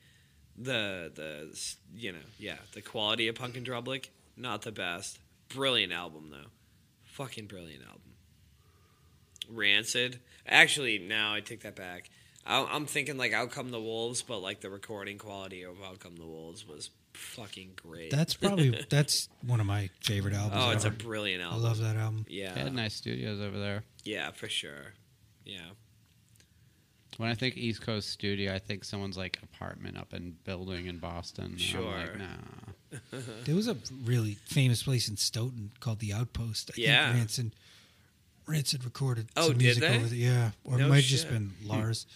the the you know yeah the quality of Punk and Drublic not the best. Brilliant album though, fucking brilliant album. Rancid. Actually, now I take that back. I, I'm thinking like Out Come the Wolves, but like the recording quality of Out Come the Wolves was fucking great. That's probably [laughs] that's one of my favorite albums. oh, it's a brilliant album. I love that album. Yeah, They had nice studios over there. yeah, for sure. Yeah, When I think East Coast studio, I think someone's like apartment up in building in Boston. and I'm Sure. like, nah. [laughs] There was a really famous place in Stoughton called the Outpost. I Yeah. think Rancid, Rancid recorded Oh, some did music they? over there. Yeah, or No it might have just been Lars.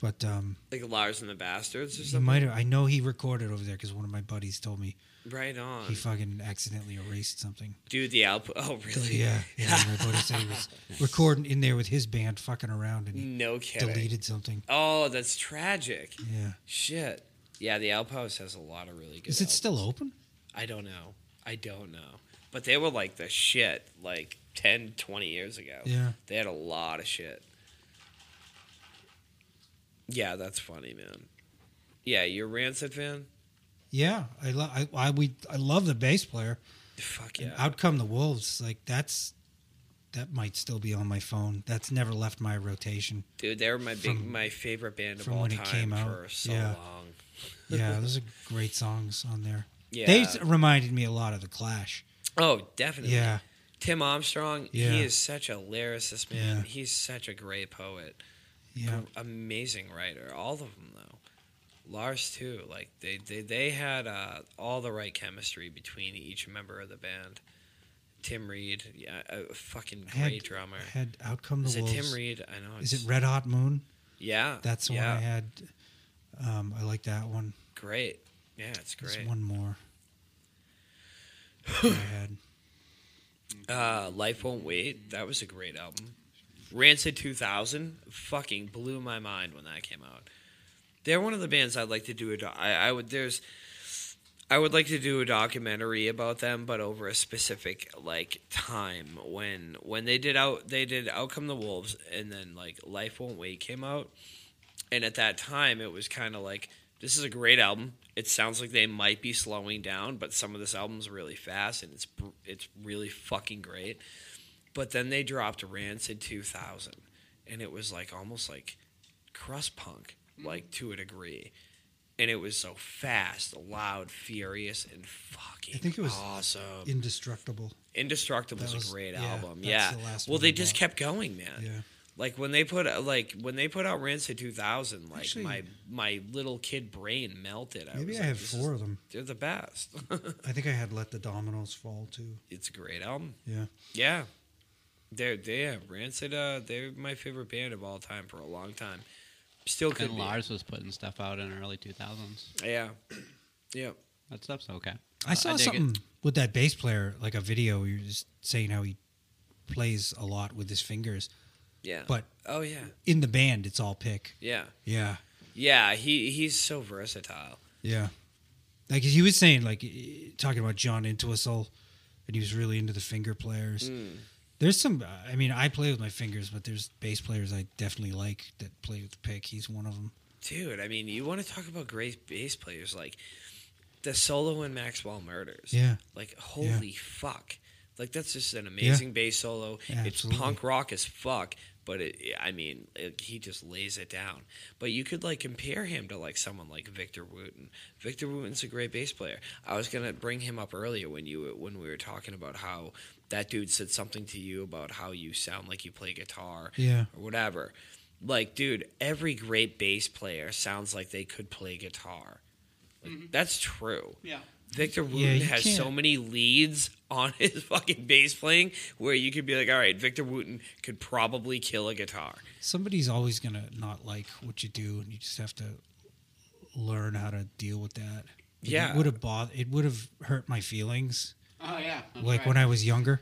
But um, like Lars and the Bastards or something. might have. I know he recorded over there because one of my buddies told me Right on, he fucking accidentally erased something. dude. The output. Oh, really? Yeah, yeah. my buddy said he was [laughs] recording in there with his band, fucking around, and he No kidding. deleted something. Oh, that's tragic. Yeah. Shit. Yeah, the Outpost has a lot of really good. Is it still open? I don't know. I don't know. But they were like the shit like 10, 20 years ago. Yeah. They had a lot of shit. Yeah, that's funny, man. Yeah, you're a Rancid fan? Yeah, I love. I, I we I love the bass player. Fuck And yeah. Out come the wolves. Like that's that might still be on my phone. That's never left my rotation. Dude, they were my big my favorite band of from all when time it came out. for so Yeah. long. [laughs] Yeah, those are [laughs] great songs on there. Yeah. They reminded me a lot of the Clash. Oh, definitely. Yeah, Tim Armstrong, Yeah. he is such a lyricist, man. Yeah. He's such a great poet. Yeah. amazing writer. All of them though. Lars too. Like they they, they had uh, all the right chemistry between each member of the band. Tim Reed, yeah, a fucking I had- great drummer. I had Out Come the Is it Wolves. Tim Reed? I know. Is it Red Hot Moon? Yeah, That's the yeah, one I had. Um, I like that one. Great. Yeah, it's There's great. one more. [sighs] I had. Uh, Life Won't Wait. That was a great album. Rancid 2000 fucking blew my mind when that came out. They're one of the bands I'd like to do it. I, I would. There's. I would like to do a documentary about them, but over a specific like time when when they did out they did Out Come the Wolves, and then like Life Won't Wait came out, and at that time it was kind of like this is a great album. It sounds like they might be slowing down, but some of this album's really fast and it's it's really fucking great. But then they dropped Rancid 2000, and it was like almost like crust punk, mm-hmm. like to a degree. And it was so fast, loud, furious, and fucking I think it was awesome. Indestructible. Indestructible That is was- a great yeah, album. that's Yeah. the last Well, one they I just kept going, man. Yeah. Like when they put uh, like when they put out Rancid 2000, like Actually- my my little kid brain melted. I Maybe was I like, have four is- of them. They're the best. I think I [laughs] had Let the Dominoes Fall too. it's a great album. Yeah. Yeah, they're they have Rancid. Uh, they're my favorite band of all time for a long time. Still could And be. Lars was putting stuff out in early 2000s. Yeah, yeah. That stuff's okay. I saw dig it. something with that bass player, like a video. You're just saying how he plays a lot with his fingers, Yeah. but oh yeah, in the band, it's all pick. yeah, Yeah, yeah. He he's so versatile. yeah. Like he was saying, like talking about John Entwistle, and he was really into the finger players. Mm. There's some. I mean, I play with my fingers, but there's bass players I definitely like that play with the pick. He's one of them. Dude, I mean, you want to talk about great bass players like the solo in Maxwell Murders. Yeah. Like holy fuck. Like that's just an amazing bass solo. Yeah, it's absolutely. punk rock as fuck, but it, I mean, it, he just lays it down. But you could like compare him to like someone like Victor Wooten. Victor Wooten's a great bass player. I was gonna bring him up earlier when you when we were talking about how that dude said something to you about how you sound like you play guitar Yeah. or whatever. Like, dude, every great bass player sounds like they could play guitar. Like, mm-hmm. That's true. Yeah. Victor Wooten you has so can't- many leads on [laughs] his fucking bass playing where you could be like, all right, Victor Wooten could probably kill a guitar. Somebody's always gonna not like what you do, and you just have to learn how to deal with that. Like, Yeah. it would have bothered. It would have hurt my feelings, Oh, yeah. like when I was younger.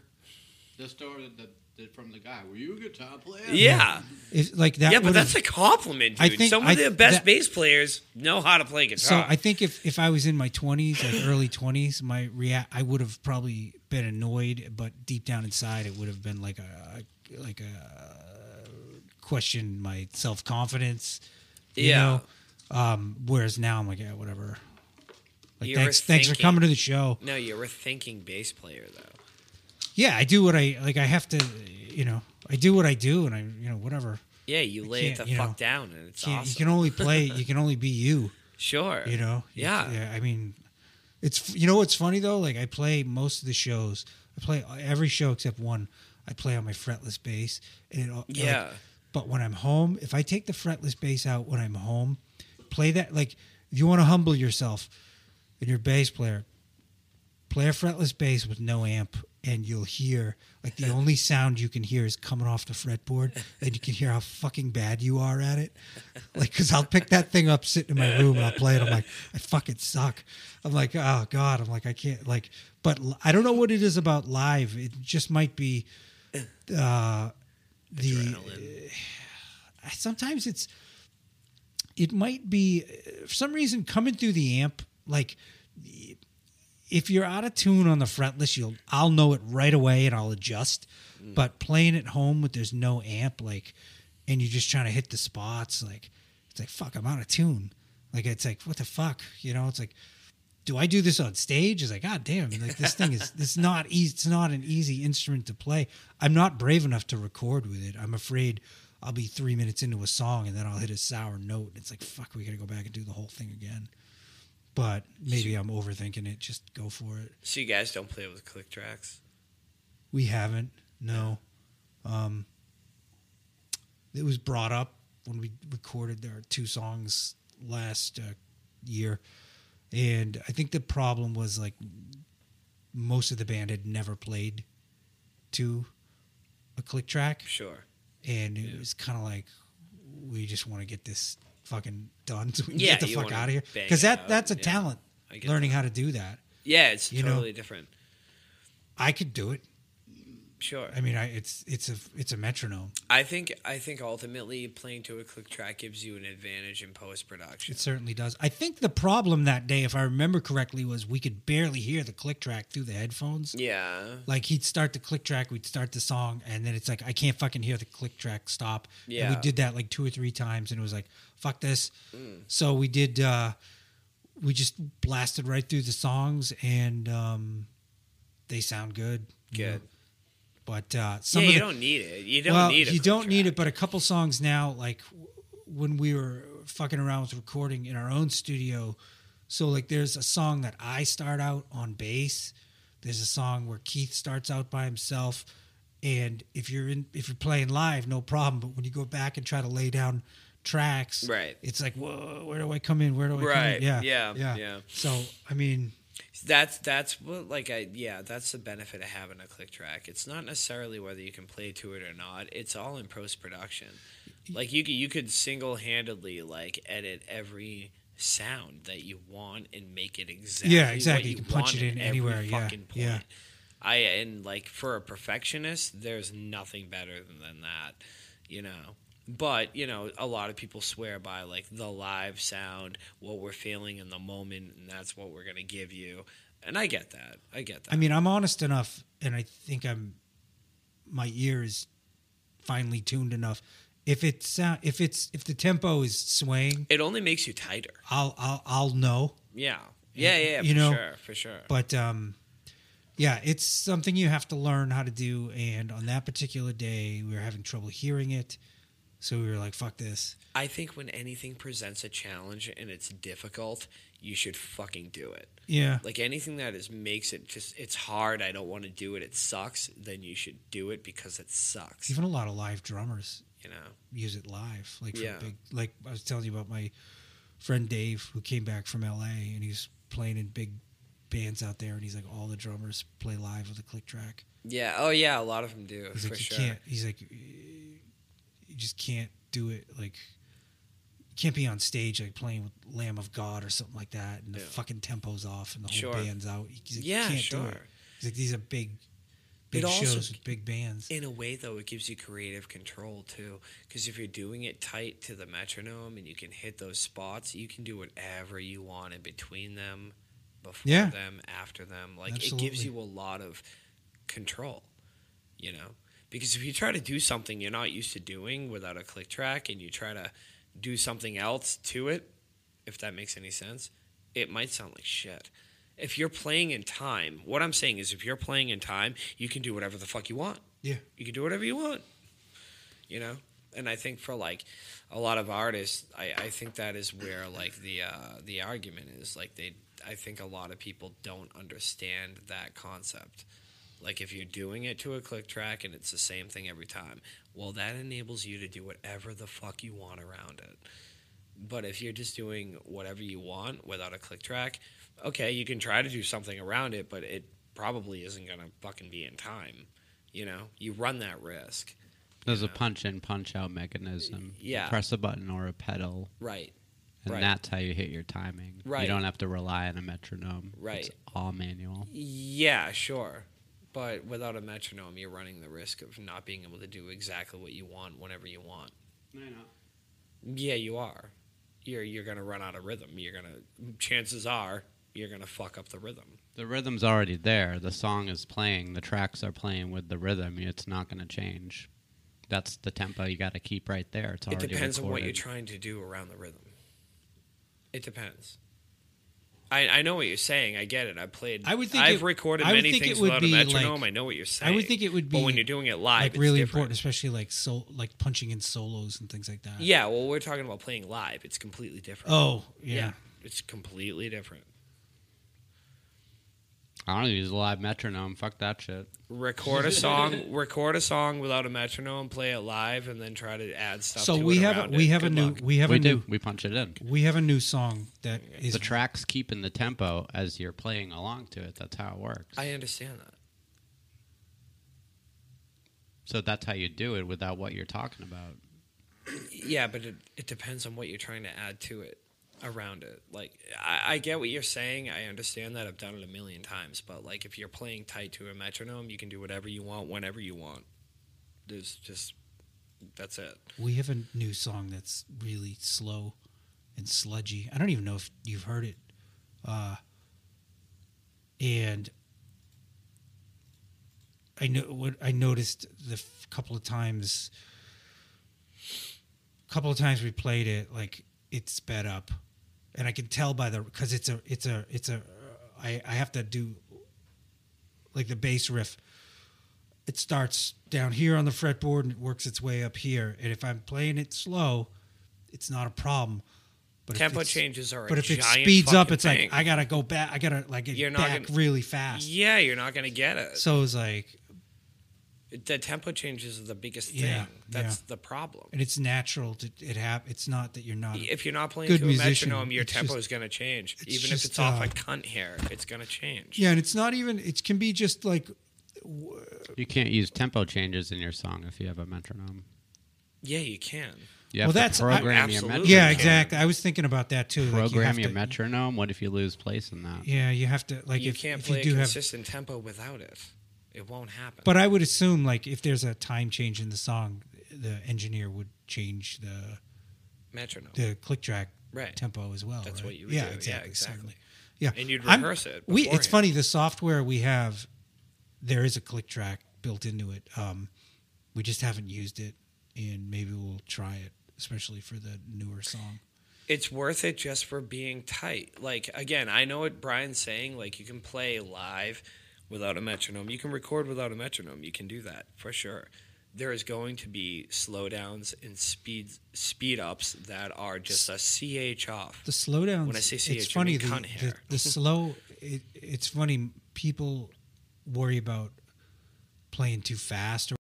The story that, that from the guy. Were you a guitar player? Yeah. If, like that. yeah, but that's a compliment, I think- Some of the best that- bass players know how to play guitar. So I think if, if I was in my twenties, like early twenties, my react I would have probably been annoyed, but deep down inside, it would have been like a like a question my self confidence. Yeah. know? Um, whereas now I'm like, yeah, whatever. Like, You were thanks, thanks for coming to the show. no, you're a thinking bass player, though. Yeah, I do what I like. I have to, you know, I do what I do, and I, you know, whatever. Yeah, you I lay it the you fuck down, and it's awesome. You can only [laughs] play. You can only be you. sure. You know. You- Yeah. Yeah. I mean, it's you know what's funny though. Like I play most of the shows. I play every show except one. I play on my fretless bass, and it, all- like, Yeah. but when I'm home, if I take the fretless bass out when I'm home, play that like if you want to humble yourself and you're bass player, play a fretless bass with no amp and you'll hear like the only [laughs] sound you can hear is coming off the fretboard and you can hear how fucking bad you are at it. Like because i'll pick that thing up sitting in my room and i'll play it. I'm like i fucking suck. I'm like oh god. I'm like i can't like but I don't know what it is about live. It just might be uh the uh, [sighs] sometimes it's it might be uh, for some reason coming through the amp like if you're out of tune on the fretless you'll i'll know it right away and i'll adjust mm. but playing at home with there's no amp like and you're just trying to hit the spots like it's like fuck i'm out of tune like it's like what the fuck you know it's like do I do this on stage? It's like, God damn, like this thing is this is not easy. It's not an easy instrument to play. I'm not brave enough to record with it. I'm afraid I'll be three minutes into a song and then I'll hit a sour note. And It's like, fuck, we got to go back and do the whole thing again. But maybe I'm overthinking it. Just go for it. So you guys don't play with click tracks? We haven't. No. Um, it was brought up when we recorded our two songs last uh, year, and I think the problem was like most of the band had never played to a click track, Sure. and it was kind of like we just want to get this fucking done so we can Yeah, get the fuck out of here because that out, that's a yeah. talent learning that. how to do that. Yeah, it's You know? totally different. I could do it. Sure. I mean, I, it's it's a it's a metronome. I think I think ultimately playing to a click track gives you an advantage in post production. It certainly does. I think the problem that day, if I remember correctly, was we could barely hear the click track through the headphones. Yeah. Like he'd start the click track, we'd start the song, and then it's like I can't fucking hear the click track stop. And we did that like two or three times, and it was like fuck this. Mm. So we did. uh We just blasted right through the songs, and um they sound good. you know. But uh some yeah, of you the, don't need it. You don't well, need it. you don't need it, but a couple songs now, like w- when we were fucking around with recording in our own studio. So like, there's a song that I start out on bass. There's a song where Keith starts out by himself, and if you're in, if you're playing live, no problem. But when you go back and try to lay down tracks, Right. It's like, whoa, where do I come in? Where do I come in? Yeah, Yeah, yeah, yeah. So I mean, That's that's what like I yeah that's the benefit of having a click track. It's not necessarily whether you can play to it or not. It's all in post production. Like you could you could single handedly like edit every sound that you want and make it exactly Yeah, what exactly. you You can punch it in anywhere, yeah, point. yeah. I and like for a perfectionist, there's nothing better than, than that, you know. But you know, a lot of people swear by like the live sound, what we're feeling in the moment, and that's what we're gonna give you. And I get that. I get that. I mean, I'm honest enough, and I think I'm. My ear is finely tuned enough. If it's sound, if it's if the tempo is swaying, it only makes you tighter. I'll I'll I'll know. Yeah. Yeah, yeah, yeah You for know, sure, for sure. But um, yeah, it's something you have to learn how to do. And on that particular day, we were having trouble hearing it, so we were like, "Fuck this." I think when anything presents a challenge and it's difficult, you should fucking do it. Yeah, Like anything that is makes it just it's hard, I don't want to do it, it sucks, then you should do it because it sucks. even a lot of live drummers you know. use it live. Like Yeah. big, like I was telling you about my friend Dave who came back from L.A. and he's playing in big bands out there, and he's like, all the drummers play live with a click track. Yeah. Oh yeah, a lot of them do He's for like, sure. He's like, you just can't do it. Like, you can't be on stage like playing with Lamb of God or something like that, and the Yeah. fucking tempo's off and the whole Sure. band's out. Like, Yeah, you can't sure. do it. Like, these are big, big It also- shows with big bands. In a way, though, it gives you creative control too. Because if you're doing it tight to the metronome and you can hit those spots, you can do whatever you want in between them, before Yeah. them, after them. Like it gives you a lot of control. You know, because if you try to do something you're not used to doing without a click track, and you try to do something else to it, if that makes any sense, it might sound like shit. If you're playing in time, what I'm saying is if you're playing in time, you can do whatever the fuck you want. Yeah, you can do whatever you want you know? And i think for like a lot of artists i, I think that is where like the uh, the argument is. Like they i think a lot of people don't understand that concept like if you're doing it to a click track and it's the same thing every time well that enables you to do whatever the fuck you want around it but if you're just doing whatever you want without a click track okay you can try to do something around it but it probably isn't gonna fucking be in time you know, you run that risk. There's a punch in, punch out mechanism. Yeah. press a button or a pedal, Right. and Right. that's how you hit your timing. Right. You don't have to rely on a metronome. Right. It's all manual. Yeah, sure. But without a metronome, you're running the risk of not being able to do exactly what you want whenever you want. Yeah, you are. You're you're gonna run out of rhythm. You're gonna. Chances are you're gonna fuck up the rhythm. The rhythm's already there. The song is playing. The tracks are playing with the rhythm. It's not going to change. That's the tempo you got to keep right there. It's It already depends on what you're trying to do around the rhythm. It depends. I, I know what you're saying. I get it. I played. I would think I've it- recorded I many it things would without a be, metronome. like- I know what you're saying. I would think it would be. But when you're doing it live, like it's really different. important, especially like so like punching in solos and things like that. Yeah, well, we're talking about playing live. It's completely different. Oh yeah. it's completely different. I don't use a live metronome. Fuck that shit. Record a [laughs] song, record a song without a metronome, play it live, and then try to add stuff. So to we it have a, we it. have a Good new we have we a do. new We punch it in. we have a new song that is the track's keeping the tempo as you're playing along to it. That's how it works. I understand that. so that's how you do it without what you're talking about. Yeah, but it, it depends on what you're trying to add to it. Around it. Like I, I get what you're saying. I understand that. I've done it a million times. But like if you're playing tight to a metronome, you can do whatever you want whenever you want. There's just that's it. We have a new song that's really slow and sludgy. I don't even know if you've heard it. Uh, and I know what I noticed the f- couple of times, couple of times we played it, like it sped up, and I can tell by the because it's a it's a it's a I I have to do like the bass riff it starts down here on the fretboard and it works its way up here. And if I'm playing it slow, it's not a problem. But if Tempo changes are a But if it speeds up, it's thing. like I gotta go back. I gotta like get You're not back gonna- really fast. Yeah, you're not gonna get it. So it's like, The tempo changes are the biggest Yeah, thing. That's yeah. the problem. and it's natural to it hap- It's not that you're not. If you're not playing good to a musician, metronome, your tempo just- is going to change. it's Even if just, it's off uh, a cunt hair, it's going to change. yeah, and it's not even. It can be just like You can't use tempo changes in your song if you have a metronome. Yeah, you can. You have Well, to that's- I- program your Absolutely. metronome. yeah, exactly. I was thinking about that too. like you Program have your to- metronome. What if you lose place in that? Yeah, you have to like you if, can't if play you do a have consistent tempo without it. It won't happen. But I would assume, like, if there's a time change in the song, the engineer would change the metronome. the click track Right. tempo as well. That's right? what you would yeah, do. Yeah, Exactly, exactly. certainly. Yeah, And you'd I'm- rehearse it We. It's funny. The software we have, there is a click track built into it. Um, we just haven't used it, and maybe we'll try it, especially for the newer song. it's worth it just for being tight. Like again, I know what Brian's saying. Like you can play live without a metronome. You can record without a metronome. You can do that for sure. There is going to be slowdowns and speed speed ups that are just a ch off. The slowdowns. When I say it's CH, I funny. mean the, cunt the, the slow. It, it's funny. People worry about playing too fast or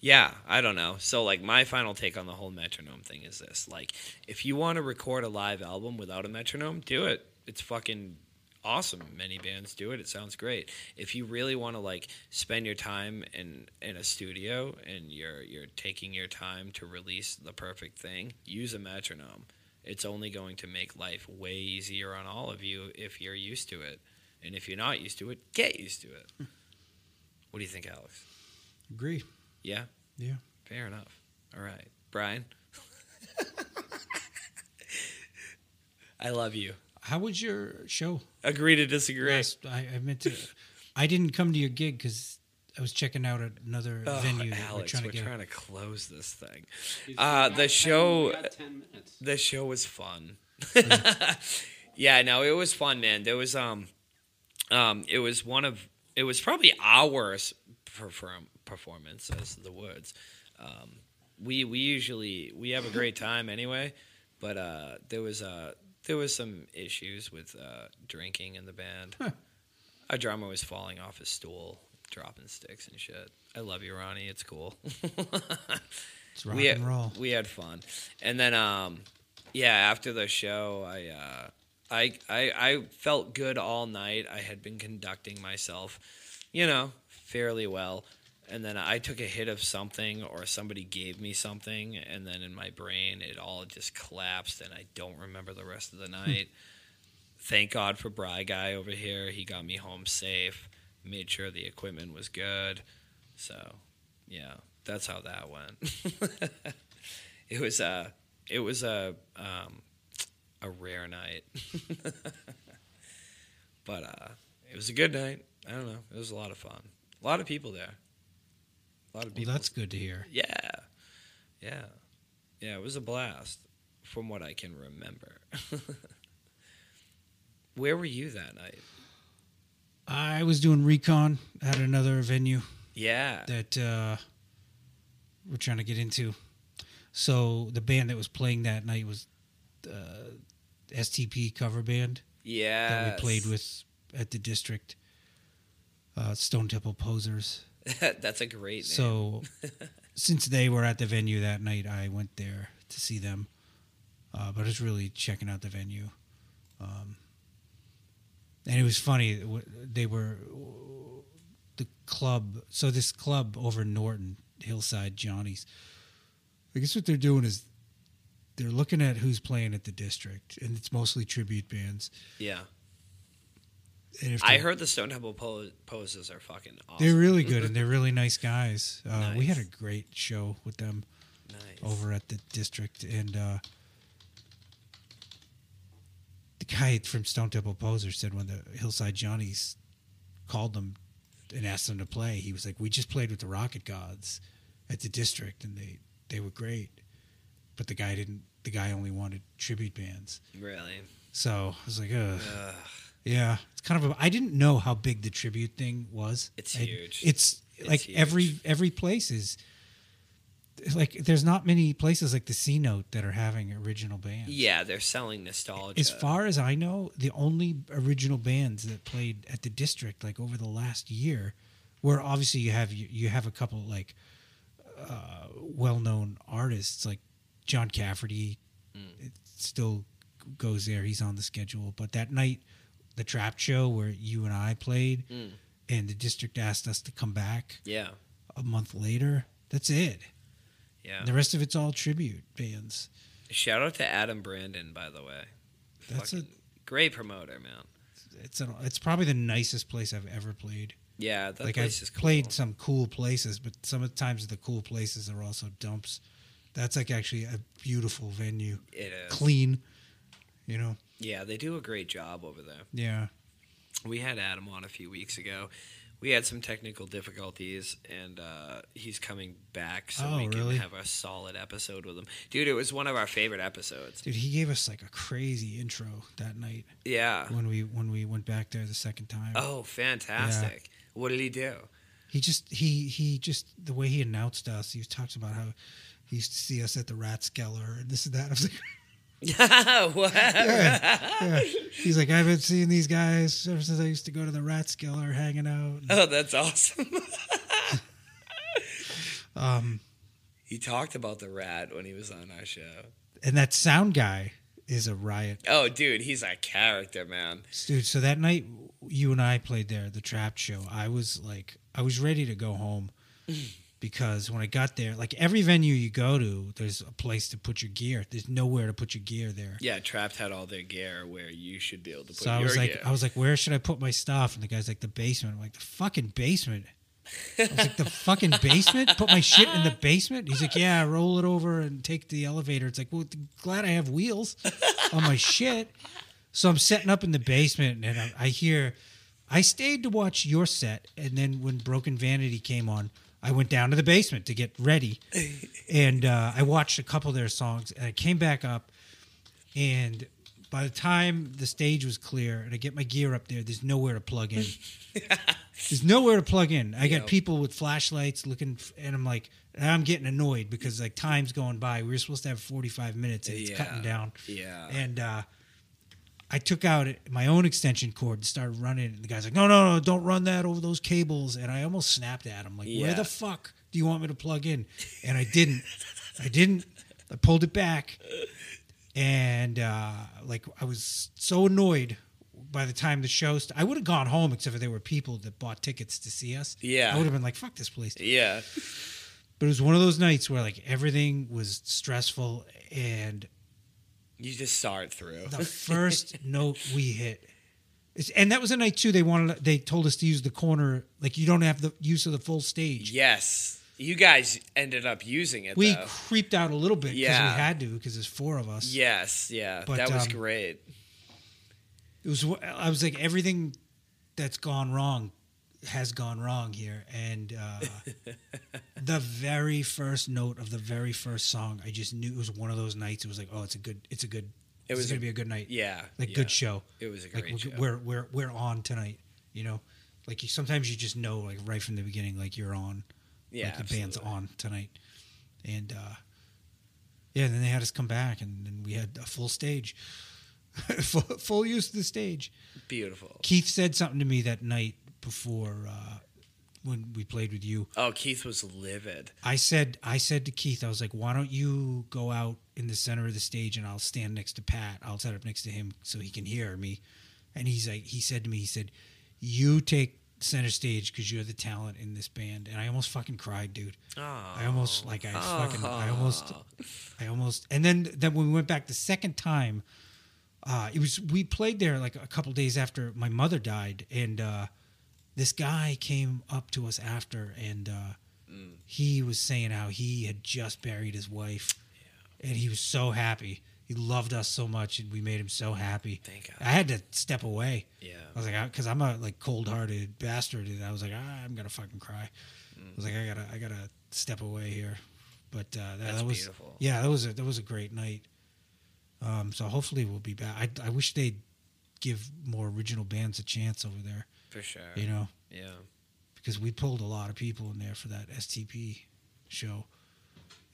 Yeah, I don't know. So like my final take on the whole metronome thing is this. Like if you want to record a live album without a metronome, do it. It's fucking awesome. Many bands do it. It sounds great. If you really want to like spend your time in in a studio and you're you're taking your time to release the perfect thing, use a metronome. It's only going to make life way easier on all of you if you're used to it. And if you're not used to it, get used to it. Hmm. What do you think, Alex? agree. Yeah? Yeah. Fair enough. All right. Brian? [laughs] I love you. How was your show? Agree to disagree. Last, I, I meant to. I didn't come to your gig because I was checking out another Oh, venue. Alex, we're trying to get. close this thing. Uh, the show, the show was fun. [laughs] yeah, no, it was fun, man. There was um, um, it was one of it was probably our worst perform- performance, as the words. Um, we we usually we have a great time anyway, but uh, there was uh, there was some issues with uh, drinking in the band. Our drummer was falling off his stool, dropping sticks and shit. I love you, Ronnie. It's cool. [laughs] It's rock we had, and roll. We had fun, and then um, yeah, after the show, I uh, I I I felt good all night. I had been conducting myself, you know, fairly well. And then I took a hit of something, or somebody gave me something, and then in my brain it all just collapsed, and I don't remember the rest of the night. Thank God for Bry Guy over here. He got me home safe, made sure the equipment was good. So, yeah, that's how that went. [laughs] it was a, it was a, um, a rare night, [laughs] but uh, it was a good night. I don't know. It was a lot of fun. A lot of people there. A lot of Well, that's good to hear. Yeah. Yeah. Yeah, it was a blast from what I can remember. [laughs] Where were you that night? I was doing recon at another venue Yeah. that uh, we're trying to get into. So the band that was playing that night was uh, STP cover band Yeah. that we played with at the district. Uh, Stone Temple Posers. [laughs] That's a great name. So [laughs] since they were at the venue that night, I went there to see them. Uh, but I was really checking out the venue. Um, and it was funny. They were the club. So this club over Norton, Hillside Johnny's. I guess what they're doing is they're looking at who's playing at the district, and it's mostly tribute bands. Yeah. I heard the Stone Temple po- poses are fucking awesome. they're really good [laughs] and they're really nice guys. Uh, We had a great show with them nice. over at the district, and uh, the guy from Stone Temple Poser said when the Hillside Johnnies called them and asked them to play, he was like, "We just played with the Rocket Gods at the district, and they they were great, but the guy didn't. The guy only wanted tribute bands." Really. So I was like, Ugh. Ugh. Yeah, it's kind of. A, I didn't know how big the tribute thing was. It's I- huge. It's, It's like every huge. every place is. Like, there's not many places like the C Note that are having original bands. Yeah, they're selling nostalgia. As far as I know, the only original bands that played at the district like over the last year, where obviously you have you, you have a couple like uh, well-known artists like John Cafferty. It still goes there. He's on the schedule. But that night, the Trapt show where you and I played, Mm. and the district asked us to come back yeah, a month later. That's it. yeah. The rest of it's all tribute bands. Shout out to Adam Brandon, by the way. That's Fucking great promoter, man. It's a, it's probably the nicest place I've ever played. Yeah, that like place I've is cool. played some cool places, but sometimes the cool places are also dumps. That's like actually a beautiful venue, It is. clean. You know, Yeah, they do a great job over there. yeah. We had Adam on a few weeks ago. We had some technical difficulties, and uh, he's coming back so Oh, we can have a solid episode with him. Dude, it was one of our favorite episodes. Dude, he gave us like a crazy intro that night Yeah. when we when we went back there the second time. Oh, fantastic. What did he do? He just he he just the way he announced us. He talks about how he used to see us at the Rathskeller and this and that. I was like, [laughs] what? yeah. He's like, I haven't seen these guys ever since I used to go to the Rathskeller, hanging out. Oh, that's awesome. [laughs] Um, he talked about the rat when he was on our show. and that sound guy is a riot. Oh, dude, he's a character, man. Dude, so that night you and I played there, the Trapt show, I was like I was ready to go home [laughs] because when I got there, like every venue you go to, there's a place to put your gear. There's nowhere to put your gear there. Yeah, Trapt had all their gear where you should be able to put So I was like gear. I was like, where should I put my stuff? And the guy's like, the basement. I'm like, the fucking basement. I was like, the fucking basement? Put my shit in the [laughs] basement? He's like, yeah, roll it over and take the elevator. It's like, well, glad I have wheels on my shit. So I'm setting up in the basement and I, I hear, I stayed to watch your set. And then when Broken Vanity came on, I went down to the basement to get ready. [laughs] And uh, I watched a couple of their songs and I came back up. And by the time the stage was clear and I get my gear up there, there's nowhere to plug in. [laughs] there's nowhere to plug in. I got people with flashlights looking, and I'm like, and I'm getting annoyed because like time's going by. We were supposed to have 45 minutes and it's Yeah. cutting down. yeah. And uh, I took out my own extension cord and started running. And the guy's like, no, no, no, don't run that over those cables. And I almost snapped at him, like, where the fuck do you want me to plug in? And I didn't. I didn't. I pulled it back. And uh, like, I was so annoyed by the time the show st- I would have gone home except for there were people that bought tickets to see us. Yeah. I would have been like, fuck this place. yeah. But it was one of those nights where like everything was stressful and You just saw it through. the [laughs] first note we hit. It's, and that was a night too. They wanted. They told us to use the corner. Like you don't have the use of the full stage. yes. You guys ended up using it, we though. creeped out a little bit because Yeah. we had to because there's four of us. Yes, yeah. But, that was um, great. It was. I was like everything that's gone wrong has gone wrong here, and uh, [laughs] the very first note of the very first song, I just knew it was one of those nights. It was like, oh, it's a good. It's a good. It was was gonna be a good night. Yeah. like yeah. good show. It was a like great we're, show. we're we're we're on tonight. You know, like you, sometimes you just know like right from the beginning, like you're on. yeah, like the band's on tonight, and uh, yeah, and then they had us come back, and then we had a full stage, [laughs] full, full use of the stage. Beautiful. Keith said something to me that night before uh, when we played with you. Oh, Keith was livid. I said, I said to Keith, I was like, "Why don't you go out in the center of the stage and I'll stand next to Pat. I'll set up next to him so he can hear me." And he's like, he said to me, he said, "You take center stage because you're the talent in this band, and I almost fucking cried, dude. Oh. I almost like I fucking I almost I almost and then then when we went back the second time, uh, it was we played there like a couple days after my mother died, and uh, this guy came up to us after, and uh, he was saying how he had just buried his wife, and he was so happy. He loved us so much, and we made him so happy. Thank God. I had to step away. Yeah. I was like, because I'm a like cold-hearted bastard, and I was like, ah, I'm gonna fucking cry. I was like, I gotta, I gotta step away here. But uh, that, that was, beautiful. yeah, that was a that was a great night. Um, so hopefully we'll be back. I, I wish they'd give more original bands a chance over there. For sure. You know, Yeah. because we pulled a lot of people in there for that STP show,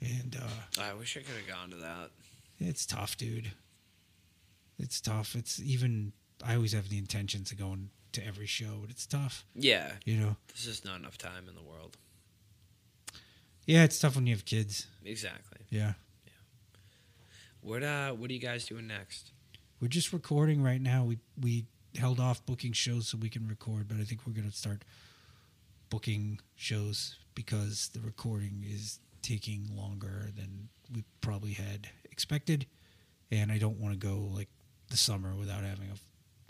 and uh, I wish I could have gone to that. it's tough, dude. It's tough. It's even. I always have the intentions of going to every show, but it's tough. Yeah. You know. There's just not enough time in the world. Yeah, it's tough when you have kids. Exactly. Yeah. What uh what are you guys doing next? We're just recording right now. We we held off booking shows so we can record, but I think we're gonna start booking shows because the recording is taking longer than we probably had expected, and I don't want to go like the summer without having a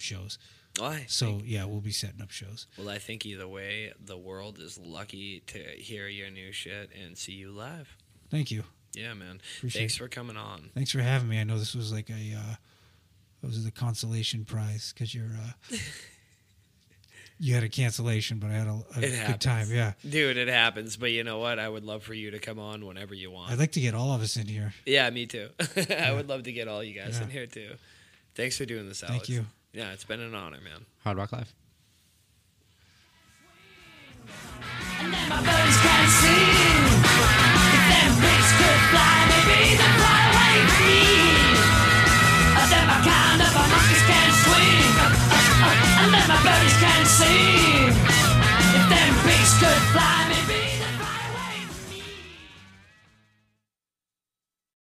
shows. Why? So yeah, we'll be setting up shows. Well, I think either way, the world is lucky to hear your new shit and see you live. Thank you. Yeah, man. Appreciate Thanks it. for coming on. Thanks for having me. I know this was like a uh, those are the consolation prize because you're. Uh, you had a cancellation, but I had a, a good happens. time. Yeah, dude, it happens. But you know what? I would love for you to come on whenever you want. I'd like to get all of us in here. Yeah, me too. [laughs] yeah. I would love to get all you guys yeah. in here too. Thanks for doing this, Alex. Thank you. Yeah, it's been an honor, man. Hard Rock Life. And my buddies can see if them pigs could fly.